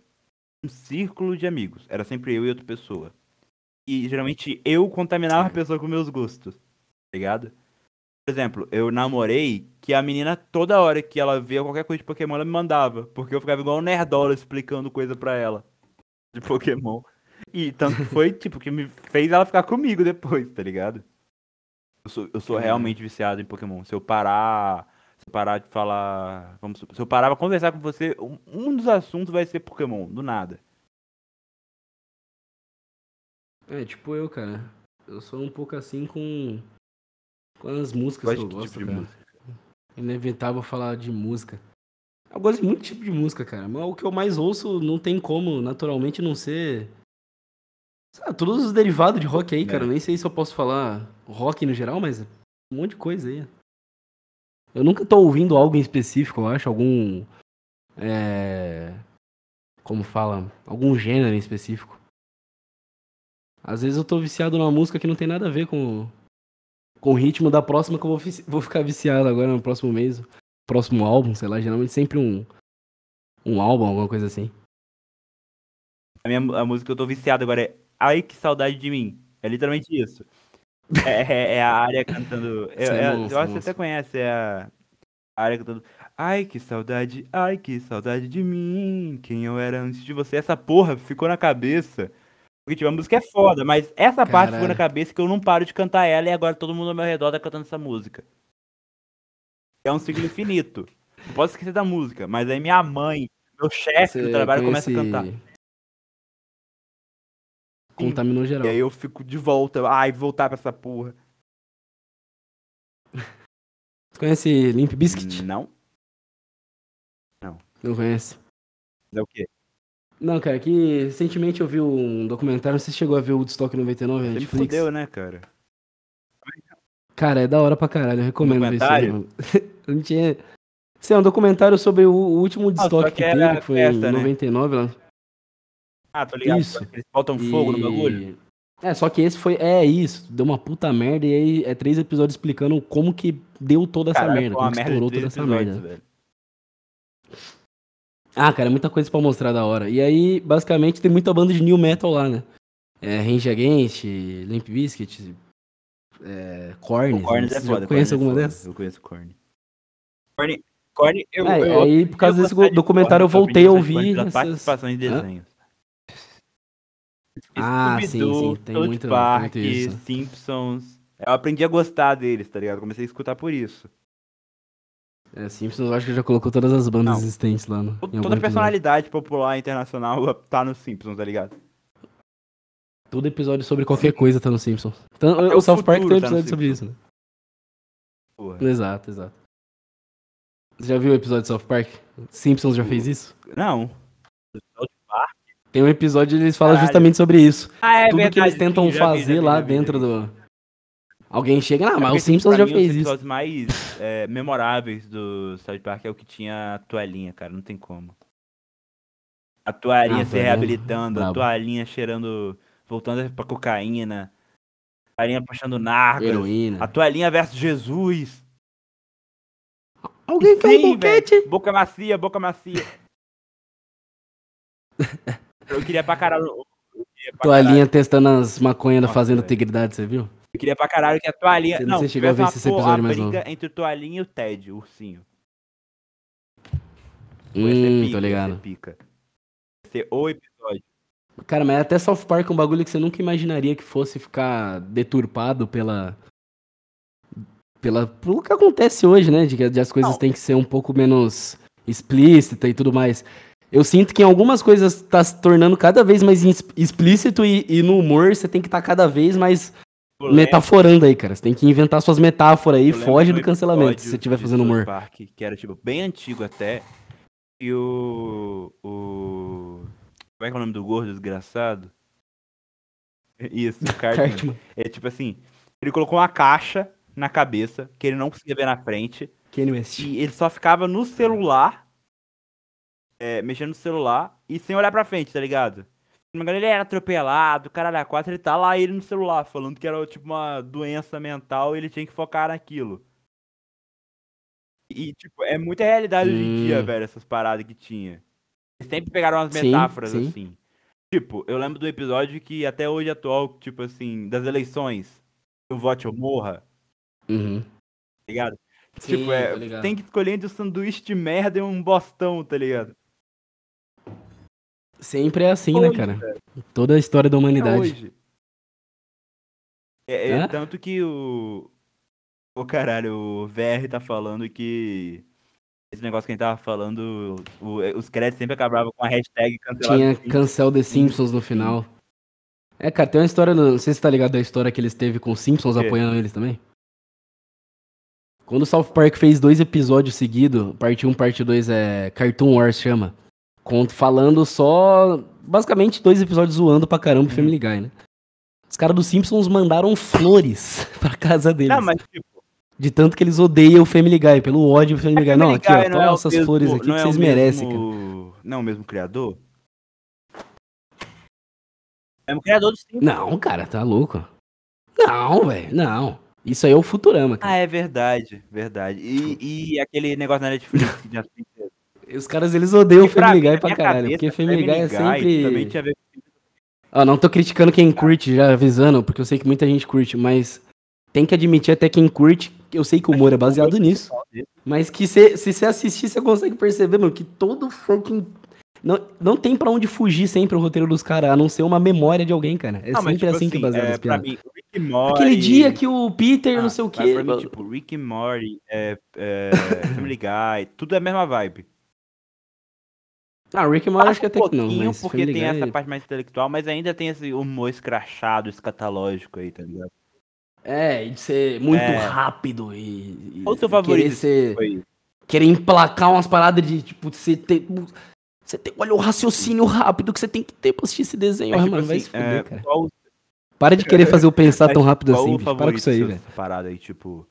um círculo de amigos. Era sempre eu e outra pessoa. E geralmente eu contaminava a pessoa com meus gostos. Tá ligado? Por exemplo, eu namorei que a menina, toda hora que ela via qualquer coisa de Pokémon, ela me mandava. Porque eu ficava igual um nerdola explicando coisa pra ela. De Pokémon. E tanto foi, tipo, que me fez ela ficar comigo depois, tá ligado? Eu sou, eu sou realmente viciado em Pokémon. Se eu parar. Se eu parar de falar. Vamos, se eu parar pra conversar com você, um, dos assuntos vai ser Pokémon, do nada. É, tipo eu, cara. Eu sou um pouco assim com. Com as músicas Gosta que eu que gosto, tipo cara. música? Inevitável falar de música. Eu gosto de muito tipo de música, cara. Mas o que eu mais ouço não tem como, naturalmente, não ser. Lá, todos os derivados de rock aí, cara. É. Nem sei se eu posso falar rock no geral, mas um monte de coisa aí. Eu nunca tô ouvindo algo em específico, eu acho. Algum. É. Como fala? Algum gênero em específico. Às vezes eu tô viciado numa música que não tem nada a ver com, com o ritmo da próxima que eu vou, vou ficar viciado agora no próximo mês. Próximo álbum, sei lá, geralmente sempre um, um álbum, alguma coisa assim. A, minha, a música que eu tô viciado agora é Ai que saudade de mim. É literalmente isso. É, é- é a área cantando. Isso é monstro, eu acho que você até conhece, é a, a área cantando. Ai que saudade, ai que saudade de mim. Quem eu era antes de você. Essa porra ficou na cabeça. Porque, tipo, a música é foda, mas essa parte ficou na Caralho. cabeça que eu não paro de cantar ela e agora todo mundo ao meu redor tá cantando essa música. É um ciclo infinito. Não posso esquecer da música, mas aí minha mãe, meu chefe do trabalho começa a cantar. Contaminou geral. E aí eu fico de volta. Ai, voltar pra essa porra. Você conhece Limp Bizkit? Não? Não conhece? É o quê? Não, cara, que recentemente eu vi um documentário, não sei se chegou a ver o Woodstock 99 na Netflix. fudeu, né, cara? Cara, é da hora pra caralho, eu recomendo ver isso aí, mano. Não tinha... Isso é um documentário sobre o, último Woodstock só que que teve, que foi festa, em né? 99 lá. Ah, tô ligado. Isso. Eles botam fogo no E- bagulho. É, só que esse foi. É isso, deu uma puta merda. E aí é três episódios explicando como que deu toda essa Caralho, merda, como que merda estourou toda essa merda. velho. Ah, cara, é muita coisa pra mostrar da hora. E aí, basicamente, tem muita banda de new metal lá, né? É, Range Against, Limp Bizkit, é, Korn. O Korn é foda. conhece é alguma foda. dessas? Eu conheço Korn. Korn, Korn eu, É, eu, aí, por causa eu desse documentário, eu voltei a ouvir essas- participação em Hã? desenhos. Ah, sim, sim, tem South muito- Park, muito isso. Simpsons. Eu aprendi a gostar deles, tá ligado? Comecei a escutar por isso. É, Simpsons, eu acho que já colocou todas as bandas Não. existentes lá no. Toda episódio. personalidade popular internacional tá no Simpsons, tá ligado? Todo episódio sobre qualquer coisa tá no Simpsons. Então, Até o South Park tem um tá episódio sobre Simpsons. isso, né? Porra. Exato, exato. Você já viu o episódio de South Park? Simpsons já fez isso? Não. Tem um episódio que eles falam Caralho. justamente sobre isso. Ah, é Tudo que eles tentam vi, fazer vi, lá vi, dentro do. Alguém chega, ah, É mas o Simpsons já mim, fez isso. episódios mais é, memoráveis do South Park é o que tinha a toalhinha, cara. Não tem como. A toalhinha Ah, se reabilitando, a brabo. toalhinha cheirando. Voltando pra cocaína. A toalhinha puxando narcos. Heroína. A toalhinha versus Jesus. Alguém quer um boquete? Boca macia, boca macia. Eu queria pra caralho. Pra caralho, Toalhinha testando as maconhas da Fazenda velho. Integridade, você viu? eu queria pra caralho que a toalhinha. Você- Não, você chegou a ver uma, esse episódio mais briga novo? entre o toalhinha e o Ted, o ursinho. Hum, pica, tô ligado. pica. Ser o episódio. Cara, mas até South Park é um bagulho que você nunca imaginaria que fosse ficar deturpado pela. Pela, pelo que acontece hoje, né? De que as coisas Não. têm que ser um pouco menos explícita e tudo mais. Eu sinto que em algumas coisas tá se tornando cada vez mais explícito e, e no humor você tem que estar cada vez mais lembro- metaforando aí, cara. Você tem que inventar suas metáforas aí, foge do cancelamento se você estiver fazendo humor. Park, que era, tipo, bem antigo até. E o. O. Como é que é o nome do gordo desgraçado? Isso, o Cartman. Cartman. É tipo assim, ele colocou uma caixa na cabeça que ele não conseguia ver na frente. Kanye West. E ele só ficava no celular, é, mexendo no celular e sem olhar pra frente, tá ligado? Se não me engano, ele era atropelado, caralho, a quatro, ele tá lá ele no celular, falando que era tipo uma doença mental e ele tinha que focar naquilo. E, tipo, é muita realidade hoje em dia, Hum. velho, essas paradas que tinha. Eles sempre pegaram umas Sim, metáforas sim. assim. Tipo, eu lembro do episódio que até hoje atual, tipo assim, das eleições, o vote ou morra, Uhum. tá ligado? Sim, tipo, é, ligado. tem que escolher entre um sanduíche de merda e um bostão, tá ligado? Sempre é assim, né, Hoje, cara? velho, Toda a história da humanidade. É, é Hã? tanto que o. O caralho, o VR tá falando que. Esse negócio que a gente tava falando, o- os créditos sempre acabavam com a hashtag cancelado. Tinha cancel The Simpsons no final. É, cara, tem uma história, não sei se tá ligado da história que eles teve com os Simpsons apoiando eles também. Quando o South Park fez dois episódios seguidos, parte 1 parte 2 é Cartoon Wars chama, falando só, basicamente dois episódios zoando pra caramba o Uhum. Family Guy, né? Os caras dos Simpsons mandaram flores pra casa deles. Não, mas tipo, De tanto que eles odeiam o Family Guy, pelo ódio do Family Guy. Não, aqui, ó, toma é essas mesmo- flores aqui que é vocês merecem, cara. mesmo- Não é o mesmo criador? É o criador do Simpsons. Não, cara, tá louco. Não, velho, não. Isso aí é o Futurama, cara. Ah, é verdade, verdade. E, e aquele negócio na Netflix que já tem. Os caras, eles odeiam o Family pra caralho. Porque Family Guy é sempre... Também tinha a ver Ó, não tô criticando quem curte, já avisando, porque eu sei que muita gente curte, mas tem que admitir até quem curte, eu sei que o humor é baseado nisso, mas que cê- se você assistir, você consegue perceber, mano, que todo fucking... Não, não tem pra onde fugir sempre o roteiro dos caras, a não ser uma memória de alguém, cara. É Não, mas, sempre tipo assim que é baseado é, as pra piadas. mim, Rick Morty... Aquele dia que o Peter, Ah, não sei o mas quê... Pra mim, tipo, Rick e Morty, é, é, Family Guy, tudo é a mesma vibe. Ah, Rick Morty acho que um até que não, mas porque tem essa parte mais intelectual, mas ainda tem esse humor escrachado, escatalógico aí, tá ligado? É, de ser muito É. rápido e. Qual o seu querer favorito? ser- Foi querer emplacar umas paradas de, tipo, você ter. Você tem. Olha o raciocínio rápido que você tem que ter pra assistir esse desenho. Mas, Ah, tipo mano, vai assim, se fuder, é, cara. qual, Para de querer fazer eu pensar tão rápido qual assim, o bicho. Para com isso aí, velho. parada aí, tipo,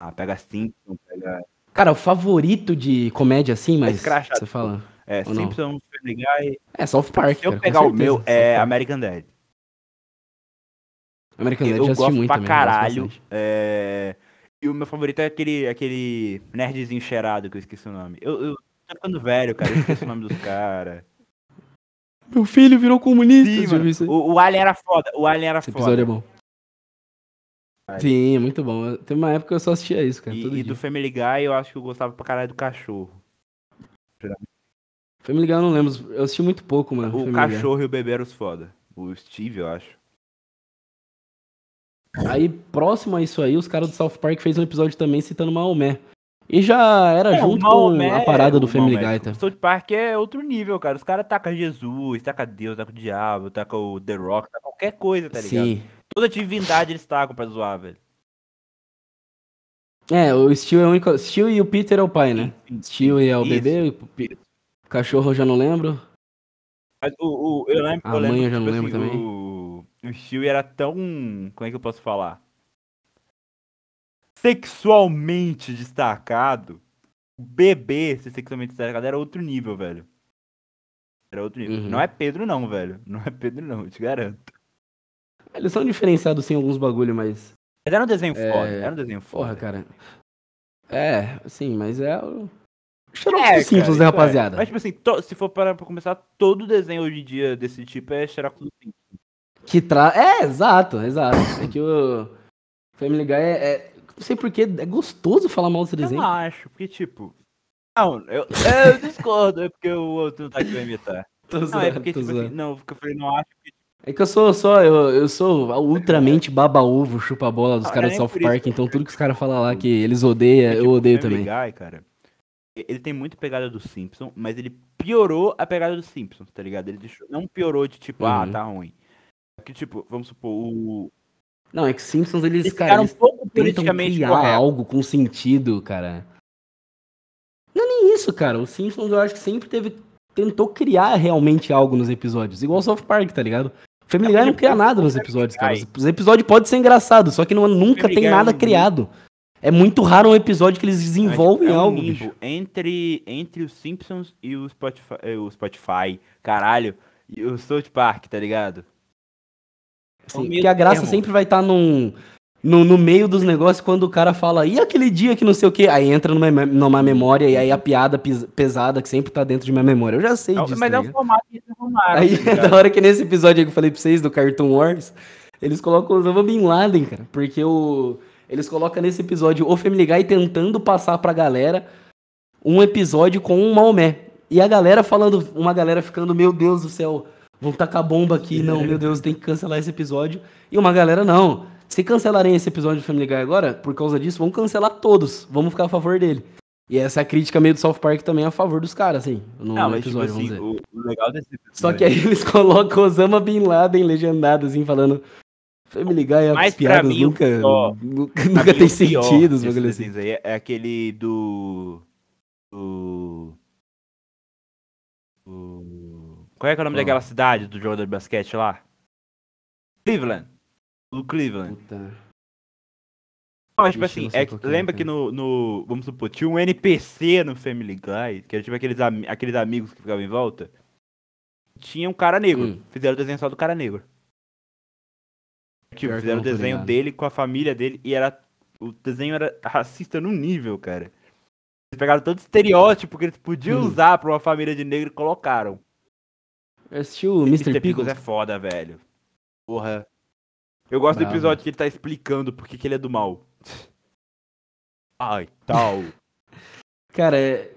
ah, pega Simpson, pega... Cara, o favorito de comédia assim, mas. escrachado, Você fala. É, Ou não? Simpson, Family Guy... É, South Park. Se eu cara, pegar o meu, é. American Dad. American Dad Eu assisti gosto muito pra também. eu caralho. é, E o meu favorito é aquele, aquele nerdzinho cheirado que eu esqueci o nome. Eu, eu tô ficando velho, cara, eu esqueci o nome dos caras. Meu filho virou comunista. Sim? O, o Alien era foda, o Alien era Esse foda. episódio é bom. Sim, é muito bom. Tem uma época que eu só assistia isso, cara. E, e do Family Guy eu acho que eu gostava pra caralho do cachorro. Family Guy eu não lembro. Eu assisti muito pouco, mano. O Family Guy. cachorro e o bebê eram os foda. O Steve, eu acho. Aí, próximo a isso aí, os caras do South Park fez um episódio também citando Maomé. E já era É, junto Maomé- com a parada do o Family Maomé, Guy, tá? O South Park é outro nível, cara. Os caras tacam Jesus, tacam Deus, tacam o diabo, tacam o The Rock, tacam qualquer coisa, tá ligado? Sim. Toda divindade eles tacam pra zoar, velho. É, o Steel é o único. Steel e o Peter é o pai, né? Steel é o isso. bebê, o Pe- cachorro eu já não lembro. Mas o, o- eu lembro, A eu lembro mãe eu que, já não tipo lembro assim, também. O, o Stewie era tão. Como é que eu posso falar? Sexualmente destacado. O bebê ser sexualmente destacado era outro nível, velho. Era outro nível. Uhum. Não é Pedro, não, velho. Não é Pedro, não, eu te garanto. Eles são diferenciados sim em alguns bagulho, mas. Mas era um desenho É, foda. Era um desenho Porra, foda. cara. É, sim, mas é o. Xerox É, Simpsons, cara, né, é. rapaziada? Mas, tipo assim, to- se for para pra começar, todo desenho hoje em dia desse tipo é Xerox do Simpsons. Que tra... É, exato, exato. É que o Family Guy é. é- Não sei porquê, é gostoso falar mal desse Eu desenho. não acho, porque, tipo. Não, eu, eu discordo, é porque o outro tá aqui pra imitar. Tô Não, é zoando, porque, tô tipo zoando. assim, não, porque eu falei, não acho que. É que eu sou só, eu, eu sou ultramente baba-ovo, chupa-bola dos Não, caras é do South Park, eu então tudo que os caras falam lá que eles odeiam, é, eu tipo, odeio Family também. Guy, cara, ele tem muito pegada do Simpson, mas ele piorou a pegada do Simpsons, tá ligado? Ele deixou, não piorou de tipo, ah, Uhum. tá ruim. Porque, tipo, vamos supor, o. Não, é que Simpsons, eles, Eles cara, ficaram um eles pouco politicamente criar corretos. algo com sentido, cara. Não é nem isso, cara. O Simpsons eu acho que sempre teve. Tentou criar realmente algo nos episódios. Igual o South Park, tá ligado? Family Guy não cria nada nos episódios, cara. Os- Os episódios podem ser engraçados, só que não, nunca tem é nada um- criado. É muito raro um episódio que eles É, desenvolvem é um algo, limbo bicho. entre, entre os Simpsons e o Spotify, eh, o Spotify, caralho, e o South Park, tá ligado? Sim, meio porque a graça termo. sempre vai estar num, no, no meio dos negócios quando o cara fala, e aquele dia que não sei o quê? Aí entra numa, numa memória e aí a piada pesada que sempre tá dentro de minha memória. Eu já sei É o- disso. mas tá é o formato que eles arrumaram. Aí tá é hora que nesse episódio aí que eu falei pra vocês do Cartoon Wars, eles colocam o Osama Bin Laden, cara. Porque o, eles colocam nesse episódio o Family Guy tentando passar pra galera um episódio com um Maomé. E a galera falando, uma galera ficando, meu Deus do céu, vão tacar bomba aqui, não, meu Deus, tem que cancelar esse episódio. E uma galera, não, se cancelarem esse episódio do Family Guy agora, por causa disso, vão cancelar todos, vamos ficar a favor dele. E essa é a crítica meio do South Park também a favor dos caras, assim, no, Não, no mas tipo episódio, vamos assim, o, o legal desse episódio... Só que aí eles colocam Osama Bin Laden legendado, assim, falando. Family Guy, Mas as pra piadas mim, nunca, pior- nunca, nunca tem sentido, os bagulho assim. aí é, é aquele do... do... do- Qual é, que é o nome Qual? daquela cidade do jogador de basquete lá? Cleveland. Do Cleveland. Puta. Mas tipo Ixi, assim, é é, lembra que no, no- Vamos supor, tinha um NPC no Family Guy, que era tipo aqueles, aqueles amigos que ficavam em volta. Tinha um cara negro. Hum. Fizeram o desenho só do cara negro. Que fizeram o desenho dele com a família dele e era. O desenho era racista num nível, cara. Eles pegaram todo estereótipo que eles podiam Hum. usar pra uma família de negro e colocaram. Eu assisti o Mr. Mr. Pickles. é foda, velho. Porra. Eu gosto do episódio que ele tá explicando por que ele é do mal. Ai, tal. Cara, é...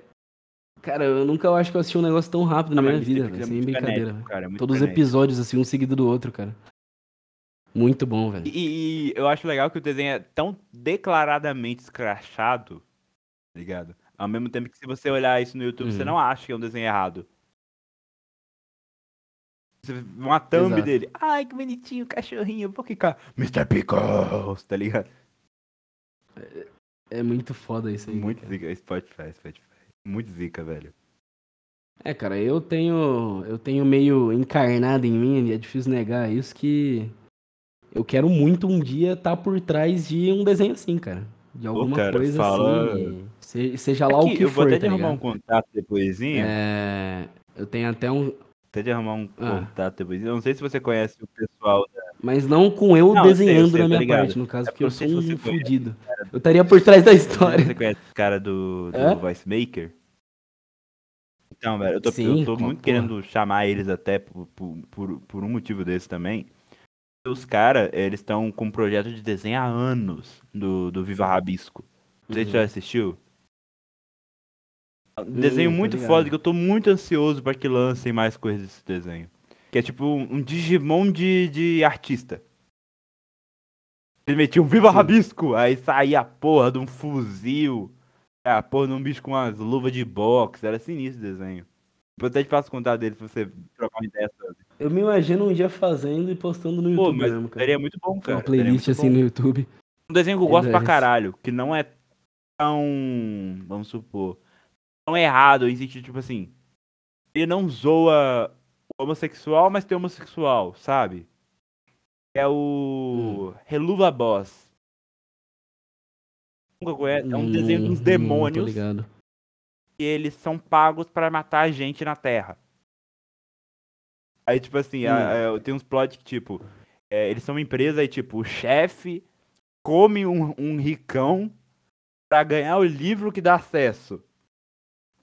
Cara, eu nunca acho que eu assisti um negócio tão rápido na minha vida, velho, é sem brincadeira. cara, é Todos os episódios, assim, um seguido do outro, cara. Muito bom, velho. E, e eu acho legal que o desenho é tão declaradamente escrachado, tá ligado? Ao mesmo tempo que se você olhar isso no YouTube, você Uhum. não acha que é um desenho errado. Você vê uma thumb Exato. dele. Ai, que bonitinho, cachorrinho, vou ficar. Mr. Pickles, tá ligado? É muito foda isso aí. Muito cara. zica. Spotify, Spotify. Muito zica, velho. É, cara, eu tenho. Eu tenho meio encarnado em mim, e é difícil negar isso, que eu quero muito um dia estar por trás de um desenho assim, cara. De alguma cara, coisa fala- assim. se- Seja lá o Aqui, que eu vou for, até tá arrumar um ligado? contato depoisinho. É, eu tenho até um. Até de arrumar um Ah. contato depois. Eu não sei se você conhece o pessoal da. Mas não com eu Não, eu sei, eu desenhando sei, na tô minha ligado. parte, no caso, É porque eu sou um conhece fudido. Eu estaria por trás da história. Você conhece o cara do, do Hã? Voice Maker? Então, velho, eu tô, Sim, eu tô muito porra. querendo chamar eles até por, por, por, por um motivo desse também. Os caras, eles estão com um projeto de desenho há anos do, do Viva Rabisco. Não sei se você já assistiu. Um desenho Hum, tô muito foda que eu tô muito ansioso pra que lancem mais coisas desse desenho. Que é tipo um, Digimon de, de artista. Ele metia um Viva Sim. Rabisco, aí saía a porra de um fuzil. A porra de um bicho com umas luvas de boxe. Era sinistro o desenho. Depois até te passo contar dele se você trocar uma ideia sobre. Eu me imagino um dia fazendo e postando no Pô, YouTube mas mesmo, cara. seria muito bom, cara. Uma playlist assim bom. no YouTube. Um desenho que eu gosto pra Verdade. caralho, que não é tão. Vamos supor. Tão errado em sentido, tipo assim. Ele não zoa homossexual, mas tem homossexual, sabe? É o. Reluva Boss. É um desenho de uns Hum, hum, demônios ligado. que eles são pagos pra matar a gente na Terra. Aí, tipo assim, Hum. a- a- tem uns plots que, tipo, é, eles são uma empresa e, tipo, o chefe come um, um ricão pra ganhar o livro que dá acesso.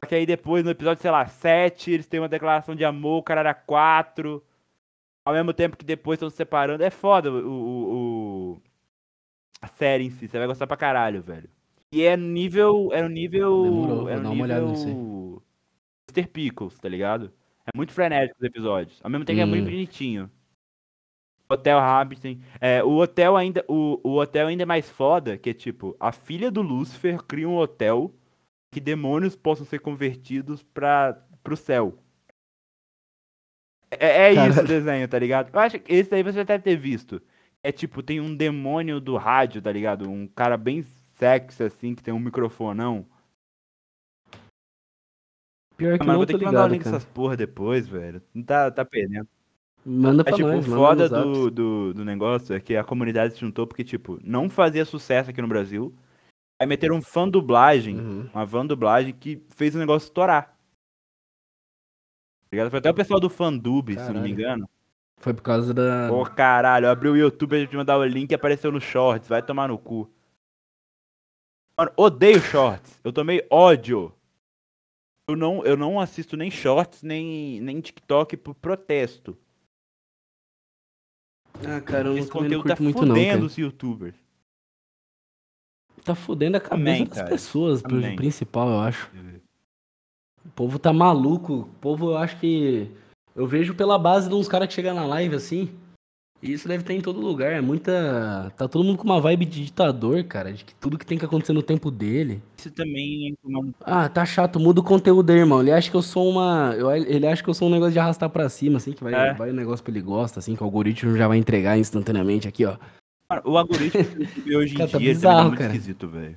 Só que aí depois, no episódio, sei lá, 7, eles têm uma declaração de amor, o cara era 4. Ao mesmo tempo que depois estão se separando. É foda o, o- o- a série em si. Você vai gostar pra caralho, velho. E é nível. É no nível. Demorou, é no nível. Mr. Pickles, tá ligado? É muito frenético os episódios. Ao mesmo tempo que é muito Hum. bonitinho. Hotel Rammstein. É, o hotel ainda. O, o hotel ainda é mais foda, que é tipo, a filha do Lúcifer cria um hotel que demônios possam ser convertidos pra, pro céu. É, é isso o desenho, tá ligado? Eu acho que esse aí você já deve ter visto. É tipo, tem um demônio do rádio, tá ligado? Um cara bem sexy, assim, que tem um microfonão. Pior que Ah, mas não vou ter que mandar o ligado, link cara. dessas porra depois, velho. Não tá, tá perdendo. Manda É pra tipo, nós, o foda do, do, do negócio é que a comunidade se juntou porque, tipo, não fazia sucesso aqui no Brasil. Aí meteram um fã dublagem, Uhum. uma van dublagem que fez o negócio estourar. Tá ligado? Foi até o pessoal do Fandub, se não me Caralho. engano. Foi por causa da. Pô, caralho, eu abri o YouTube, a gente mandar o link e apareceu no Shorts. Vai tomar no cu. Mano, odeio Shorts. Eu tomei ódio. Eu não, eu não assisto nem Shorts, nem, nem TikTok por protesto. Ah, cara, eu Esse também não conteúdo tá muito não, fudendo cara. os youtubers. Tá fudendo a cabeça Também, das cara. pessoas, Também. principal, eu acho. O povo tá maluco. O povo, eu acho que. Eu vejo pela base de uns caras que chegam na live assim. Isso deve ter em todo lugar. É muita. Tá todo mundo com uma vibe de ditador, cara. De que tudo que tem que acontecer no tempo dele. Isso também é Ah, tá chato, muda o conteúdo aí, irmão. Ele acha que eu sou uma. eu- ele acha que eu sou um negócio de arrastar pra cima, assim, que vai, É. vai o negócio que ele gosta, assim, que o algoritmo já vai entregar instantaneamente aqui, ó. Mano, o algoritmo hoje em Cara, tá dia bizarro, tá muito cara. esquisito, velho.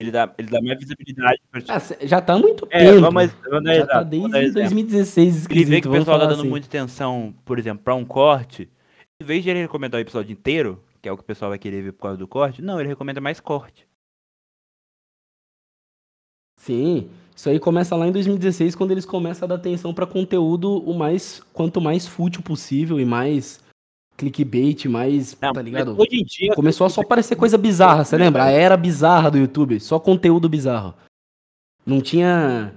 Ele dá, ele dá mais visibilidade pra Ah, já tá há muito É, tempo. vamos, vamos dar já tá vamos desde exemplo. 2016 Ele esquisito, vê que o vamos pessoal tá dando assim. muita atenção, por exemplo, pra um corte. Em vez de ele recomendar o episódio inteiro, que é o que o pessoal vai querer ver por causa do corte, não, ele recomenda mais corte. Sim, isso aí começa lá em 2016, quando eles começam a dar atenção pra conteúdo o mais, quanto mais fútil possível e mais clickbait, mais, Não, tá mas ligado? Hoje em dia, Começou a só aparecer coisa bizarra, você lembra? A era bizarra do YouTube, só conteúdo bizarro. Não tinha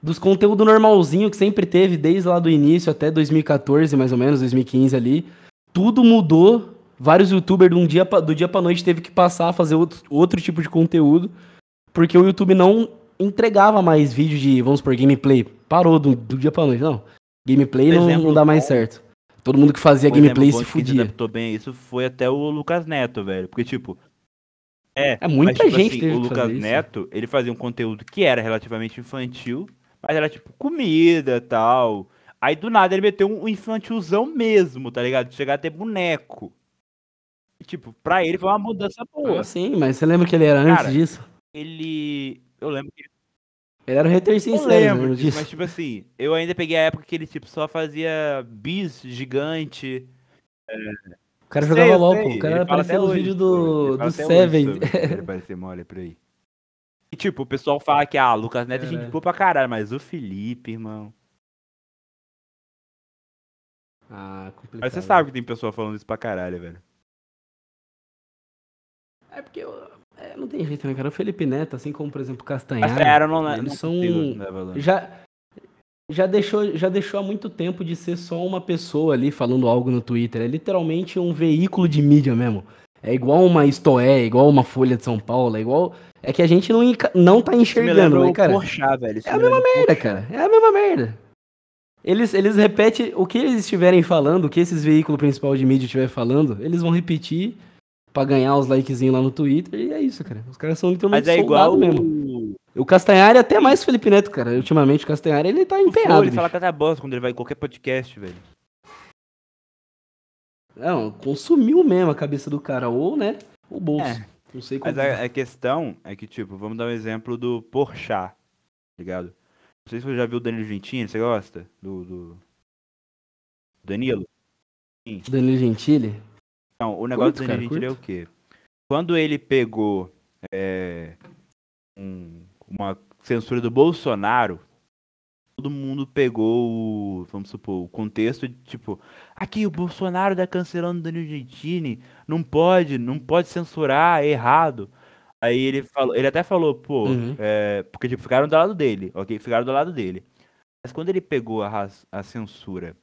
dos conteúdo normalzinho que sempre teve desde lá do início até 2014, mais ou menos, 2015 ali. Tudo mudou. Vários youtubers um dia do dia pra noite teve que passar a fazer outro, outro tipo de conteúdo, porque o YouTube não entregava mais vídeo de, vamos por gameplay. Parou do, do dia pra noite, não. Gameplay não, não dá mais certo. Todo mundo que fazia gameplay se de quem fudia. adaptou bem isso foi até o Lucas Neto, velho. Porque, tipo. É, É, muita mas, tipo gente assim, o Lucas fazer isso. Neto, ele fazia um conteúdo que era relativamente infantil, mas era tipo comida e tal. Aí do nada ele meteu um infantilzão mesmo, tá ligado? Chegar a ter boneco. E, tipo, pra ele foi uma mudança boa. Ah, sim, mas você lembra que ele era antes Cara, disso? Ele. Eu lembro que Ele era o hater Eu sincero, lembro disso, disso? mas tipo assim, eu ainda peguei a época que ele tipo só fazia bis gigante. O cara Sei, jogava LOL, sei, pô. O cara ele hoje vídeos sobre, do, ele do Seven. Ele parecer mole por aí. E tipo, o pessoal fala que ah, Lucas Neto é gente boa pra caralho, mas o Felipe, irmão. Ah, complicado. Mas você sabe que tem pessoa falando isso pra caralho, velho. É porque eu- é, não tem jeito, né, cara? O Felipe Neto, assim como, por exemplo, o Castanhari, era, não, não eles são... consigo já, já, deixou, já deixou há muito tempo de ser só uma pessoa ali falando algo no Twitter. É literalmente um veículo de mídia mesmo. É igual uma Istoé, igual uma Folha de São Paulo, é igual... É que a gente não, não tá enxergando, né, cara? Porchat, velho. Isso É a me mesma merda, Porchat. cara. É a mesma merda. Eles, eles repetem o que eles estiverem falando, o que esses veículos principal de mídia estiverem falando, eles vão repetir pra ganhar os likezinhos lá no Twitter e é isso, cara. Os caras são literalmente Mas é igual mesmo. O Castanhari até mais Felipe Neto, cara. Ultimamente o Castanhari ele tá empenhado. Flow, ele bicho. fala tanta bosta quando ele vai em qualquer podcast, velho. Não, consumiu mesmo a cabeça do cara, ou, né, o bolso. É. Não sei como. Mas a, a questão é que, tipo, vamos dar um exemplo do Porchat, tá ligado? Não sei se você já viu o Danilo Gentili, você gosta? Do, do... Danilo? Danilo Gentili. Não, o negócio Curto, do Gentili é o quê? Quando ele pegou é, um- uma censura do Bolsonaro, todo mundo pegou o, vamos supor, o contexto de, tipo, aqui o Bolsonaro tá cancelando o Danilo Gentili, não pode, não pode censurar, é errado. Aí ele falou, ele até falou, pô, Uhum. é, porque tipo, ficaram do lado dele, ok? Ficaram do lado dele. Mas quando ele pegou a, a censura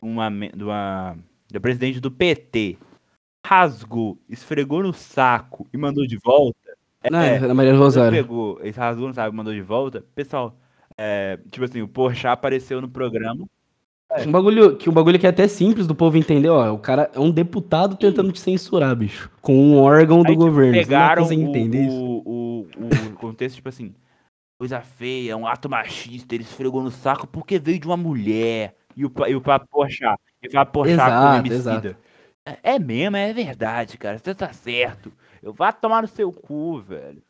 uma, de uma, da presidente do PT, rasgou, esfregou no saco e mandou de volta. Não, é, é, Maria Rosário. pegou, ele rasgou no saco e mandou de volta, pessoal, É, tipo assim, o Porchat apareceu no programa. Um bagulho, que um bagulho que é até simples do povo entender, ó. O cara é um deputado tentando te censurar, bicho. Com um órgão do Aí, tipo, governo. Você não pegaram consegue o, entender isso? o, o, o contexto, tipo assim, coisa feia, um ato machista, ele esfregou no saco porque veio de uma mulher. E o, e o papo Porchat, e o papo Porchat com homicida. exato. É, é mesmo, é verdade, cara, você tá certo. Eu vá tomar no seu cu, velho.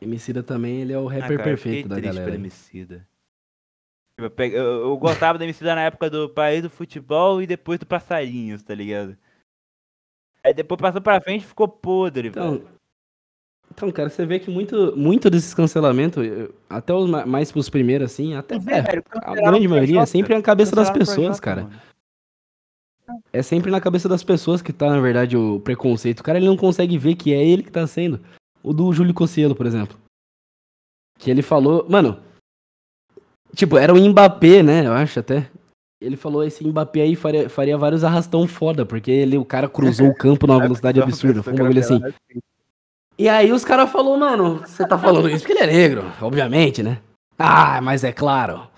Emicida também, ele é o Ah, rapper cara, eu fiquei perfeito da galera. Emicida. Eu, eu, eu gostava da Emicida na época do País do Futebol e depois do Passarinhos, tá ligado? Aí depois passou pra frente e ficou podre, velho. Então, cara, você vê que muito, muito desses cancelamentos, até os ma- mais pros primeiros, assim, até É, é, velho, a grande maioria é sempre na cabeça das pessoas, cara. mano. É sempre na cabeça das pessoas que tá, na verdade, o preconceito. O cara ele não consegue ver que é ele que tá sendo. O do Júlio Cossielo, por exemplo. Que ele falou. Mano. Tipo, era o Mbappé, né? Eu acho até. Ele falou esse Mbappé aí faria, faria vários arrastão foda, porque ele, o cara cruzou o campo numa velocidade absurda. Foi um bagulho assim. E aí os caras falaram, mano, você tá falando isso porque ele é negro, obviamente, né? Ah, mas é claro.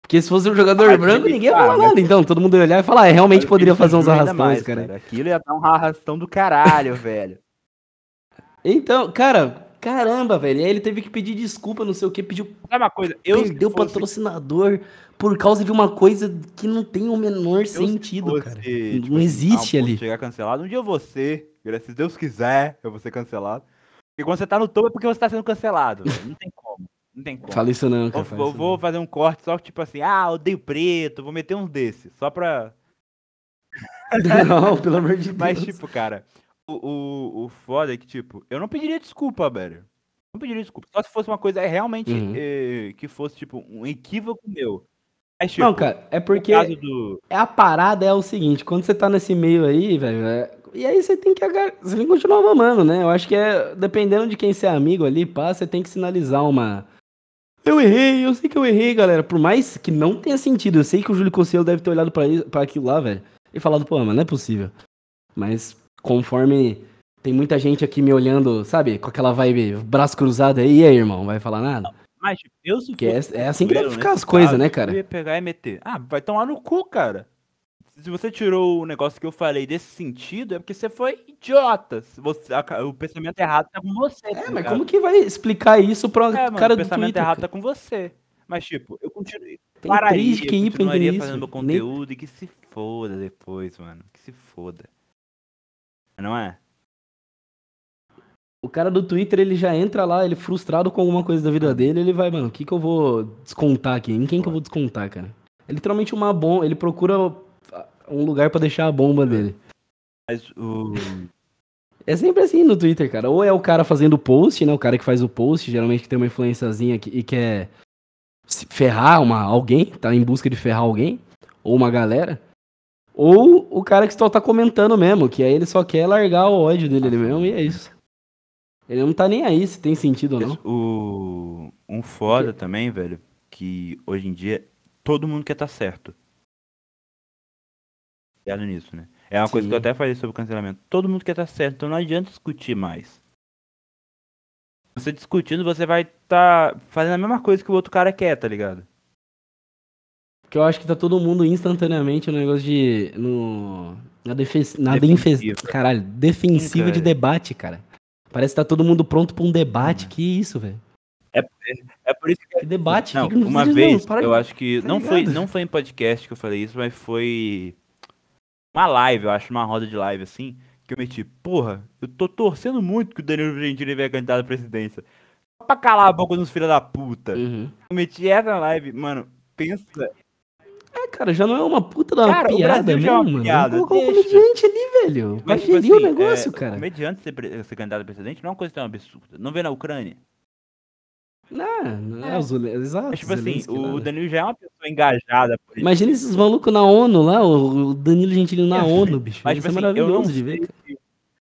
Porque se fosse um jogador Ah, branco, ninguém ia falar mas- nada. Então, todo mundo ia olhar e falar, ah, realmente poderia fazer uns arrastões, mais, cara. Aquilo ia dar um arrastão do caralho, velho. Então, cara, caramba, velho. E aí ele teve que pedir desculpa, não sei o que, pediu. Sabe uma coisa? Eu perdeu fosse- patrocinador por causa de uma coisa que não tem o menor eu se sentido, fosse, cara. tipo não assim, existe a ponto ali. Chegar cancelado. Um dia eu vou ser, se Deus quiser, eu vou ser cancelado. Porque quando você tá no topo é porque você tá sendo cancelado, velho. Não tem como. Não tem como. Fala isso não, cara. eu vou não. fazer um corte só tipo assim, ah, odeio preto, vou meter uns desses. Só pra. Não, pelo amor de Deus. Mas, tipo, cara, o, o, o foda é que, tipo, eu não pediria desculpa, velho. Não pediria desculpa. Só se fosse uma coisa realmente Uhum. eh, que fosse, tipo, um equívoco meu. Mas, tipo, não, cara, é porque do. é a parada é o seguinte, quando você tá nesse meio aí, velho, é- e aí você tem que você tem que continuar mamando, né? Eu acho que é dependendo de quem você é amigo ali, pá, você tem que sinalizar uma eu errei, eu sei que eu errei, galera. Por mais que não tenha sentido, eu sei que o Júlio Conselho deve ter olhado pra aquilo lá, velho, e falado, pô, mas não é possível. Mas conforme tem muita gente aqui me olhando, sabe, com aquela vibe, braço cruzado aí, e aí, irmão, vai falar nada? Mas, eu se Porque é, é assim que deve Coelho, ficar as coisas, né, cara? Eu ia pegar e meter. Ah, vai tomar no cu, cara. Se você tirou o negócio que eu falei desse sentido, é porque você foi idiota. Você, a- o pensamento errado tá com você. tá É, mas ligado? como que vai explicar isso pra É, mano, cara o do pensamento Twitter? errado cara? tá com você. Mas, tipo, eu continuei. Tem pararia, três QI pra continuaria fazendo isso. meu Nem- conteúdo e que se foda depois, mano. Que se foda. Não é? O cara do Twitter, ele já entra lá, ele frustrado com alguma coisa da vida dele, ele vai, mano, o que que eu vou descontar aqui? Em quem que eu vou descontar, cara? É literalmente uma bomba, ele procura um lugar pra deixar a bomba dele. Mas o. É sempre assim no Twitter, cara. Ou é o cara fazendo o post, né? O cara que faz o post, geralmente que tem uma influenciazinha que- e quer se ferrar uma, alguém, tá em busca de ferrar alguém, ou uma galera. Ou o cara que só tá comentando mesmo, que aí ele só quer largar o ódio dele mesmo e é isso. Ele não tá nem aí se tem sentido ou não. o um foda também, velho, que hoje em dia todo mundo quer estar certo. Nisso, né? É uma coisa que eu Sim. até falei sobre o cancelamento. Todo mundo quer estar certo, então não adianta discutir mais. Você discutindo, você vai estar fazendo a mesma coisa que o outro cara quer, tá ligado? Porque eu acho que tá todo mundo instantaneamente no negócio de. No, na defensiva. Na defensiva. Caralho, defensiva Sim, de debate, cara. Parece que tá todo mundo pronto pra um debate. Uhum. Que isso, velho? É por isso que Que debate? Não, Que não uma vez, para eu acho que. tá Não foi, não foi em podcast que eu falei isso, mas foi. Uma live, eu acho, uma roda de live assim. Que eu meti, porra, eu tô torcendo muito que o Danilo Gentili venha candidato à presidência. Só pra calar a boca dos filhos da puta. Uhum. Eu meti essa live, mano. Pensa. É, cara, já não é uma puta da Cara, o piada Brasil mesmo, já é uma mano. piada, colocar um comediante ali, velho. Vai Mas, tipo gerir o assim, negócio, é, cara. Comediante ser, ser candidato a presidente não é uma coisa tão absurda. Não vê na Ucrânia? Não, não é, É. os exato. Mas, tipo assim, Zelensky o né? Danilo já é uma pessoa engajada por isso. Imagina esses malucos na ONU lá, o Danilo Gentili na É, ONU, bicho. Mas, Isso tipo é assim, não maravilhoso de ver, se-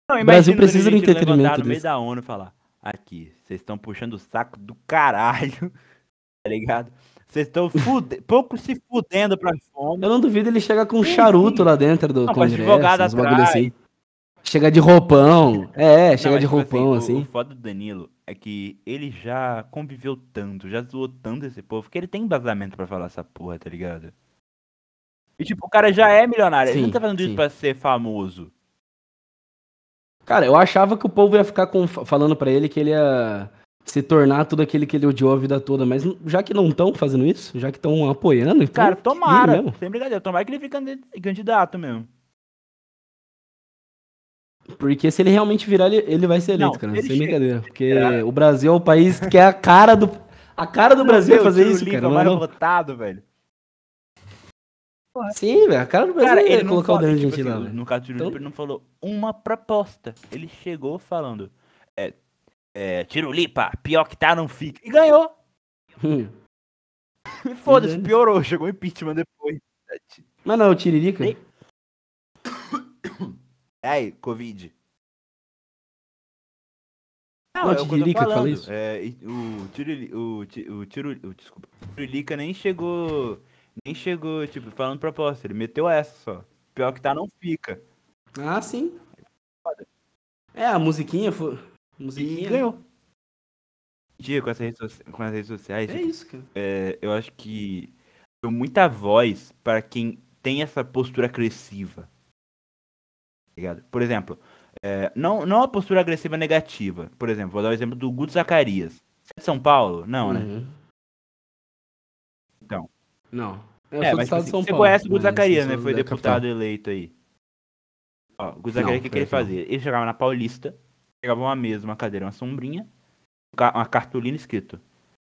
Não, O Brasil precisa levantar entretenimento no meio da ONU falar: Aqui, vocês estão puxando o saco do caralho, tá ligado? Vocês estão fude... pouco se fudendo pra fome. Eu não duvido ele chegar com um charuto lá dentro do Não, Congresso, uns bagulho atrás. assim. Chega de roupão. É, Não, chega mas, de tipo roupão, o- assim. O foda do Danilo é que ele já conviveu tanto, já zoou tanto esse povo, que ele tem embasamento pra falar essa porra, tá ligado? E tipo, o cara já é milionário, ele Sim, não tá fazendo sim. isso pra ser famoso. Cara, eu achava que o povo ia ficar com- falando pra ele que ele ia se tornar tudo aquele que ele odiou a vida toda, mas já que não estão fazendo isso, já que estão apoiando, então. Cara, tomara, sem brincadeira, tomara que ele fique candid- candidato mesmo. Porque se ele realmente virar, ele, ele vai ser eleito, Não, cara. Sem chega- brincadeira. Porque o Brasil é o país que é a cara do. A cara do Brasil é fazer isso, cara. Não é mais não? votado, velho. Sim, velho. A cara do Brasil Cara, é ele não colocar o Danilo tipo Gentili assim. No caso do Tiro Então- Lipa, ele não falou uma proposta. Ele chegou falando, é, é, Tiro Lipa, pior que tá, não fica. E ganhou. Hum. E foda-se, piorou, chegou o impeachment depois. Mas não, o Tiririca. Aí, Covid. Não, é o Tiririca que falando. isso. É, e o Tirili, o, o Tiro, o, desculpa, o Tiririca nem chegou, nem chegou, tipo, falando proposta, ele meteu essa só. Pior que tá, não fica. Ah, sim. É, a musiquinha foi. E Musiquinha. ganhou. Dia com, essa com as redes sociais, É isso, cara. é, eu acho que deu muita voz para quem tem essa postura agressiva. Ligado? Por exemplo, é, não, não a postura agressiva negativa. Por exemplo, vou dar o exemplo do Guto Zacarias. Você é de São Paulo? Não, né? Uhum. Então. Não. Eu É, mas estado assim, você Paulo. conhece o Guto Zacarias, né? Foi deputado capital. eleito aí. Ó, o Guto Zacarias, o que, que ele fazia? Ele chegava na Paulista, pegava uma mesa, uma cadeira, uma sombrinha, um uma cartolina escrito.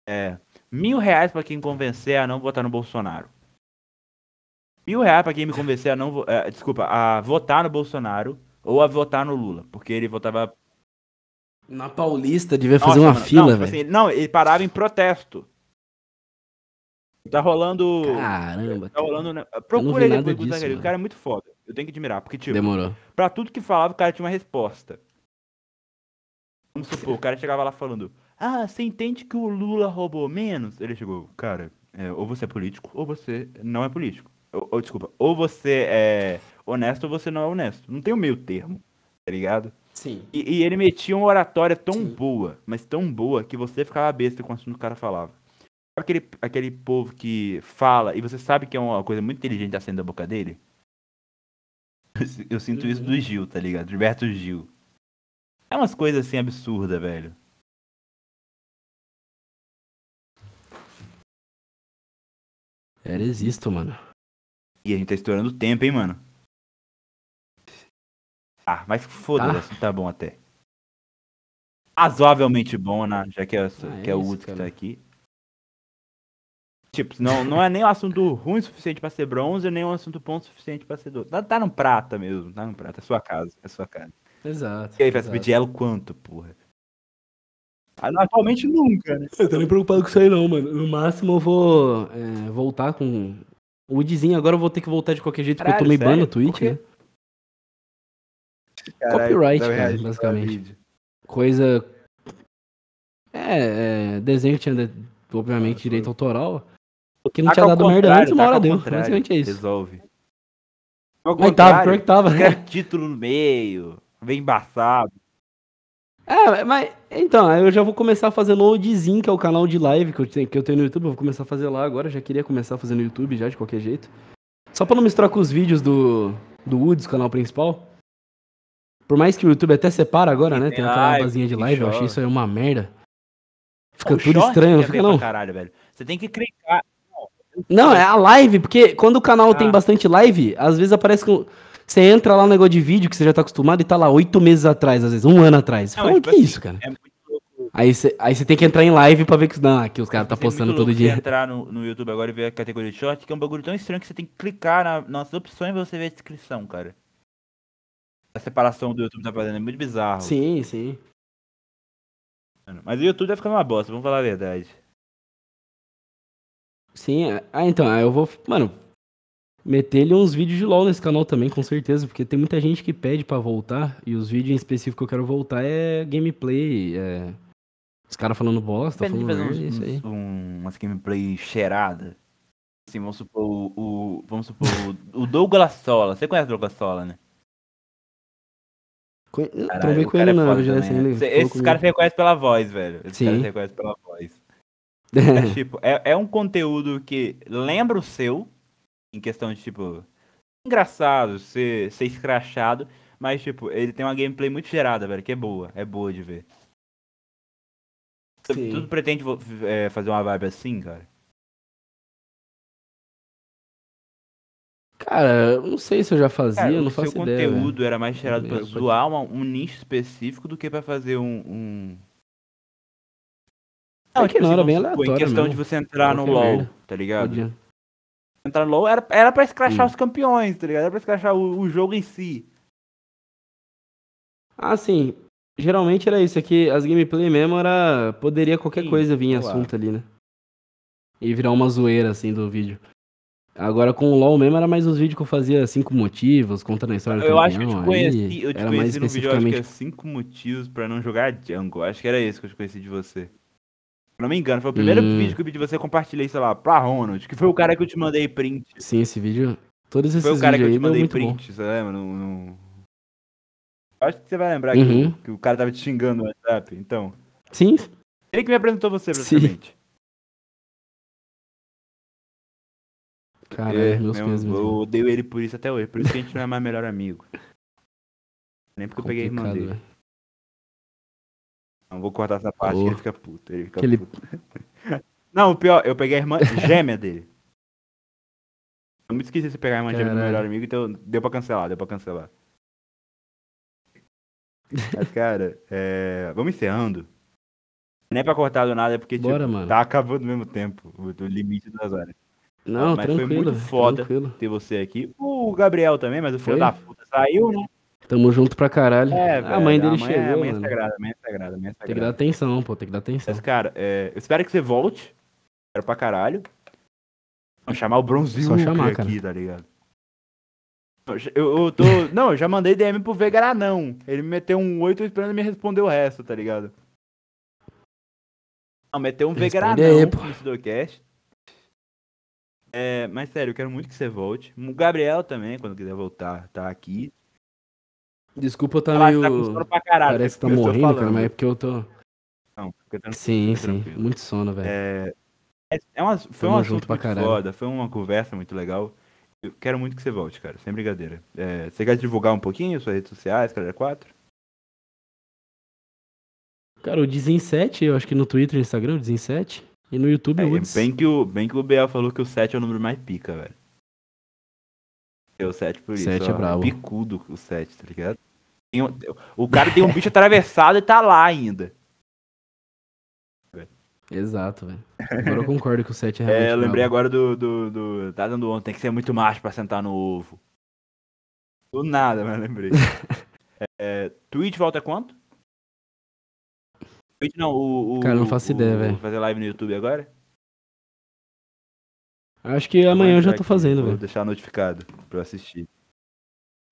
É, mil reais pra quem convencer a não votar no Bolsonaro. Mil reais pra quem me convencer a não vo- é, desculpa, a votar no Bolsonaro ou a votar no Lula. Porque ele votava. Na Paulista devia fazer Nossa, uma mano, fila, não, tipo velho. assim, não, ele parava em protesto. Tá rolando. Caramba. Tá rolando. né? Procura nada depois disso. O cara é muito foda. Eu tenho que admirar. Porque, tipo, Demorou. pra tudo que falava, o cara tinha uma resposta. Vamos supor, o cara chegava lá falando: Ah, você entende que o Lula roubou menos? Ele chegou, cara, é, ou você é político, ou você não é político. Ou, ou, desculpa, ou você é honesto ou você não é honesto. Não tem o meio termo, tá ligado? Sim. E, e ele metia uma oratória tão Sim. boa, mas tão boa, que você ficava besta com o assunto que o cara falava. Sabe aquele, aquele povo que fala e você sabe que é uma coisa muito inteligente tá saindo da boca dele? Eu sinto isso do Gil, tá ligado? Gilberto Gil. É umas coisas assim absurdas, velho. Era existo, mano. E a gente tá estourando o tempo, hein, mano? Ah, mas foda-se, Tá. tá bom até. Razoavelmente bom, né? Já que é, Ah, que é é o Woods que tá aqui. Tipo, não, não é nem um assunto ruim o suficiente pra ser bronze, nem um assunto bom o suficiente pra ser doce. Tá, tá no prata mesmo, tá no prata. É sua casa, é sua casa. Exato. E aí, vai subir de elo quanto, porra? Atualmente nunca, né? Eu tô nem preocupado com isso aí não, mano. No máximo eu vou é, voltar com... O Woodzinho agora eu vou ter que voltar de qualquer jeito, porque eu Caralho, tomei ban no sério? Twitch, né? Copyright, tava cara, basicamente. Coisa... É, é desenho que tinha, obviamente, Ah, direito foi. autoral. Que não Taca tinha ao dado merda antes, uma taca hora ao deu. Basicamente é isso. Resolve. Ao Mas tava, pior que tava. escreve título no meio, vem embaçado. É, mas então, aí eu já vou começar fazendo o Odizin, que é o canal de live que eu, tenho, que eu tenho no YouTube. Eu vou começar a fazer lá agora. Já queria começar a fazer no YouTube já, de qualquer jeito. Só pra não misturar com os vídeos do, do Woods, canal principal. Por mais que o YouTube até separa agora, né? tem Tem aquela abazinha de tem live. Eu achei isso aí uma merda. Fica O tudo estranho, não fica não? Caralho, velho. Você tem que clicar. Não, é a live, porque quando o canal tem Ah. bastante live, às vezes aparece com. Você entra lá no negócio de vídeo que você já tá acostumado e tá lá oito meses atrás, às vezes, um ano atrás. Você Não, fala, mas, que tipo isso, assim, cara? É muito louco. Aí você aí você tem que entrar em live pra ver que, não, que os caras tá Você é postando louco todo você dia. entrar no, no YouTube agora e ver a categoria de short, que é um bagulho tão estranho que você tem que clicar na, nas opções pra você ver a descrição, cara. A separação do YouTube tá fazendo é muito bizarro. Sim, sim. Mas o YouTube tá ficando uma bosta, vamos falar a verdade. Sim, é- ah, então, aí eu vou, mano, meter ele uns vídeos de LoL nesse canal também, com certeza, porque tem muita gente que pede pra voltar, e os vídeos em específico que eu quero voltar é gameplay, é... Os caras falando bosta, Depende de falando fazer é uns, isso aí. um- umas gameplay cheirada. Assim, vamos supor o. o- vamos supor o, o Douglas Sola. Você conhece o Douglas Sola, né? Co- eu Caralho, com cara ele é na falou Esses caras se reconhecem pela voz, velho. Esses Sim. caras se reconhecem pela voz. É, tipo, é, é um conteúdo que lembra o seu, em questão de, tipo, engraçado, ser, ser escrachado, mas, tipo, ele tem uma gameplay muito gerada, velho, que é boa, é boa de ver. Tu- Sim. Tudo pretende vo- é, fazer uma vibe assim, cara? Cara, eu não sei se eu já fazia, Cara, eu não o faço ideia. velho. conteúdo era mais gerado pra zoar uma- um nicho específico do que pra fazer um... um... É que não, era vamos bem Em aleatório questão mesmo. de você entrar no Qualquer LoL, merda. tá ligado? Podia. Entrar no LoL era, era pra escrachar Hum. os campeões, tá ligado? Era pra escrachar o, o jogo em si. Ah, sim. Geralmente era isso, aqui as gameplay mesmo era. Poderia qualquer Sim, coisa vir em claro. assunto ali, né? E virar uma zoeira assim do vídeo. Agora com o LOL mesmo era mais os vídeos que eu fazia cinco motivos, contando a história do Eu acho que eu te campeão, conheci, eu te era mais conheci no vídeo, eu acho que é especificamente. 5 motivos pra não jogar Jungle. Acho que era esse que eu te conheci de você. Não me engano, foi o primeiro Hum. vídeo que eu vi de você, compartilhei, sei lá, pra Ronald, que foi o cara que eu te mandei print. Sim, esse vídeo. Todos esses Foi o cara que eu te mandei muito bom. print, você lembra? No, no- Acho que você vai lembrar que, Uhum. o- que o cara tava te xingando no WhatsApp. Então, Sim, ele que me apresentou você, praticamente. cara, É, meus pesos. eu odeio ele por isso até hoje. Por isso que a gente não é mais melhor amigo. Nem porque eu peguei a irmã dele. velho. Não vou cortar essa parte Oh. ele fica puto. Ele fica Aquele- puto. Não, o pior, eu peguei a irmã gêmea dele. Eu me esqueci de pegar a irmã gêmea do meu Caralho. melhor amigo, então deu pra cancelar, deu pra cancelar. Mas, cara, é, vamos encerrando. Nem pra cortar do nada, é porque Bora, tipo, tá acabando ao mesmo tempo o, limite das horas. Não, Mas foi tranquilo. muito velho, foda. Tranquilo. Ter você aqui. O Gabriel também, mas o filho Foi? da puta saiu, né? Tamo junto pra caralho. É, a mãe velho, dele amanhã- chegou, Amanhã é mano. sagrada, amanhã é sagrada, amanhã é Tem que dar sagrada. atenção, pô, tem que dar atenção. Mas, cara, é, eu espero que você volte. Quero pra caralho. Vamos chamar o Só chamar, aqui, tá ligado? Eu, eu, tô. não, eu já mandei DM pro Vegaranão. Ele me meteu um 8 esperando me responder o resto, tá ligado? Não, meteu um Vegaranão no Sidocast. É, mas sério, eu quero muito que você volte. O Gabriel também, quando quiser voltar, tá aqui. Desculpa eu tá Ela meio. tá pra caralho. Parece que tá eu morrendo, cara, mas é porque eu tô. Não, fica tranquilo, Sim, fica sim. tranquilo. Muito sono, velho. É, é, é uma, foi Tamo um assunto muito caralho. foda, foi uma conversa muito legal. Eu quero muito que você volte, cara, sem brincadeira. É, você quer divulgar um pouquinho suas redes sociais, cara, 4? Cara, o Dizem 7, eu acho que no Twitter e Instagram, o Dizem 7. E no YouTube, É, o Woods. bem, que o, bem que o BL falou que o 7 é o número mais pica, velho. É o 7 por isso. Sete é ó, brabo. Picudo o 7, tá ligado? Um- o cara tem um bicho atravessado e tá lá ainda. Exato, velho. Agora eu concordo que o 7 é É, realmente eu lembrei brabo. agora do, do, do. Tá dando ontem, tem que ser muito macho pra sentar no ovo. Do nada, mas lembrei. é, Twitch volta quanto? Twitch não, o. o Cara, não faço o- ideia, velho. Fazer live no YouTube agora? Acho que amanhã eu já Vou tô fazendo, Vou velho. deixar notificado pra eu assistir.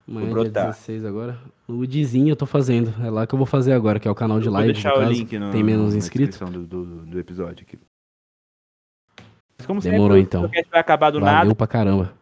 Amanhã é vou dia brotar. 16 agora. No Dizinho eu tô fazendo. É lá que eu vou fazer agora, que é o canal de Eu vou live. deixar no o link no, Tem menos inscritos. do, do, do episódio aqui. Mas como Demorou, sempre, então. O podcast vai acabar do Valeu nada. pra caramba.